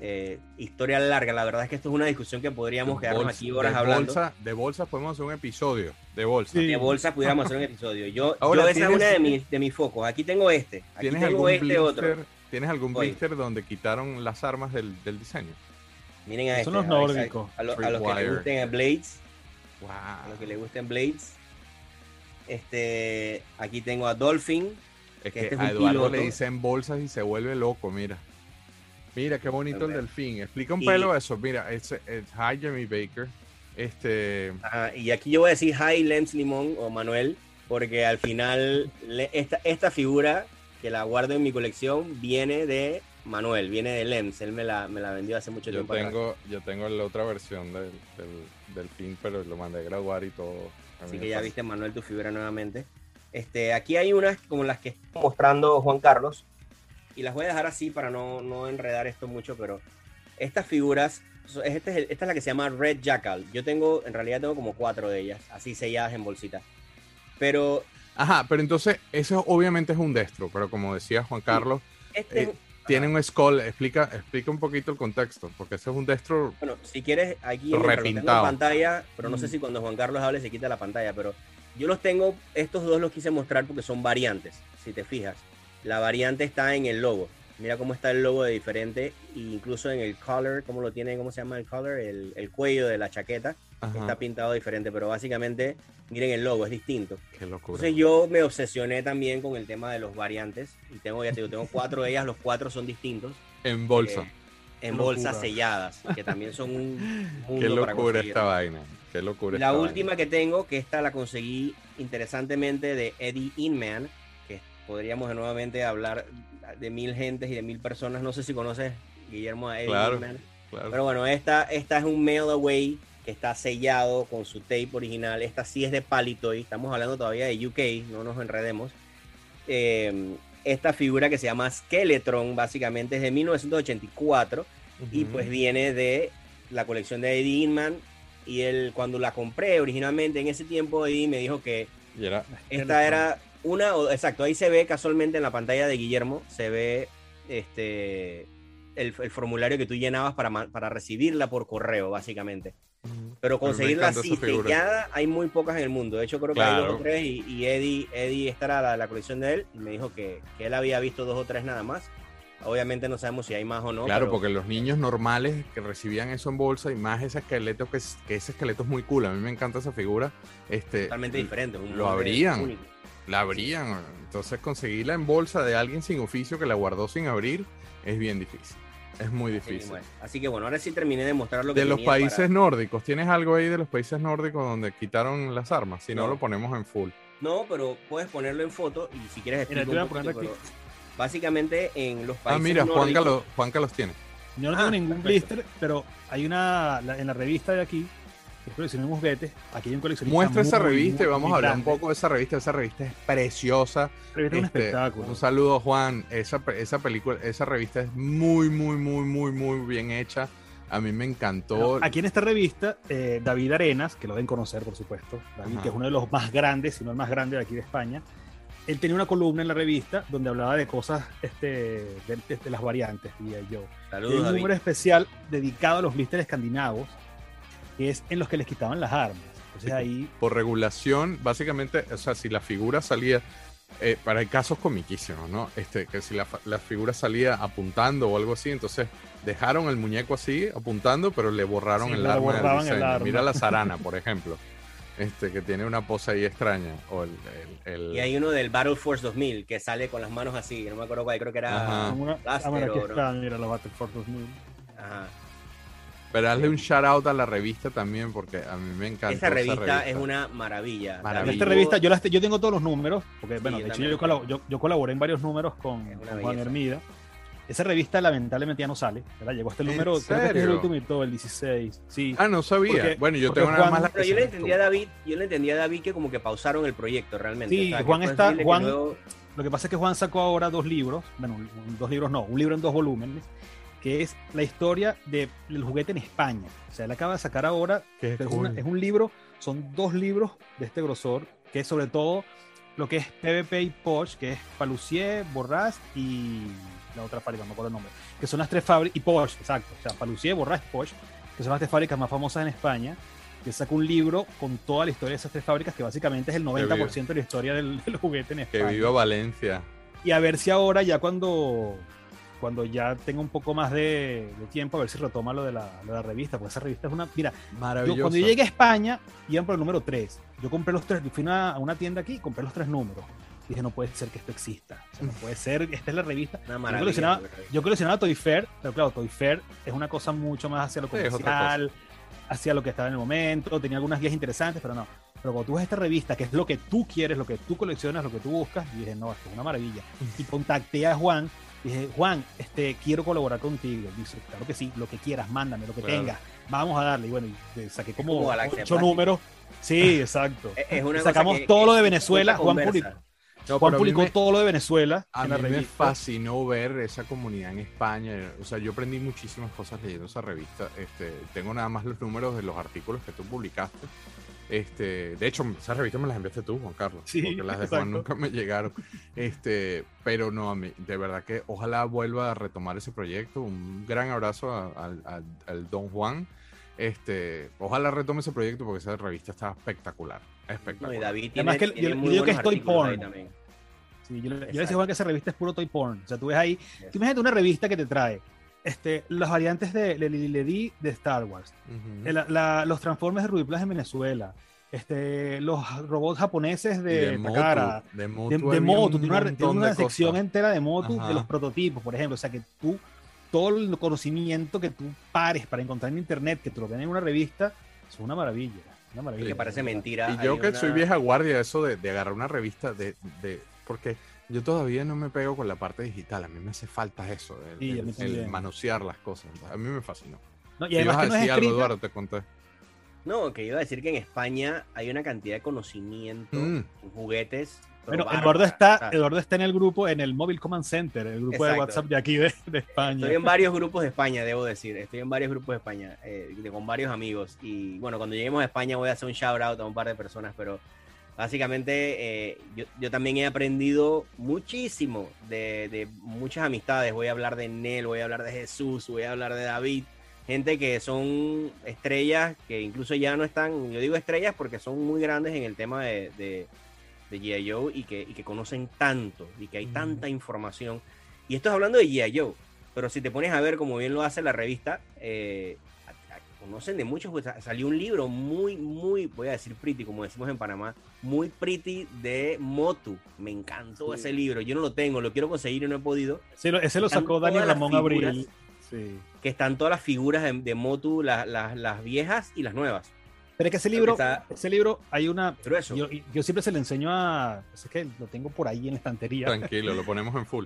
[SPEAKER 4] Eh, historia larga, la verdad es que esto es una discusión que podríamos
[SPEAKER 1] De
[SPEAKER 4] quedarnos
[SPEAKER 1] bolsa-
[SPEAKER 4] aquí horas
[SPEAKER 1] de
[SPEAKER 4] hablando.
[SPEAKER 1] Bolsa, de bolsa podemos hacer un episodio. De bolsa.
[SPEAKER 3] Sí.
[SPEAKER 4] De bolsa pudiéramos hacer un episodio. Yo,
[SPEAKER 1] Ahora,
[SPEAKER 4] yo esa es
[SPEAKER 1] ¿tienes-
[SPEAKER 4] una de mis, de mis focos. Aquí tengo este. Aquí
[SPEAKER 1] ¿Tienes
[SPEAKER 4] tengo
[SPEAKER 1] algún,
[SPEAKER 4] este
[SPEAKER 1] blister,
[SPEAKER 4] otro.
[SPEAKER 1] ¿Tienes algún
[SPEAKER 4] Oye.
[SPEAKER 1] blister donde quitaron las armas del, del diseño?
[SPEAKER 4] Miren a este.
[SPEAKER 3] Son los
[SPEAKER 4] a ver,
[SPEAKER 3] nórdicos.
[SPEAKER 4] A, lo- a los que le
[SPEAKER 1] Wire.
[SPEAKER 4] gusten a Blades.
[SPEAKER 1] Wow.
[SPEAKER 4] A los que le gusten Blades. Este, aquí tengo a Dolphin.
[SPEAKER 1] Es
[SPEAKER 4] que
[SPEAKER 1] que
[SPEAKER 4] este es
[SPEAKER 1] a Eduardo
[SPEAKER 4] piloto.
[SPEAKER 1] le dicen bolsas y se vuelve loco, mira. Mira, qué bonito el
[SPEAKER 4] Hombre.
[SPEAKER 1] delfín. Explica un
[SPEAKER 4] Y-
[SPEAKER 1] pelo eso. Mira, es, es Hi Jimmy Baker. Este,
[SPEAKER 4] Ajá, y aquí yo voy a decir Hi Lens Limón o Manuel. Porque al final le- esta, esta figura que la guardo en mi colección viene de Manuel, viene de Lems. Él me la, me la vendió hace mucho
[SPEAKER 1] yo
[SPEAKER 4] tiempo. atrás.
[SPEAKER 1] tengo, yo tengo la otra versión del, del delfín, pero lo mandé a graduar y todo.
[SPEAKER 4] Así que ya
[SPEAKER 1] pasa.
[SPEAKER 4] viste, Manuel, tu figura nuevamente. Este, aquí hay unas como las que está mostrando Juan Carlos, y las voy a dejar así para no, no enredar esto mucho, pero estas figuras, este es el- esta es la que se llama Red Jackal. Yo tengo, en realidad tengo como cuatro de ellas, así selladas en bolsitas. Pero
[SPEAKER 1] Ajá, pero entonces eso obviamente es un destro, pero como decía Juan Carlos,
[SPEAKER 4] este,
[SPEAKER 1] Eh, tiene un skull, explica, explica un poquito el contexto, porque ese es un destro
[SPEAKER 4] bueno, si quieres, aquí en,
[SPEAKER 1] Repintado.
[SPEAKER 4] pantalla, pero no sé
[SPEAKER 3] Mm.
[SPEAKER 4] si cuando Juan Carlos hable se quita la pantalla, pero yo los tengo, estos dos los quise mostrar porque son variantes, si te fijas. La variante está en el logo. Mira cómo está el logo de diferente, e incluso en el collar, cómo lo tiene, cómo se llama el collar, el, el cuello de la chaqueta,
[SPEAKER 1] Ajá,
[SPEAKER 4] está pintado diferente, pero básicamente, miren el logo, es distinto.
[SPEAKER 1] qué locura.
[SPEAKER 4] Entonces yo me obsesioné también con el tema de los variantes, y tengo, ya te digo, tengo cuatro de ellas, los cuatro son distintos.
[SPEAKER 1] en bolsa.
[SPEAKER 4] eh, en bolsas selladas, que también son un mundo
[SPEAKER 1] qué
[SPEAKER 4] para
[SPEAKER 1] locura
[SPEAKER 4] conseguir.
[SPEAKER 1] esta vaina. Qué locura
[SPEAKER 4] La
[SPEAKER 1] esta
[SPEAKER 4] última que tengo, que esta la conseguí interesantemente de Eddie Inman, podríamos nuevamente hablar de mil gentes y de mil personas. No sé si conoces, Guillermo, a Eddie
[SPEAKER 1] Claro. Claro.
[SPEAKER 4] Pero bueno, esta, esta es un mail away que está sellado con su tape original. Esta sí es de Palitoy. Estamos hablando todavía de UK, no nos enredemos. Eh, esta figura que se llama Skeletron, básicamente es de 1984 y
[SPEAKER 1] Ujú.
[SPEAKER 4] pues viene de la colección de Eddie Inman. Y él, cuando la compré originalmente en ese tiempo, Eddie me dijo que
[SPEAKER 1] Y era-
[SPEAKER 4] esta era una, o- exacto, ahí se ve casualmente en la pantalla de Guillermo, se ve este el, el formulario que tú llenabas para, para recibirla por correo, básicamente. Pero conseguirla así sellada hay muy pocas en el mundo. De hecho, creo que hay dos o tres y, y Eddie, Eddie, esta era la, la colección de él y me dijo que, que él había visto dos o tres nada más. Obviamente no sabemos si hay más o no.
[SPEAKER 1] claro,
[SPEAKER 4] pero-
[SPEAKER 1] porque los niños normales que recibían eso en bolsa y más ese esqueleto, que, es- que ese esqueleto es muy cool, a mí me encanta esa figura, este,
[SPEAKER 4] totalmente diferente. un
[SPEAKER 1] lo abrían.
[SPEAKER 4] único.
[SPEAKER 1] La abrían. Entonces conseguirla en bolsa de alguien sin oficio que la guardó sin abrir es bien difícil. Es muy difícil.
[SPEAKER 4] Así que bueno, ahora sí terminé de mostrar lo que
[SPEAKER 1] De los países
[SPEAKER 4] para-
[SPEAKER 1] nórdicos, ¿tienes algo ahí de los países nórdicos donde quitaron las armas? Si no,
[SPEAKER 4] No.
[SPEAKER 1] lo ponemos en full.
[SPEAKER 4] No, pero puedes ponerlo en foto y si quieres
[SPEAKER 3] Mira,
[SPEAKER 4] explico
[SPEAKER 3] te voy a
[SPEAKER 4] un poquito, pero Básicamente en los
[SPEAKER 1] Ah,
[SPEAKER 4] países
[SPEAKER 1] mira, Juanca,
[SPEAKER 4] nórdicos-
[SPEAKER 1] lo- Juanca los tiene.
[SPEAKER 3] Yo no tengo
[SPEAKER 4] Ah,
[SPEAKER 3] ningún
[SPEAKER 4] perfecto.
[SPEAKER 3] blister, pero hay una la- en la revista de aquí, que es juguetes, aquí hay un coleccionista
[SPEAKER 1] Muestra esa
[SPEAKER 3] muy,
[SPEAKER 1] revista y
[SPEAKER 3] muy,
[SPEAKER 1] vamos a hablar un
[SPEAKER 3] grande.
[SPEAKER 1] poco de esa revista. Esa revista es preciosa.
[SPEAKER 3] Revista es un
[SPEAKER 1] Este,
[SPEAKER 3] espectáculo.
[SPEAKER 1] Un saludo, Juan. Esa, esa película, esa revista es muy, muy, muy, muy, muy bien hecha. A mí me encantó.
[SPEAKER 3] Bueno, aquí en esta revista, eh, David Arenas, que lo deben conocer, por supuesto, David,
[SPEAKER 1] Ajá.
[SPEAKER 3] que es uno de los más grandes, si no el más grande de aquí de España, él tenía una columna en la revista donde hablaba de cosas este, de, de- de las variantes, diría yo. Y hay
[SPEAKER 4] Saludos,
[SPEAKER 3] un
[SPEAKER 4] David.
[SPEAKER 3] número especial dedicado a los blisters escandinavos, que es en los que les quitaban las armas. Entonces ahí
[SPEAKER 1] por regulación, básicamente, o sea, si la figura salía, eh, para hay casos comiquísimos, ¿no? Este, que si la, fa- la figura salía apuntando o algo así, entonces dejaron el muñeco así, apuntando, pero le borraron
[SPEAKER 3] Sí,
[SPEAKER 1] el
[SPEAKER 3] le
[SPEAKER 1] arma del
[SPEAKER 3] el
[SPEAKER 1] diseño.
[SPEAKER 3] arma.
[SPEAKER 1] Mira la zarana, por ejemplo, este, que tiene una pose ahí extraña, o el... el- el-
[SPEAKER 4] Y hay uno del Battle Force 2000 que sale con las manos así, no me acuerdo cuál, creo que era...
[SPEAKER 1] Ajá.
[SPEAKER 3] una,
[SPEAKER 4] Blaster
[SPEAKER 3] ah, bueno, aquí
[SPEAKER 4] o no.
[SPEAKER 3] está, mira, la Battle Force 2000.
[SPEAKER 4] Ajá.
[SPEAKER 1] Pero hazle un shout out a la revista también, porque a mí me encanta.
[SPEAKER 4] Esa revista, es una maravilla.
[SPEAKER 1] Maravilla.
[SPEAKER 3] Esta revista, yo, las yo tengo todos los números, porque
[SPEAKER 4] Sí,
[SPEAKER 3] bueno,
[SPEAKER 4] yo
[SPEAKER 3] de hecho yo, yo- yo colaboré en varios números con, con Juan. Hermida. Esa revista lamentablemente ya no sale, ¿verdad? Llegó hasta el
[SPEAKER 1] ¿En
[SPEAKER 3] número, creo que es el último y todo, el 16. Sí.
[SPEAKER 1] Ah, no sabía.
[SPEAKER 3] Porque-
[SPEAKER 1] bueno, yo tengo nada
[SPEAKER 3] Juan-
[SPEAKER 1] más la
[SPEAKER 4] Pero
[SPEAKER 1] que
[SPEAKER 4] yo le
[SPEAKER 1] se
[SPEAKER 4] entendí a David, yo le entendí a David que como que pausaron el proyecto realmente.
[SPEAKER 3] Sí,
[SPEAKER 4] que
[SPEAKER 3] Juan
[SPEAKER 4] fue
[SPEAKER 3] está-
[SPEAKER 4] posible que
[SPEAKER 3] Juan-
[SPEAKER 4] luego-
[SPEAKER 3] Lo que pasa es que Juan sacó ahora dos libros, bueno, dos libros no, un libro en dos volúmenes, que es la historia del juguete en España. O sea, él acaba de sacar ahora es,
[SPEAKER 1] cool.
[SPEAKER 3] una- es un libro, son dos libros de este grosor, que es sobre todo lo que es PvP y Porsche, que es Palusier, Borras y la otra fábrica, no me acuerdo el nombre, que son las tres fábricas, y Porsche, exacto, o sea, Palusier, Borras y Porsche, que son las tres fábricas más famosas en España, que saca un libro con toda la historia de esas tres fábricas, que básicamente es el 90% de la historia del, del juguete en
[SPEAKER 1] Que
[SPEAKER 3] España.
[SPEAKER 1] viva Valencia.
[SPEAKER 3] Y a ver si ahora, ya cuando, cuando ya tenga un poco más de, de tiempo, a ver si retoma lo de la, lo de la revista, porque esa revista es una... Mira, yo, cuando yo llegué a España, iban por el número 3. Yo compré los tres, fui a una, a una tienda aquí y compré los tres números. Dije, no puede ser que esto exista. O sea, no puede ser, esta es la revista.
[SPEAKER 4] Una
[SPEAKER 3] Yo coleccionaba, yo coleccionaba Toy Fair, pero claro, Toy Fair es una cosa mucho más hacia lo comercial, hacia lo que estaba en el momento, tenía algunas guías interesantes, pero no. Pero cuando tú ves esta revista, que es lo que tú quieres, lo que tú coleccionas, lo que tú buscas, y dije, no, esto es una maravilla. Y contacté a Juan, dije, Juan, este, quiero colaborar contigo. Dice, claro que sí, lo que quieras, mándame, lo que
[SPEAKER 1] Claro.
[SPEAKER 3] tengas, vamos a darle. Y bueno, y, saqué como ocho números. Sí, exacto.
[SPEAKER 4] Es- una
[SPEAKER 3] sacamos
[SPEAKER 4] que-
[SPEAKER 3] todo
[SPEAKER 4] que-
[SPEAKER 3] lo de Venezuela, Juan publicó.
[SPEAKER 1] No,
[SPEAKER 3] Juan
[SPEAKER 1] pero a mí
[SPEAKER 3] publicó
[SPEAKER 1] me-
[SPEAKER 3] todo lo de Venezuela
[SPEAKER 1] A mí
[SPEAKER 3] la
[SPEAKER 1] me
[SPEAKER 3] revista.
[SPEAKER 1] fascinó ver esa comunidad en España. O sea, yo aprendí muchísimas cosas leyendo esa revista. Este, tengo nada más los números de los artículos que tú publicaste. Este, de hecho, esas revistas me las enviaste tú, Juan Carlos.
[SPEAKER 3] Sí,
[SPEAKER 1] porque las de Juan nunca me llegaron. Este, pero no, a mí, de verdad que ojalá vuelva a retomar ese proyecto. Un gran abrazo a- al, Don Juan. Este, ojalá retome ese proyecto porque esa revista está espectacular.
[SPEAKER 4] No,
[SPEAKER 1] Espectacular.
[SPEAKER 4] y David
[SPEAKER 3] Además que
[SPEAKER 4] tiene
[SPEAKER 3] yo-
[SPEAKER 4] muy
[SPEAKER 3] yo digo que es toy porn.
[SPEAKER 4] también.
[SPEAKER 3] Sí, yo, le- yo le
[SPEAKER 4] Exacto.
[SPEAKER 3] decía a Juan que esa revista es puro toy porn. O sea, tú ves ahí, tú imagínate una revista que te trae este, las variantes de Ledi de Star Wars,
[SPEAKER 1] Ujú.
[SPEAKER 3] el- la- los transformes de Ruby Plus en Venezuela, este, los robots japoneses de,
[SPEAKER 1] Motu,
[SPEAKER 3] Takara,
[SPEAKER 1] de
[SPEAKER 3] de,
[SPEAKER 1] Motu
[SPEAKER 3] de Motu, tiene una, tiene una
[SPEAKER 1] de
[SPEAKER 3] sección
[SPEAKER 1] cosas.
[SPEAKER 3] entera de Motu
[SPEAKER 1] Ajá.
[SPEAKER 3] de los prototipos, por ejemplo. O sea, que tú, todo el conocimiento que tú pares para encontrar en internet, que te lo ven en una revista, es una maravilla. Una maravilla.
[SPEAKER 4] Que parece mentira.
[SPEAKER 1] Y yo que
[SPEAKER 4] una-
[SPEAKER 1] soy vieja guardia, eso de, de agarrar una revista, de, de- porque yo todavía no me pego con la parte digital, a mí me hace falta eso, el,
[SPEAKER 3] Sí,
[SPEAKER 1] el- el manosear las cosas, a mí me fascinó.
[SPEAKER 3] No, y además
[SPEAKER 1] ibas
[SPEAKER 3] que no
[SPEAKER 1] a
[SPEAKER 3] es
[SPEAKER 1] decir algo,
[SPEAKER 3] escrita,
[SPEAKER 1] Eduardo, te conté.
[SPEAKER 4] No, que iba a decir que en España hay una cantidad de conocimiento
[SPEAKER 1] Mm.
[SPEAKER 4] en juguetes.
[SPEAKER 3] Bueno. Eduardo está, Eduardo está en el grupo, en el Mobile Command Center, el grupo de
[SPEAKER 4] Exacto.
[SPEAKER 3] WhatsApp de aquí de, de España.
[SPEAKER 4] Estoy en varios grupos de España, debo decir. Estoy en varios grupos de España, eh, de- con varios amigos. Y bueno, cuando lleguemos a España voy a hacer un shout out a un par de personas, pero básicamente eh, yo, yo también he aprendido muchísimo de, de muchas amistades. Voy a hablar de Nel, voy a hablar de Jesús, voy a hablar de David. Gente que son estrellas, que incluso ya no están, yo digo estrellas porque son muy grandes en el tema de, de, de G.I. Joe y que, y que conocen tanto y que hay tanta información. Y esto es hablando de G.I. Joe, pero si te pones a ver, como bien lo hace la revista, eh, conocen de muchos, pues, sa- salió un libro muy, muy, voy a decir pretty, como decimos en Panamá, muy pretty de Motu. Me encantó
[SPEAKER 3] Sí.
[SPEAKER 4] ese libro, yo no lo tengo, lo quiero conseguir y no he podido.
[SPEAKER 3] Ese lo, ese lo
[SPEAKER 4] Están
[SPEAKER 3] sacó Dani
[SPEAKER 4] todas las
[SPEAKER 3] Ramón. Abril. Sí.
[SPEAKER 4] Que están todas las figuras de, de Motu, la- la- las viejas y las nuevas.
[SPEAKER 3] Pero es que ese libro,
[SPEAKER 4] está
[SPEAKER 3] ese libro hay una. Yo, yo siempre se le enseño a. Es que lo tengo por ahí en la estantería.
[SPEAKER 1] Tranquilo, lo ponemos en full.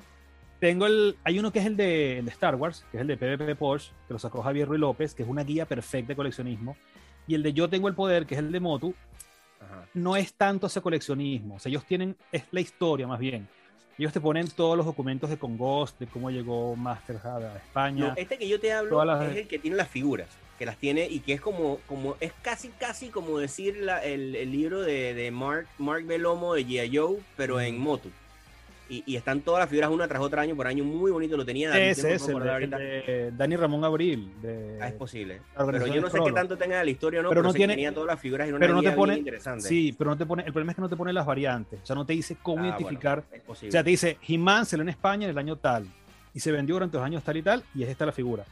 [SPEAKER 3] Tengo el. Hay uno que es el de, el de Star Wars, que es el de PvP Porsche, que lo sacó Javier Ruiz López, que es una guía perfecta de coleccionismo. Y el de Yo Tengo el Poder, que es el de Motu,
[SPEAKER 4] Ajá.
[SPEAKER 3] no es tanto ese coleccionismo. O sea, ellos tienen. Es la historia más bien. Ellos te ponen todos los documentos de Congost, de cómo llegó Master a España.
[SPEAKER 4] No, este que yo te hablo
[SPEAKER 3] las-
[SPEAKER 4] es el que tiene las figuras, que las tiene y que es como, como es casi, casi como decir la- el, el libro de, de Mark, Mark Belomo de G.I. Joe, pero en Motu. Y, y están todas las figuras una tras otra año por año, muy bonito, lo tenía David,
[SPEAKER 3] ese
[SPEAKER 4] no
[SPEAKER 3] es el de, Dani Ramón Abril. De,
[SPEAKER 4] Ah, es posible. Pero yo no sé qué tanto tenga la historia o no,
[SPEAKER 3] Pero
[SPEAKER 4] pero,
[SPEAKER 3] no tiene-
[SPEAKER 4] tenía todas las figuras y era
[SPEAKER 3] pero
[SPEAKER 4] una
[SPEAKER 3] no te pone-
[SPEAKER 4] interesante.
[SPEAKER 3] Sí, pero no te pone, el problema es que no te pone las variantes. O sea, no te dice cómo
[SPEAKER 4] Ah, bueno,
[SPEAKER 3] identificar.
[SPEAKER 4] es posible.
[SPEAKER 3] O sea, te dice, He-Man salió en España en el año tal y se vendió durante los años tal y tal y es esta la figura.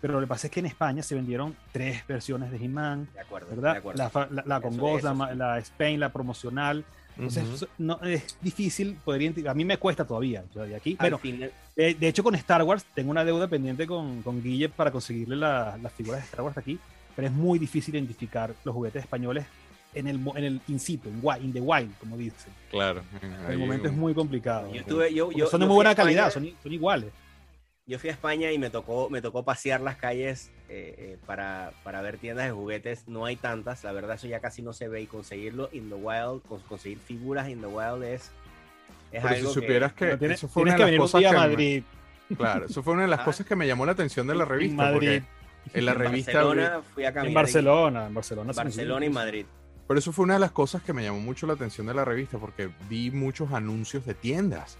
[SPEAKER 3] Pero lo que pasa es que en España se vendieron tres versiones de He-Man, ¿verdad?
[SPEAKER 4] de acuerdo.
[SPEAKER 3] La, la- la con Ghost, la, la Spain, la promocional. Entonces, no, es difícil poder identificar. A mí me cuesta todavía. Yo de aquí, bueno,
[SPEAKER 4] final-
[SPEAKER 3] de, de hecho, con Star Wars tengo una deuda pendiente con, con Guille para conseguirle la- las figuras de Star Wars aquí, pero es muy difícil identificar los juguetes españoles en el, en el in situ, en, in the wild, como dicen.
[SPEAKER 1] Claro.
[SPEAKER 3] En el momento es muy complicado.
[SPEAKER 4] yo tuve, yo,
[SPEAKER 3] Porque
[SPEAKER 4] yo-
[SPEAKER 3] son de muy buena
[SPEAKER 4] España-
[SPEAKER 3] calidad, son, son iguales.
[SPEAKER 4] Yo fui a España y me tocó, me tocó pasear las calles eh, eh, para, para ver tiendas de juguetes. No hay tantas, la verdad eso ya casi no se ve y conseguirlo in the wild, cons- conseguir figuras in the wild es, es
[SPEAKER 1] Pero si supieras que,
[SPEAKER 3] tienes,
[SPEAKER 1] eso fue una de las cosas
[SPEAKER 3] a
[SPEAKER 1] que me- claro, eso fue una de las
[SPEAKER 4] Ah.
[SPEAKER 1] cosas que me llamó la atención de la
[SPEAKER 3] en
[SPEAKER 1] revista.
[SPEAKER 3] Madrid,
[SPEAKER 1] porque en la
[SPEAKER 4] en
[SPEAKER 1] revista.
[SPEAKER 4] Barcelona fui a
[SPEAKER 3] en Barcelona, en Barcelona.
[SPEAKER 4] Barcelona y. Madrid.
[SPEAKER 1] Pero eso fue una de las cosas que me llamó mucho la atención de la revista, porque vi muchos anuncios de tiendas.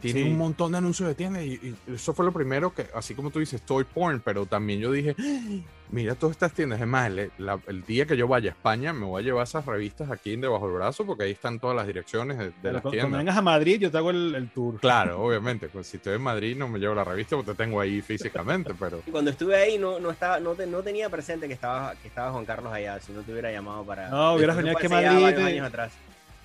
[SPEAKER 1] Tiene
[SPEAKER 3] Sí.
[SPEAKER 1] un montón de anuncios de tiendas y, y eso fue lo primero que, así como tú dices, toy porn, pero también yo dije, "Ah, mira todas estas tiendas. Es más, el, la- el día que yo vaya a España, me voy a llevar esas revistas aquí debajo del brazo, porque ahí están todas las direcciones de, de
[SPEAKER 3] Pero
[SPEAKER 1] las
[SPEAKER 3] cu- cuando
[SPEAKER 1] tiendas.
[SPEAKER 3] vengas a Madrid, yo te hago el, el tour.
[SPEAKER 1] Claro, obviamente, pues si estoy en Madrid no me llevo la revista porque te tengo ahí físicamente, pero
[SPEAKER 4] Y cuando estuve ahí no, no, estaba, no, te- no tenía presente que estaba, que estaba Juan Carlos allá, si no te hubiera llamado para...
[SPEAKER 3] No, hubieras venido aquí a Madrid,
[SPEAKER 4] años atrás.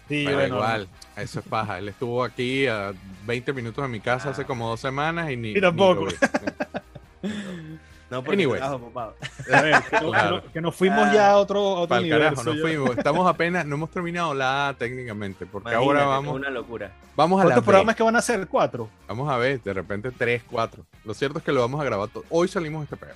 [SPEAKER 3] Sí,
[SPEAKER 1] pero
[SPEAKER 3] bueno,
[SPEAKER 1] igual, eso es paja. Él estuvo aquí a 20 minutos de mi casa
[SPEAKER 4] Ah.
[SPEAKER 1] hace como dos semanas y ni,
[SPEAKER 3] Y tampoco.
[SPEAKER 1] ni.
[SPEAKER 4] No, porque estabas ocupado.
[SPEAKER 3] A ver, que, no-
[SPEAKER 1] Claro.
[SPEAKER 3] que no- que nos fuimos
[SPEAKER 4] Ah,
[SPEAKER 3] ya a otro, a otro
[SPEAKER 1] Para el
[SPEAKER 3] universo.
[SPEAKER 1] carajo, nos
[SPEAKER 3] ya.
[SPEAKER 1] fuimos. Estamos apenas, no hemos terminado la A técnicamente, porque ahora vamos,
[SPEAKER 4] una locura.
[SPEAKER 1] vamos a
[SPEAKER 3] ¿Cuántos
[SPEAKER 1] B.
[SPEAKER 3] programas que van a hacer? ¿Cuatro?
[SPEAKER 1] Vamos a ver, de repente tres, cuatro. Lo cierto es que lo vamos a grabar todo. Hoy salimos de este pedo.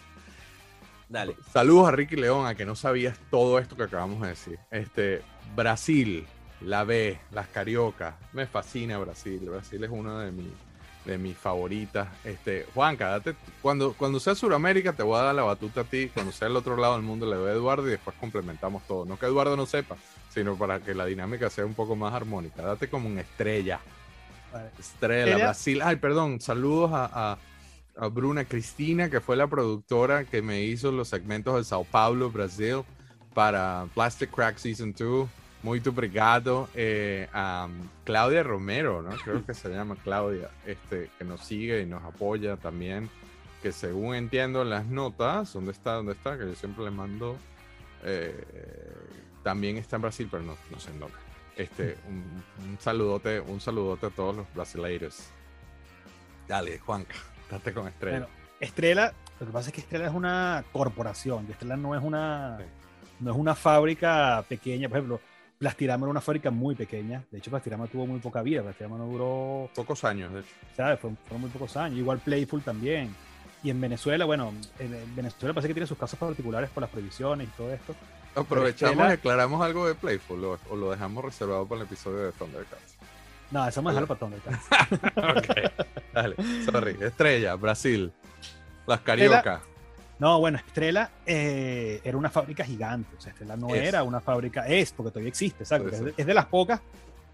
[SPEAKER 4] Dale.
[SPEAKER 1] Saludos a Ricky León, a que no sabías todo esto que acabamos de decir. Este, Brasil La B, las cariocas. Me fascina Brasil. Brasil es una de mis de mis favoritas. Este, Juanca, date, cuando, cuando sea Sudamérica te voy a dar la batuta a ti, cuando sea el otro lado del mundo le doy a Eduardo y después complementamos todo. No que Eduardo no sepa, sino para que la dinámica sea un poco más armónica. Date como una estrella.
[SPEAKER 3] Vale.
[SPEAKER 1] Estrella,
[SPEAKER 3] Ella-
[SPEAKER 1] Brasil. Ay, perdón, saludos a, a, a Bruna Cristina, que fue la productora que me hizo los segmentos de Sao Paulo, Brasil, para Plastic Crack Season 2. Muy obrigado. Eh, a Claudia Romero, ¿no? Creo que se llama Claudia, este, que nos sigue y nos apoya también. Que según entiendo en las notas, ¿dónde está? ¿Dónde está? Que yo siempre le mando. eh, también está en Brasil, pero no, no sé en dónde. Este, un, un saludote, un saludote a todos los brasileiros. Dale, Juanca, date con estrella.
[SPEAKER 3] Bueno, Estrella, lo que pasa es que Estrella es una corporación, y Estrella no es una,
[SPEAKER 1] Sí.
[SPEAKER 3] no es una fábrica pequeña, por ejemplo, Plastirama era una fábrica muy pequeña, de hecho Plastirama tuvo muy poca vida, Plastirama no duró,
[SPEAKER 1] Pocos años, de hecho.
[SPEAKER 3] ¿sabes? Fueron, fueron muy pocos años, igual Playful también. Y en Venezuela, bueno, en, en Venezuela parece que tiene sus casos particulares por las prohibiciones y todo esto.
[SPEAKER 1] Aprovechamos
[SPEAKER 3] Estrella-
[SPEAKER 1] y aclaramos algo de Playful o, o lo dejamos reservado para el episodio de Thundercats.
[SPEAKER 3] No, eso vamos a dejarlo para Thundercats.
[SPEAKER 1] ok, dale, sorry. Estrella, Brasil. Las cariocas.
[SPEAKER 3] No, bueno, Estrella eh, era una fábrica gigante. O sea, Estrella no
[SPEAKER 1] Es.
[SPEAKER 3] era una fábrica, es, porque todavía existe, exacto. Es de, es de las pocas,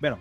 [SPEAKER 3] bueno,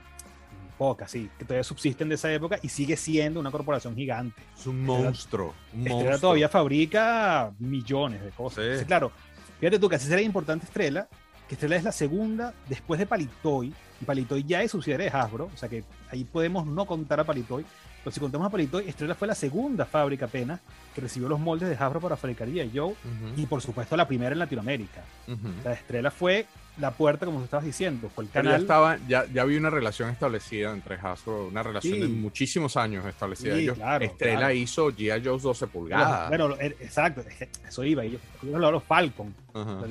[SPEAKER 3] pocas, sí, que todavía subsisten de esa época y sigue siendo una corporación gigante.
[SPEAKER 1] Es un monstruo. Un
[SPEAKER 3] Estrella
[SPEAKER 1] monstruo.
[SPEAKER 3] todavía fabrica millones de cosas.
[SPEAKER 1] Sí.
[SPEAKER 3] Entonces, claro, fíjate tú que así sería importante Estrella, que Estrella es la segunda después de Palitoy, y Palitoy ya es subsidiaria de Hasbro, o sea que ahí podemos no contar a Palitoy, pero si contamos a Palitoy, Estrella fue la segunda fábrica apenas que recibió los moldes de Hasbro para fabricar G.I. Joe, y por supuesto la primera en Latinoamérica.
[SPEAKER 1] ujú.
[SPEAKER 3] O sea, Estrella fue la puerta, como tú estabas diciendo, fue el
[SPEAKER 1] Pero ya
[SPEAKER 3] canal.
[SPEAKER 1] estaba, ya, ya había una relación establecida entre Hasbro, una relación de
[SPEAKER 3] Sí.
[SPEAKER 1] muchísimos años establecida.
[SPEAKER 3] Sí,
[SPEAKER 1] Ellos-
[SPEAKER 3] claro,
[SPEAKER 1] Estrella
[SPEAKER 3] claro.
[SPEAKER 1] hizo G.I. Joe's 12 pulgadas.
[SPEAKER 3] Bueno, er- exacto, eso iba, ellos, los Falcon,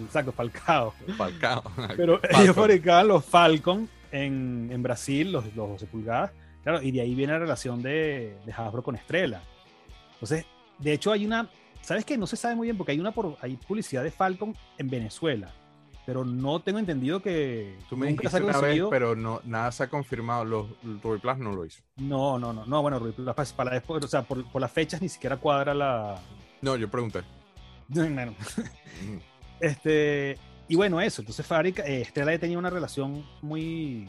[SPEAKER 3] exacto, Falcao.
[SPEAKER 1] Falcao.
[SPEAKER 3] Pero
[SPEAKER 1] Falcon.
[SPEAKER 3] ellos fabricaban los Falcon en, en Brasil, los, los 12 pulgadas. Claro, y de ahí viene la relación de, de Hasbro con Estrella. Entonces, de hecho, hay una. ¿Sabes qué? No se sabe muy bien porque hay una por, hay publicidad de Falcon en Venezuela. Pero no tengo entendido que.
[SPEAKER 1] Tú me
[SPEAKER 3] nunca se
[SPEAKER 1] dijiste
[SPEAKER 3] ha
[SPEAKER 1] una vez, pero no, nada se ha confirmado. Los Ruby Plus no lo hizo.
[SPEAKER 3] No, no, no. No, bueno, Rui, para, para después, o sea, por, por las fechas ni siquiera cuadra la.
[SPEAKER 1] No, yo pregunté.
[SPEAKER 3] Bueno,
[SPEAKER 1] Mm.
[SPEAKER 3] Este, y bueno, eso. Entonces, Fábrica, eh, Estrella tenía una relación muy.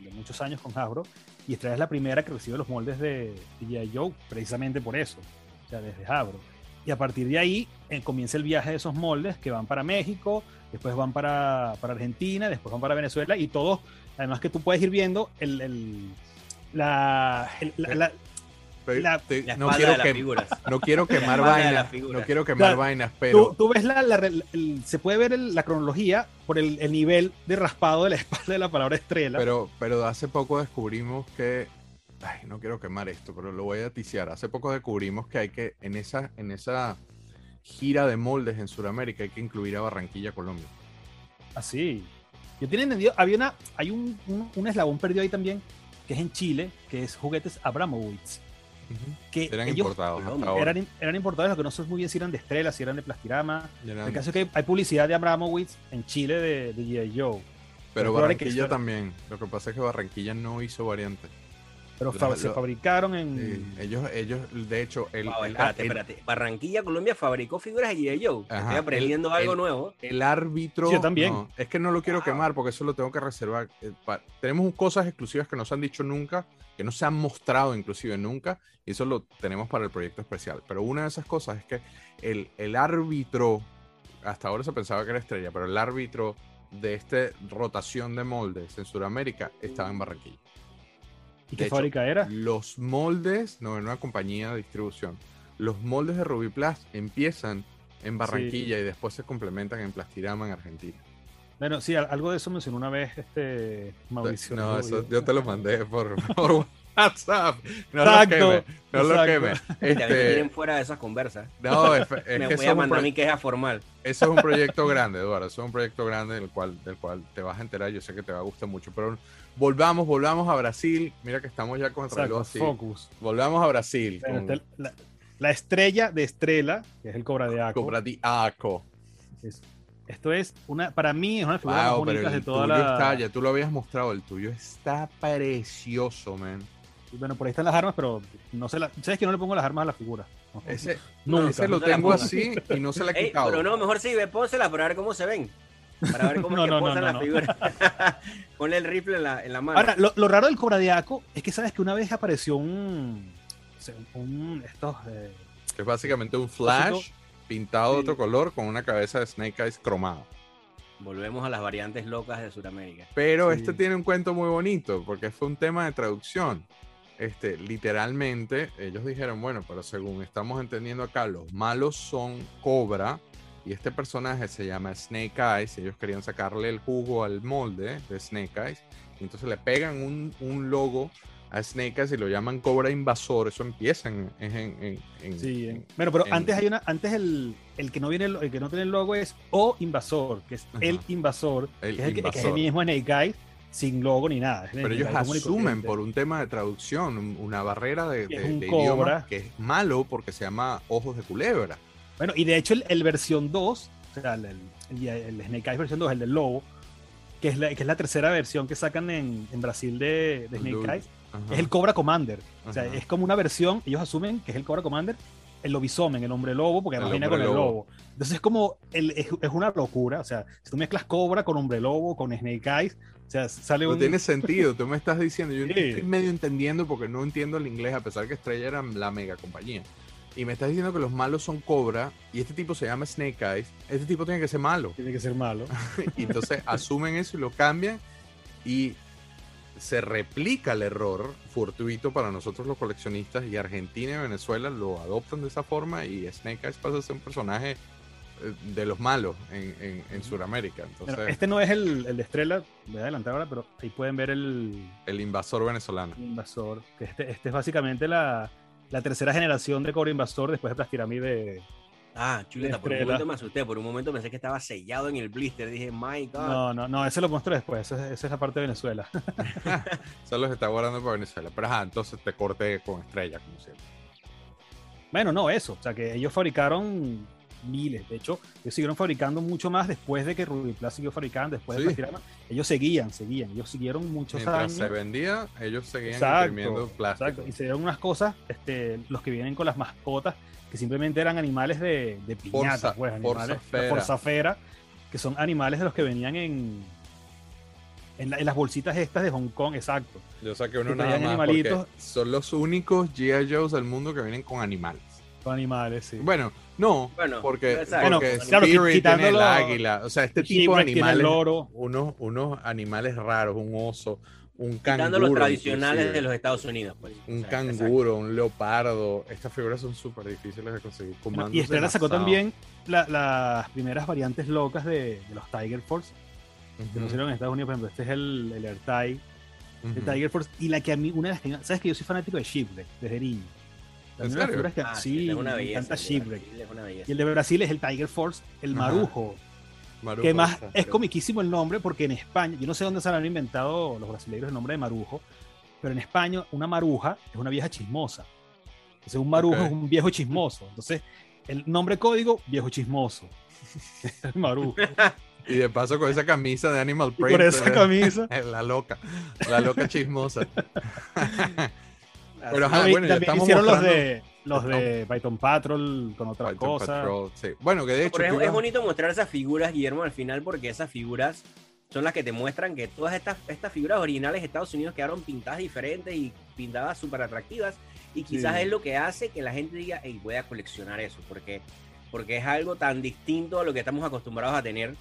[SPEAKER 3] de, de muchos años con Hasbro. Y Estrella es la primera que recibe los moldes de G.I. Joe, precisamente por eso. O sea, desde Hasbro. Y a partir de ahí eh, comienza el viaje de esos moldes que van para México, después van para, para Argentina, después van para Venezuela y todos, además que tú puedes ir viendo el, el- la, el- la- la-
[SPEAKER 1] Pero
[SPEAKER 3] La-
[SPEAKER 1] te-
[SPEAKER 4] La
[SPEAKER 1] no, quiero que, no quiero quemar vainas. No quiero quemar
[SPEAKER 3] Claro,
[SPEAKER 1] vainas,
[SPEAKER 3] tú,
[SPEAKER 1] pero.
[SPEAKER 3] tú ves la, la- el- se puede ver el- la cronología por el, el nivel de raspado de la espalda de la palabra estrella.
[SPEAKER 1] Pero, pero hace poco descubrimos que. Ay, no quiero quemar esto, pero lo voy a ticiar. Hace poco descubrimos que hay que, en esa, en esa gira de moldes en Sudamérica, hay que incluir a Barranquilla, Colombia.
[SPEAKER 3] Así. Yo tenía entendido, había una, hay un, un, un eslabón perdido ahí también, que es en Chile, que es juguetes Abramowitz. Que
[SPEAKER 1] Eran
[SPEAKER 3] ellos
[SPEAKER 1] importados hasta
[SPEAKER 4] Colombia.
[SPEAKER 1] ahora.
[SPEAKER 3] eran, eran importados, lo que no sé muy bien si eran de Estrella, si eran de Plastirama.
[SPEAKER 1] Eran-
[SPEAKER 3] El caso es que hay publicidad de Abramowitz en Chile de, de G.I. Joe.
[SPEAKER 1] pero
[SPEAKER 3] que
[SPEAKER 1] Barranquilla también. Lo que pasa es que Barranquilla no hizo variante.
[SPEAKER 3] Pero se fabricaron en.
[SPEAKER 1] Sí, ellos, ellos, de hecho, el,
[SPEAKER 4] Wow,
[SPEAKER 1] el-
[SPEAKER 4] espérate,
[SPEAKER 1] el-
[SPEAKER 4] espérate. Barranquilla, Colombia fabricó figuras de G.I. Joe.
[SPEAKER 1] Ajá,
[SPEAKER 4] Estoy aprendiendo
[SPEAKER 1] el-
[SPEAKER 4] algo
[SPEAKER 1] el-
[SPEAKER 4] nuevo.
[SPEAKER 1] el árbitro.
[SPEAKER 3] Sí, yo también.
[SPEAKER 1] no, es que no lo quiero
[SPEAKER 4] Wow.
[SPEAKER 1] quemar porque eso lo tengo que reservar. eh, pa- tenemos cosas exclusivas que no se han dicho nunca, que no se han mostrado inclusive nunca, y eso lo tenemos para el proyecto especial. Pero una de esas cosas es que el, el árbitro, hasta ahora se pensaba que era estrella, pero el árbitro de esta rotación de moldes en Sudamérica estaba en Barranquilla.
[SPEAKER 3] ¿Y
[SPEAKER 1] de
[SPEAKER 3] qué
[SPEAKER 1] hecho,
[SPEAKER 3] fábrica era?
[SPEAKER 1] Los moldes, no, en una compañía de distribución, los moldes de Rubiplas empiezan en Barranquilla y después se complementan en Plastirama en Argentina.
[SPEAKER 3] Bueno, sí, al- algo de eso mencionó una vez este Mauricio.
[SPEAKER 1] no, eso yo te lo mandé por, por WhatsApp. No
[SPEAKER 3] Exacto,
[SPEAKER 1] lo queme, no lo
[SPEAKER 3] exacto.
[SPEAKER 1] queme.
[SPEAKER 4] Si a mí me
[SPEAKER 1] Este,
[SPEAKER 4] fuera de esas conversas.
[SPEAKER 1] no, es, es
[SPEAKER 4] me
[SPEAKER 1] que
[SPEAKER 4] voy a mandar
[SPEAKER 1] pro-
[SPEAKER 4] mi queja formal.
[SPEAKER 1] eso es un proyecto grande, Eduardo. Eso es un proyecto grande del cual, del cual te vas a enterar. Yo sé que te va a gustar mucho. Pero volvamos, volvamos a Brasil. Mira que estamos ya con el
[SPEAKER 3] Exacto,
[SPEAKER 1] reloj así.
[SPEAKER 3] Focus.
[SPEAKER 1] Volvamos a Brasil.
[SPEAKER 3] Bueno,
[SPEAKER 1] con
[SPEAKER 3] está la, la estrella de Estrella, que es el Cobra de Aco.
[SPEAKER 1] Cobra di Aco.
[SPEAKER 3] es Esto es una, para mí es una de más bonitas de toda
[SPEAKER 1] tuyo
[SPEAKER 3] la.
[SPEAKER 1] está, ya tú lo habías mostrado, el tuyo está precioso, man.
[SPEAKER 3] Bueno, por ahí están las armas, pero no se la... ¿Sabes que no le pongo las armas a la figura? No.
[SPEAKER 1] Ese,
[SPEAKER 3] Nunca,
[SPEAKER 1] ese lo
[SPEAKER 4] no la
[SPEAKER 1] tengo así y no se le ha
[SPEAKER 4] Ey,
[SPEAKER 1] quitado.
[SPEAKER 4] pero no, mejor sí, ve, pónsela para ver cómo se ven. Para ver cómo
[SPEAKER 3] No,
[SPEAKER 4] es que posan las
[SPEAKER 3] no.
[SPEAKER 4] figuras. Ponle el rifle en la, en la mano.
[SPEAKER 3] Ahora, lo, lo raro del Cobradiaco es que sabes que una vez apareció un. un estos. eh,
[SPEAKER 1] Es básicamente un flash pintado de otro color con una cabeza de Snake Eyes cromada.
[SPEAKER 4] Volvemos a las variantes locas de Sudamérica.
[SPEAKER 1] Pero
[SPEAKER 3] Sí.
[SPEAKER 1] este tiene un cuento muy bonito porque fue un tema de traducción. Este, literalmente, ellos dijeron, bueno, pero según estamos entendiendo acá, los malos son Cobra y este personaje se llama Snake Eyes. Ellos querían sacarle el jugo al molde de Snake Eyes. Y entonces le pegan un, un logo a Snake Eyes y lo llaman Cobra Invasor. Eso empieza en... en- en- en-
[SPEAKER 3] sí,
[SPEAKER 1] en-
[SPEAKER 3] en- bueno, pero antes hay una. Antes el, el que no viene el, que no tiene el logo es O Invasor, que es
[SPEAKER 1] Ajá.
[SPEAKER 3] el invasor,
[SPEAKER 1] El
[SPEAKER 3] que es el, que, que es el
[SPEAKER 1] invasor.
[SPEAKER 3] mismo Snake Eyes, sin logo ni nada.
[SPEAKER 1] Pero ellos asumen por un tema de traducción, un- una barrera de, de-
[SPEAKER 3] un
[SPEAKER 1] de idioma que es malo porque se llama ojos de culebra.
[SPEAKER 3] Bueno, y de hecho el, el versión 2, o sea, el, el- el- Snake Eyes versión 2, el del lobo, que es la, que es la tercera versión que sacan en, en Brasil de, de Snake Eyes, es el Cobra Commander. O sea,
[SPEAKER 1] Ajá.
[SPEAKER 3] es como una versión, ellos asumen que es el Cobra Commander, el lobisomen, el hombre lobo, porque además viene con
[SPEAKER 1] hombre
[SPEAKER 3] el
[SPEAKER 1] lobo.
[SPEAKER 3] lobo. Entonces es como, el- es, es una locura. O sea, si tú mezclas Cobra con hombre lobo, con Snake Eyes, o sea, sale
[SPEAKER 1] No
[SPEAKER 3] un...
[SPEAKER 1] tiene sentido, tú me estás diciendo, yo
[SPEAKER 3] Sí.
[SPEAKER 1] estoy medio entendiendo porque no entiendo el inglés a pesar que Estrella era la mega compañía. Y me estás diciendo que los malos son Cobra y este tipo se llama Snake Eyes, este tipo tiene que ser malo.
[SPEAKER 3] Tiene que ser malo.
[SPEAKER 1] Y entonces asumen eso y lo cambian y se replica el error fortuito para nosotros los coleccionistas y Argentina y Venezuela lo adoptan de esa forma y Snake Eyes pasa a ser un personaje eh, de los malos en, en, en Sudamérica. Entonces,
[SPEAKER 3] este no es el, el de Estrella, voy a adelantar ahora, pero ahí pueden ver el,
[SPEAKER 1] el invasor venezolano.
[SPEAKER 3] Invasor, que este, este es básicamente la, la tercera generación de Cobra Invasor después de Plastiramide.
[SPEAKER 4] Ah, chuleta, por un momento me asusté. Por un momento pensé que estaba sellado en el blister. Dije, my God.
[SPEAKER 3] No, no, no, ese lo muestro después, esa, es- esa es la parte de Venezuela.
[SPEAKER 1] Solo se está guardando para Venezuela. Pero ajá, entonces te corté con estrella, como siempre.
[SPEAKER 3] Bueno, no, eso, o sea que ellos fabricaron miles, de hecho, ellos siguieron fabricando mucho más después de que Rubiplas siguió fabricando, después
[SPEAKER 1] Sí.
[SPEAKER 3] de Plastirama, ellos seguían, seguían, ellos siguieron muchos
[SPEAKER 1] Mientras
[SPEAKER 3] años.
[SPEAKER 1] se vendía, ellos seguían
[SPEAKER 3] Exacto,
[SPEAKER 1] imprimiendo plástico.
[SPEAKER 3] Exacto, y se dieron unas cosas, este, los que vienen con las mascotas, que simplemente eran animales de, de piñata,
[SPEAKER 1] Forza-
[SPEAKER 3] pues, animales,
[SPEAKER 1] forzafera.
[SPEAKER 3] que son animales de los que venían en, en, la- en las bolsitas estas de Hong Kong, exacto.
[SPEAKER 1] Yo saqué uno nada más porque son los únicos G.I. Joes del mundo que vienen con animales.
[SPEAKER 3] Son animales, sí.
[SPEAKER 1] Bueno, no,
[SPEAKER 4] Bueno,
[SPEAKER 1] porque,
[SPEAKER 4] exacto.
[SPEAKER 1] porque
[SPEAKER 3] claro,
[SPEAKER 1] Spirit tiene el águila, o sea, este tipo de
[SPEAKER 3] el
[SPEAKER 1] animales,
[SPEAKER 3] loro.
[SPEAKER 1] unos, unos animales raros, un oso, un
[SPEAKER 4] Quitando
[SPEAKER 1] canguro.
[SPEAKER 4] los tradicionales
[SPEAKER 1] inclusive,
[SPEAKER 4] de los Estados Unidos. Pues.
[SPEAKER 1] Un
[SPEAKER 4] O sea,
[SPEAKER 1] canguro, un leopardo. Estas figuras son súper difíciles de conseguir.
[SPEAKER 3] Bueno, y Estrella sacó también la- las primeras variantes locas de, de los Tiger Force, que
[SPEAKER 1] Ujú,
[SPEAKER 3] lo hicieron en Estados Unidos, por ejemplo, este es el, el AirTag de
[SPEAKER 1] ujú.
[SPEAKER 3] Tiger Force, y la que a mí, una de las que, sabes que yo soy fanático de Shipwreck, desde niño.
[SPEAKER 1] ¿En
[SPEAKER 3] También una de las
[SPEAKER 1] serio?
[SPEAKER 3] figuras que-
[SPEAKER 4] Ah,
[SPEAKER 3] sí,
[SPEAKER 4] es una
[SPEAKER 3] me
[SPEAKER 4] belleza.
[SPEAKER 3] encanta Shipwreck. Y el de Brasil es el Tiger Force, el. Marujo,
[SPEAKER 1] Marujo,
[SPEAKER 3] que más
[SPEAKER 1] exacto.
[SPEAKER 3] es comiquísimo el nombre, porque en España, yo no sé dónde se han inventado los brasileños el nombre de Marujo, pero en España una maruja es una vieja chismosa. Entonces un marujo es un viejo chismoso. Entonces el nombre código, viejo chismoso. el marujo.
[SPEAKER 1] Y de paso con esa camisa de Animal Print.
[SPEAKER 3] por esa camisa.
[SPEAKER 1] La loca. La loca chismosa. Pero
[SPEAKER 3] No,
[SPEAKER 1] ajá,
[SPEAKER 3] y
[SPEAKER 1] bueno, ya
[SPEAKER 3] también
[SPEAKER 1] estamos
[SPEAKER 3] hicieron los de los de Python Patrol con otras
[SPEAKER 1] Python
[SPEAKER 3] cosas.
[SPEAKER 1] Patrol, sí. Bueno, que de hecho.
[SPEAKER 4] Pero es,
[SPEAKER 1] tú
[SPEAKER 4] es bonito mostrar esas figuras, Guillermo, al final, porque esas figuras son las que te muestran que todas estas, estas figuras originales de Estados Unidos quedaron pintadas diferentes y pintadas súper atractivas. Y quizás
[SPEAKER 3] Sí.
[SPEAKER 4] es lo que hace que la gente diga, hey, voy a coleccionar eso, porque, porque es algo tan distinto a lo que estamos acostumbrados a tener,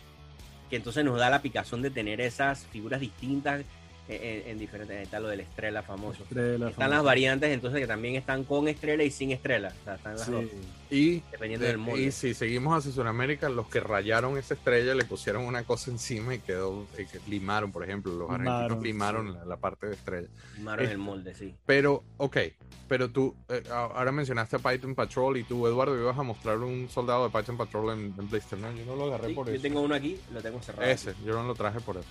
[SPEAKER 4] que entonces nos da la picazón de tener esas figuras distintas en, en diferentes. Está lo de la estrella famoso.
[SPEAKER 3] Estrella,
[SPEAKER 4] Están las variantes entonces que también están con estrella y sin estrella. O sea, están las
[SPEAKER 3] Sí.
[SPEAKER 4] dos,
[SPEAKER 1] Y,
[SPEAKER 4] dependiendo
[SPEAKER 1] de-
[SPEAKER 4] del molde.
[SPEAKER 1] y si seguimos hacia Sudamérica, los que rayaron esa estrella le pusieron una cosa encima y quedó. y que limaron, por ejemplo. Los argentinos
[SPEAKER 3] Limaron,
[SPEAKER 1] limaron
[SPEAKER 3] sí.
[SPEAKER 1] la, la parte de estrella.
[SPEAKER 4] Limaron
[SPEAKER 1] es-
[SPEAKER 4] el molde, sí.
[SPEAKER 1] Pero, ok. Pero tú, eh, ahora mencionaste a Python Patrol y tú, Eduardo, ibas a mostrar un soldado de Python Patrol en, en Blister, ¿no? Yo no lo agarré
[SPEAKER 4] Sí,
[SPEAKER 1] por
[SPEAKER 4] yo
[SPEAKER 1] eso.
[SPEAKER 4] tengo uno aquí, lo tengo cerrado.
[SPEAKER 1] Ese, yo no lo traje por eso.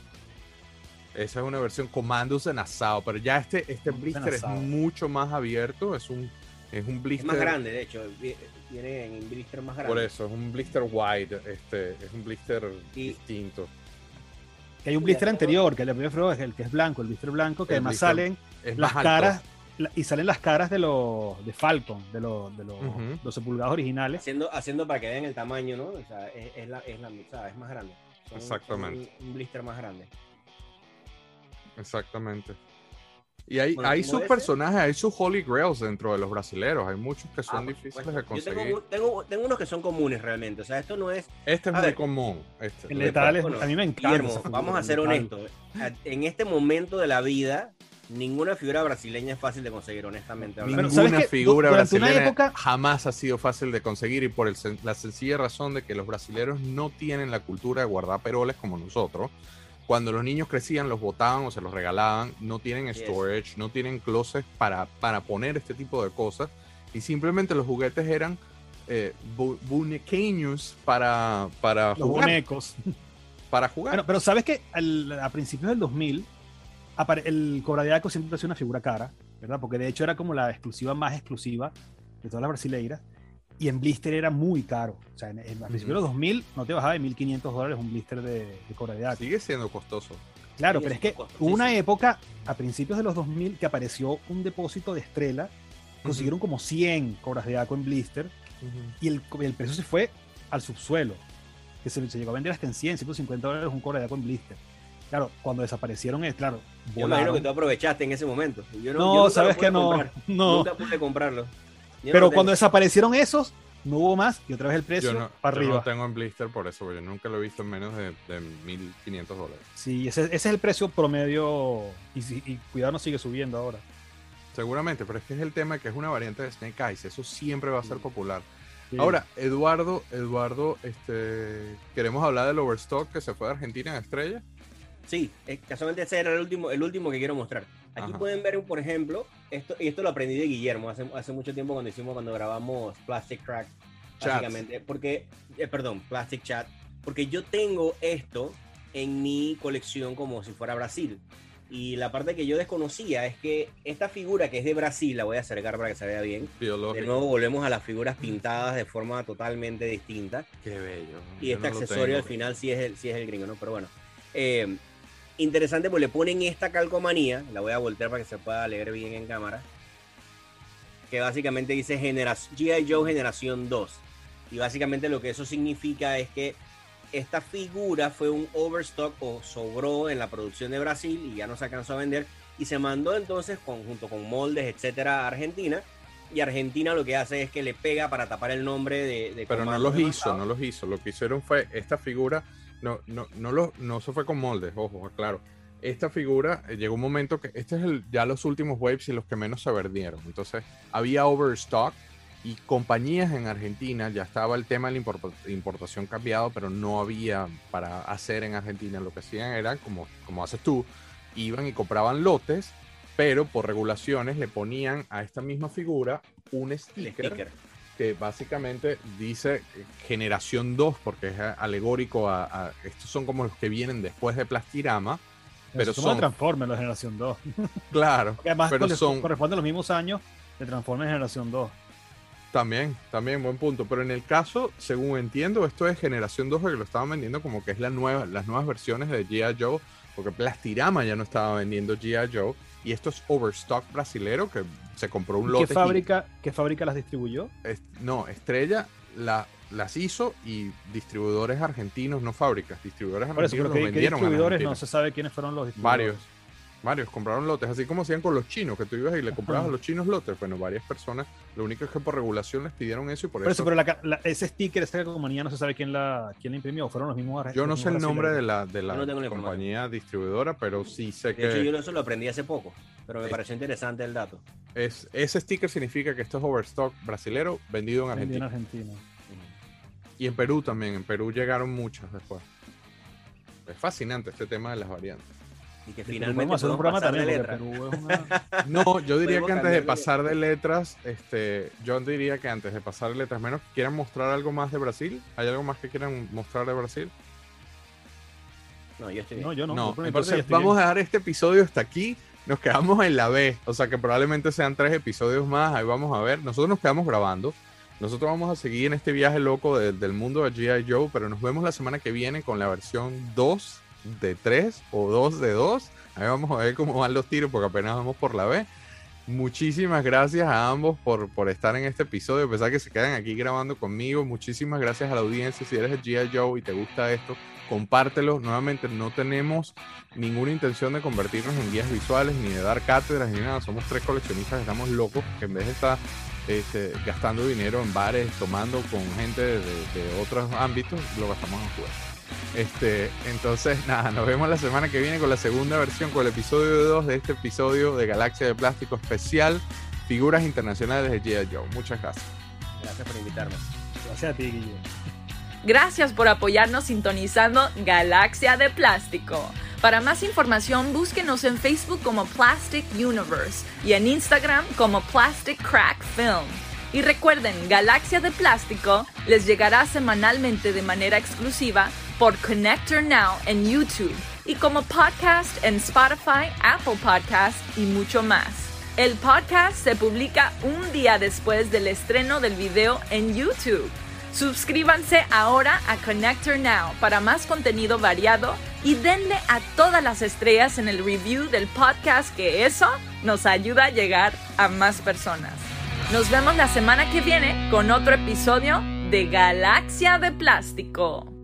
[SPEAKER 1] Esa es una versión Commandos en asado, pero ya este, este blister es mucho más abierto, es un Es un
[SPEAKER 4] Es
[SPEAKER 1] blister.
[SPEAKER 4] más grande, de hecho. vi- Viene en blister más grande.
[SPEAKER 1] Por eso, es un blister wide. Este, es un blister
[SPEAKER 4] Y-
[SPEAKER 1] distinto.
[SPEAKER 3] Que hay un blister anterior, que el primer el que es blanco, el blister blanco, que
[SPEAKER 1] El
[SPEAKER 3] además
[SPEAKER 1] blister
[SPEAKER 3] salen
[SPEAKER 1] Es
[SPEAKER 3] las caras y salen las caras de los de Falcon, de los de los. 12 pulgadas originales.
[SPEAKER 4] Haciendo, haciendo para que vean el tamaño, ¿no? O sea, es, es la, es, la, o sea, es más grande. Son-
[SPEAKER 1] Exactamente.
[SPEAKER 4] son Un, un blister más grande.
[SPEAKER 1] Exactamente. Y hay,
[SPEAKER 4] Bueno,
[SPEAKER 1] hay sus
[SPEAKER 4] ese-
[SPEAKER 1] personajes, hay sus holy grails dentro de los brasileros. Hay muchos que
[SPEAKER 4] Ah,
[SPEAKER 1] son
[SPEAKER 4] por
[SPEAKER 1] difíciles de
[SPEAKER 4] Yo
[SPEAKER 1] conseguir.
[SPEAKER 4] tengo, tengo, tengo unos que son comunes realmente. O sea, esto no es.
[SPEAKER 1] Este es
[SPEAKER 4] A
[SPEAKER 1] muy
[SPEAKER 4] ver,
[SPEAKER 1] común. Este,
[SPEAKER 3] El letal es-
[SPEAKER 4] Bueno,
[SPEAKER 3] a mí me encanta.
[SPEAKER 4] Guillermo, vamos a ser honestos. A- En este momento de la vida, ninguna figura brasileña es fácil de conseguir, honestamente. hablando.
[SPEAKER 3] Bueno, ¿sabes
[SPEAKER 1] Ninguna figura brasileña
[SPEAKER 3] época-
[SPEAKER 1] jamás ha sido fácil de conseguir y por el sen- la sencilla razón de que los brasileros no tienen la cultura de guardar peroles como nosotros. Cuando los niños crecían, los botaban o se los regalaban. No tienen storage, no tienen closet para, para poner este tipo de cosas. Y simplemente los juguetes eran eh, bu- bunequeños para, para
[SPEAKER 3] Los
[SPEAKER 1] jugar.
[SPEAKER 3] bonecos.
[SPEAKER 1] Para jugar.
[SPEAKER 3] Bueno, pero sabes que al- a principios del 2000 apare- el Cobra de Aco siempre ha sido una figura cara, ¿verdad? Porque de hecho era como la exclusiva más exclusiva de todas las brasileiras. Y en blister era muy caro. O sea, en, en- a principios de los 2000 no te bajaba de 1500 dólares un blister de, de Cobra de Aco.
[SPEAKER 1] Sigue siendo costoso.
[SPEAKER 3] Claro,
[SPEAKER 4] Sí,
[SPEAKER 3] pero
[SPEAKER 4] es
[SPEAKER 3] es que
[SPEAKER 4] costoso,
[SPEAKER 3] una época a principios de los 2000 que apareció un depósito de estrella. Consiguieron como 100 cobras de Aco en blister y el, el precio se fue al subsuelo. Que se, se llegó a vender hasta en 100, 150 dólares un cobra de Aco en blister. Claro, cuando desaparecieron, es claro.
[SPEAKER 4] Yo imagino
[SPEAKER 3] volaron.
[SPEAKER 4] que tú aprovechaste en ese momento. Yo
[SPEAKER 3] No, sabes que no. No.
[SPEAKER 4] Nunca pude comprarlo. Yo no
[SPEAKER 3] Pero cuando desaparecieron esos, no hubo más y otra vez el precio
[SPEAKER 1] Yo no,
[SPEAKER 3] para
[SPEAKER 1] yo
[SPEAKER 3] arriba.
[SPEAKER 1] no tengo en blister por eso, porque yo nunca lo he visto en menos de, de 1.500 dólares.
[SPEAKER 3] Sí, ese, ese es el precio promedio y, y cuidado no sigue subiendo ahora.
[SPEAKER 1] Seguramente, pero es que es el tema de que es una variante de Snake Eyes. Eso siempre va a ser popular.
[SPEAKER 3] Sí.
[SPEAKER 1] Ahora, Eduardo, Eduardo, este, queremos hablar del Overstock que se fue de Argentina en Estrella.
[SPEAKER 4] Sí, eh, casualmente ese era el último, el último que quiero mostrar. Aquí
[SPEAKER 1] Ajá.
[SPEAKER 4] pueden ver, por ejemplo, esto, y esto lo aprendí de Guillermo hace, hace mucho tiempo cuando hicimos, cuando grabamos Plastic Crack,
[SPEAKER 1] Chats.
[SPEAKER 4] básicamente, porque, eh, perdón, Plastic Chat, porque yo tengo esto en mi colección como si fuera Brasil. Y la parte que yo desconocía es que esta figura que es de Brasil, la voy a acercar para que se vea bien. De
[SPEAKER 1] Biológico.
[SPEAKER 4] nuevo volvemos a las figuras pintadas de forma totalmente distinta.
[SPEAKER 1] Qué bello.
[SPEAKER 4] Y
[SPEAKER 1] Yo
[SPEAKER 4] este
[SPEAKER 1] no
[SPEAKER 4] accesorio al final sí es el, sí es el gringo, ¿no? Pero bueno. Eh, interesante, pues le ponen esta calcomanía, la voy a voltear para que se pueda leer bien en cámara, que básicamente dice G.I. Joe Generación 2. Y básicamente lo que eso significa es que esta figura fue un overstock o sobró en la producción de Brasil y ya no se alcanzó a vender y se mandó entonces con, junto con moldes, etcétera, a Argentina. Y Argentina lo que hace es que le pega para tapar el nombre de... de
[SPEAKER 1] Pero no los hizo, no los hizo. Lo que hicieron fue esta figura, no, no, no, lo, no se fue con moldes, ojo, claro. Esta figura eh, llegó un momento que este es el, ya los últimos waves y los que menos se vendieron. Entonces había overstock y compañías en Argentina ya estaba el tema de la import- importación cambiado, pero no había para hacer en Argentina. Lo que hacían era como, como haces tú, iban y compraban lotes, pero por regulaciones le ponían a esta misma figura un sticker
[SPEAKER 4] sticker.
[SPEAKER 1] Que básicamente dice generación 2 porque es alegórico a, a- estos son como los que vienen después de Plastirama pero son-
[SPEAKER 3] Transformers, la generación 2.
[SPEAKER 1] claro
[SPEAKER 3] Porque además
[SPEAKER 1] Pero son-
[SPEAKER 3] corresponde a los mismos años de Transformers generación 2.
[SPEAKER 1] también también buen punto pero en el caso según entiendo esto es generación 2 que lo estaban vendiendo como que es la nueva las nuevas versiones de G.I. Joe porque Plastirama ya no estaba vendiendo G.I. Joe y esto es overstock brasilero que se compró un lote
[SPEAKER 3] ¿Qué fábrica, ¿Qué fábrica las distribuyó?
[SPEAKER 1] Es- no, Estrella la, las hizo y distribuidores argentinos, no fábricas, distribuidores
[SPEAKER 3] Por eso,
[SPEAKER 1] argentinos
[SPEAKER 3] pero
[SPEAKER 1] los
[SPEAKER 3] ¿qué, qué
[SPEAKER 1] vendieron a?
[SPEAKER 3] No se sabe quiénes fueron los distribuidores.
[SPEAKER 1] Varios, varios compraron lotes, así como hacían con los chinos, que tú ibas y le comprabas
[SPEAKER 3] Ajá.
[SPEAKER 1] a los chinos lotes. Bueno, varias personas, lo único es que por regulación les pidieron eso y por,
[SPEAKER 3] Por
[SPEAKER 1] eso,
[SPEAKER 3] eso, pero la ese sticker, esta calcomanía, no se sabe quién la, quién la imprimió. Fueron los mismos
[SPEAKER 1] yo no sé el nombre de la, de la
[SPEAKER 4] no
[SPEAKER 1] compañía distribuidora, pero sí sé
[SPEAKER 4] De hecho, yo
[SPEAKER 1] que
[SPEAKER 4] eso lo aprendí hace poco, pero me
[SPEAKER 1] Es-
[SPEAKER 4] pareció interesante el dato.
[SPEAKER 1] es, ese sticker significa que esto es overstock brasilero vendido en
[SPEAKER 3] Vendió en
[SPEAKER 1] Argentina.
[SPEAKER 3] Argentina.
[SPEAKER 1] Y en Perú también, en Perú llegaron muchas después. Es fascinante este tema de las variantes.
[SPEAKER 4] Y que finalmente
[SPEAKER 3] hacer un programa
[SPEAKER 4] pasar de
[SPEAKER 3] también, porque
[SPEAKER 4] letra.
[SPEAKER 3] Perú es una...
[SPEAKER 1] No, yo diría
[SPEAKER 4] Podemos
[SPEAKER 1] que antes de pasar de letras, este, yo diría que antes de pasar de letras, menos que quieran mostrar algo más de Brasil. ¿Hay algo más que quieran mostrar de Brasil?
[SPEAKER 4] No, yo estoy bien.
[SPEAKER 3] No, yo no.
[SPEAKER 1] No,
[SPEAKER 3] yo
[SPEAKER 1] entonces vamos
[SPEAKER 3] bien.
[SPEAKER 1] a dejar este episodio hasta aquí. nos quedamos en la B, o sea que probablemente sean tres episodios más, ahí vamos a ver. Nosotros nos quedamos grabando, nosotros vamos a seguir en este viaje loco del mundo de G.I. Joe, pero nos vemos la semana que viene con la versión 2 de 3 o 2 de 2. Ahí vamos a ver cómo van los tiros porque apenas vamos por la B. Muchísimas gracias a ambos por, por estar en este episodio, a pesar que se quedan aquí grabando conmigo. Muchísimas gracias a la audiencia. Si eres el G.I. Joe y te gusta esto, compártelo. Nuevamente, no tenemos ninguna intención de convertirnos en guías visuales, ni de dar cátedras, ni nada. Somos tres coleccionistas estamos locos, que en vez de estar este, gastando dinero en bares, tomando con gente de, de otros ámbitos, lo gastamos en juegos. Este, entonces, nada, nos vemos la semana que viene con la segunda versión, con el episodio 2 de este episodio de Galaxia de Plástico especial, figuras internacionales de G.I. Joe. Muchas gracias.
[SPEAKER 4] Gracias por invitarme.
[SPEAKER 3] Gracias a ti, Guillermo.
[SPEAKER 2] Gracias por apoyarnos sintonizando Galaxia de Plástico. Para más información, búsquenos en Facebook como Plastic Universe y en Instagram como Plastic Crack Film. Y recuerden, Galaxia de Plástico les llegará semanalmente de manera exclusiva por Connector Now en YouTube y como podcast en Spotify, Apple Podcast y mucho más. El podcast se publica un día después del estreno del video en YouTube. Suscríbanse ahora a Connector Now para más contenido variado y denle a todas las estrellas en el review del podcast que eso nos ayuda a llegar a más personas. Nos vemos la semana que viene con otro episodio de Galaxia de Plástico.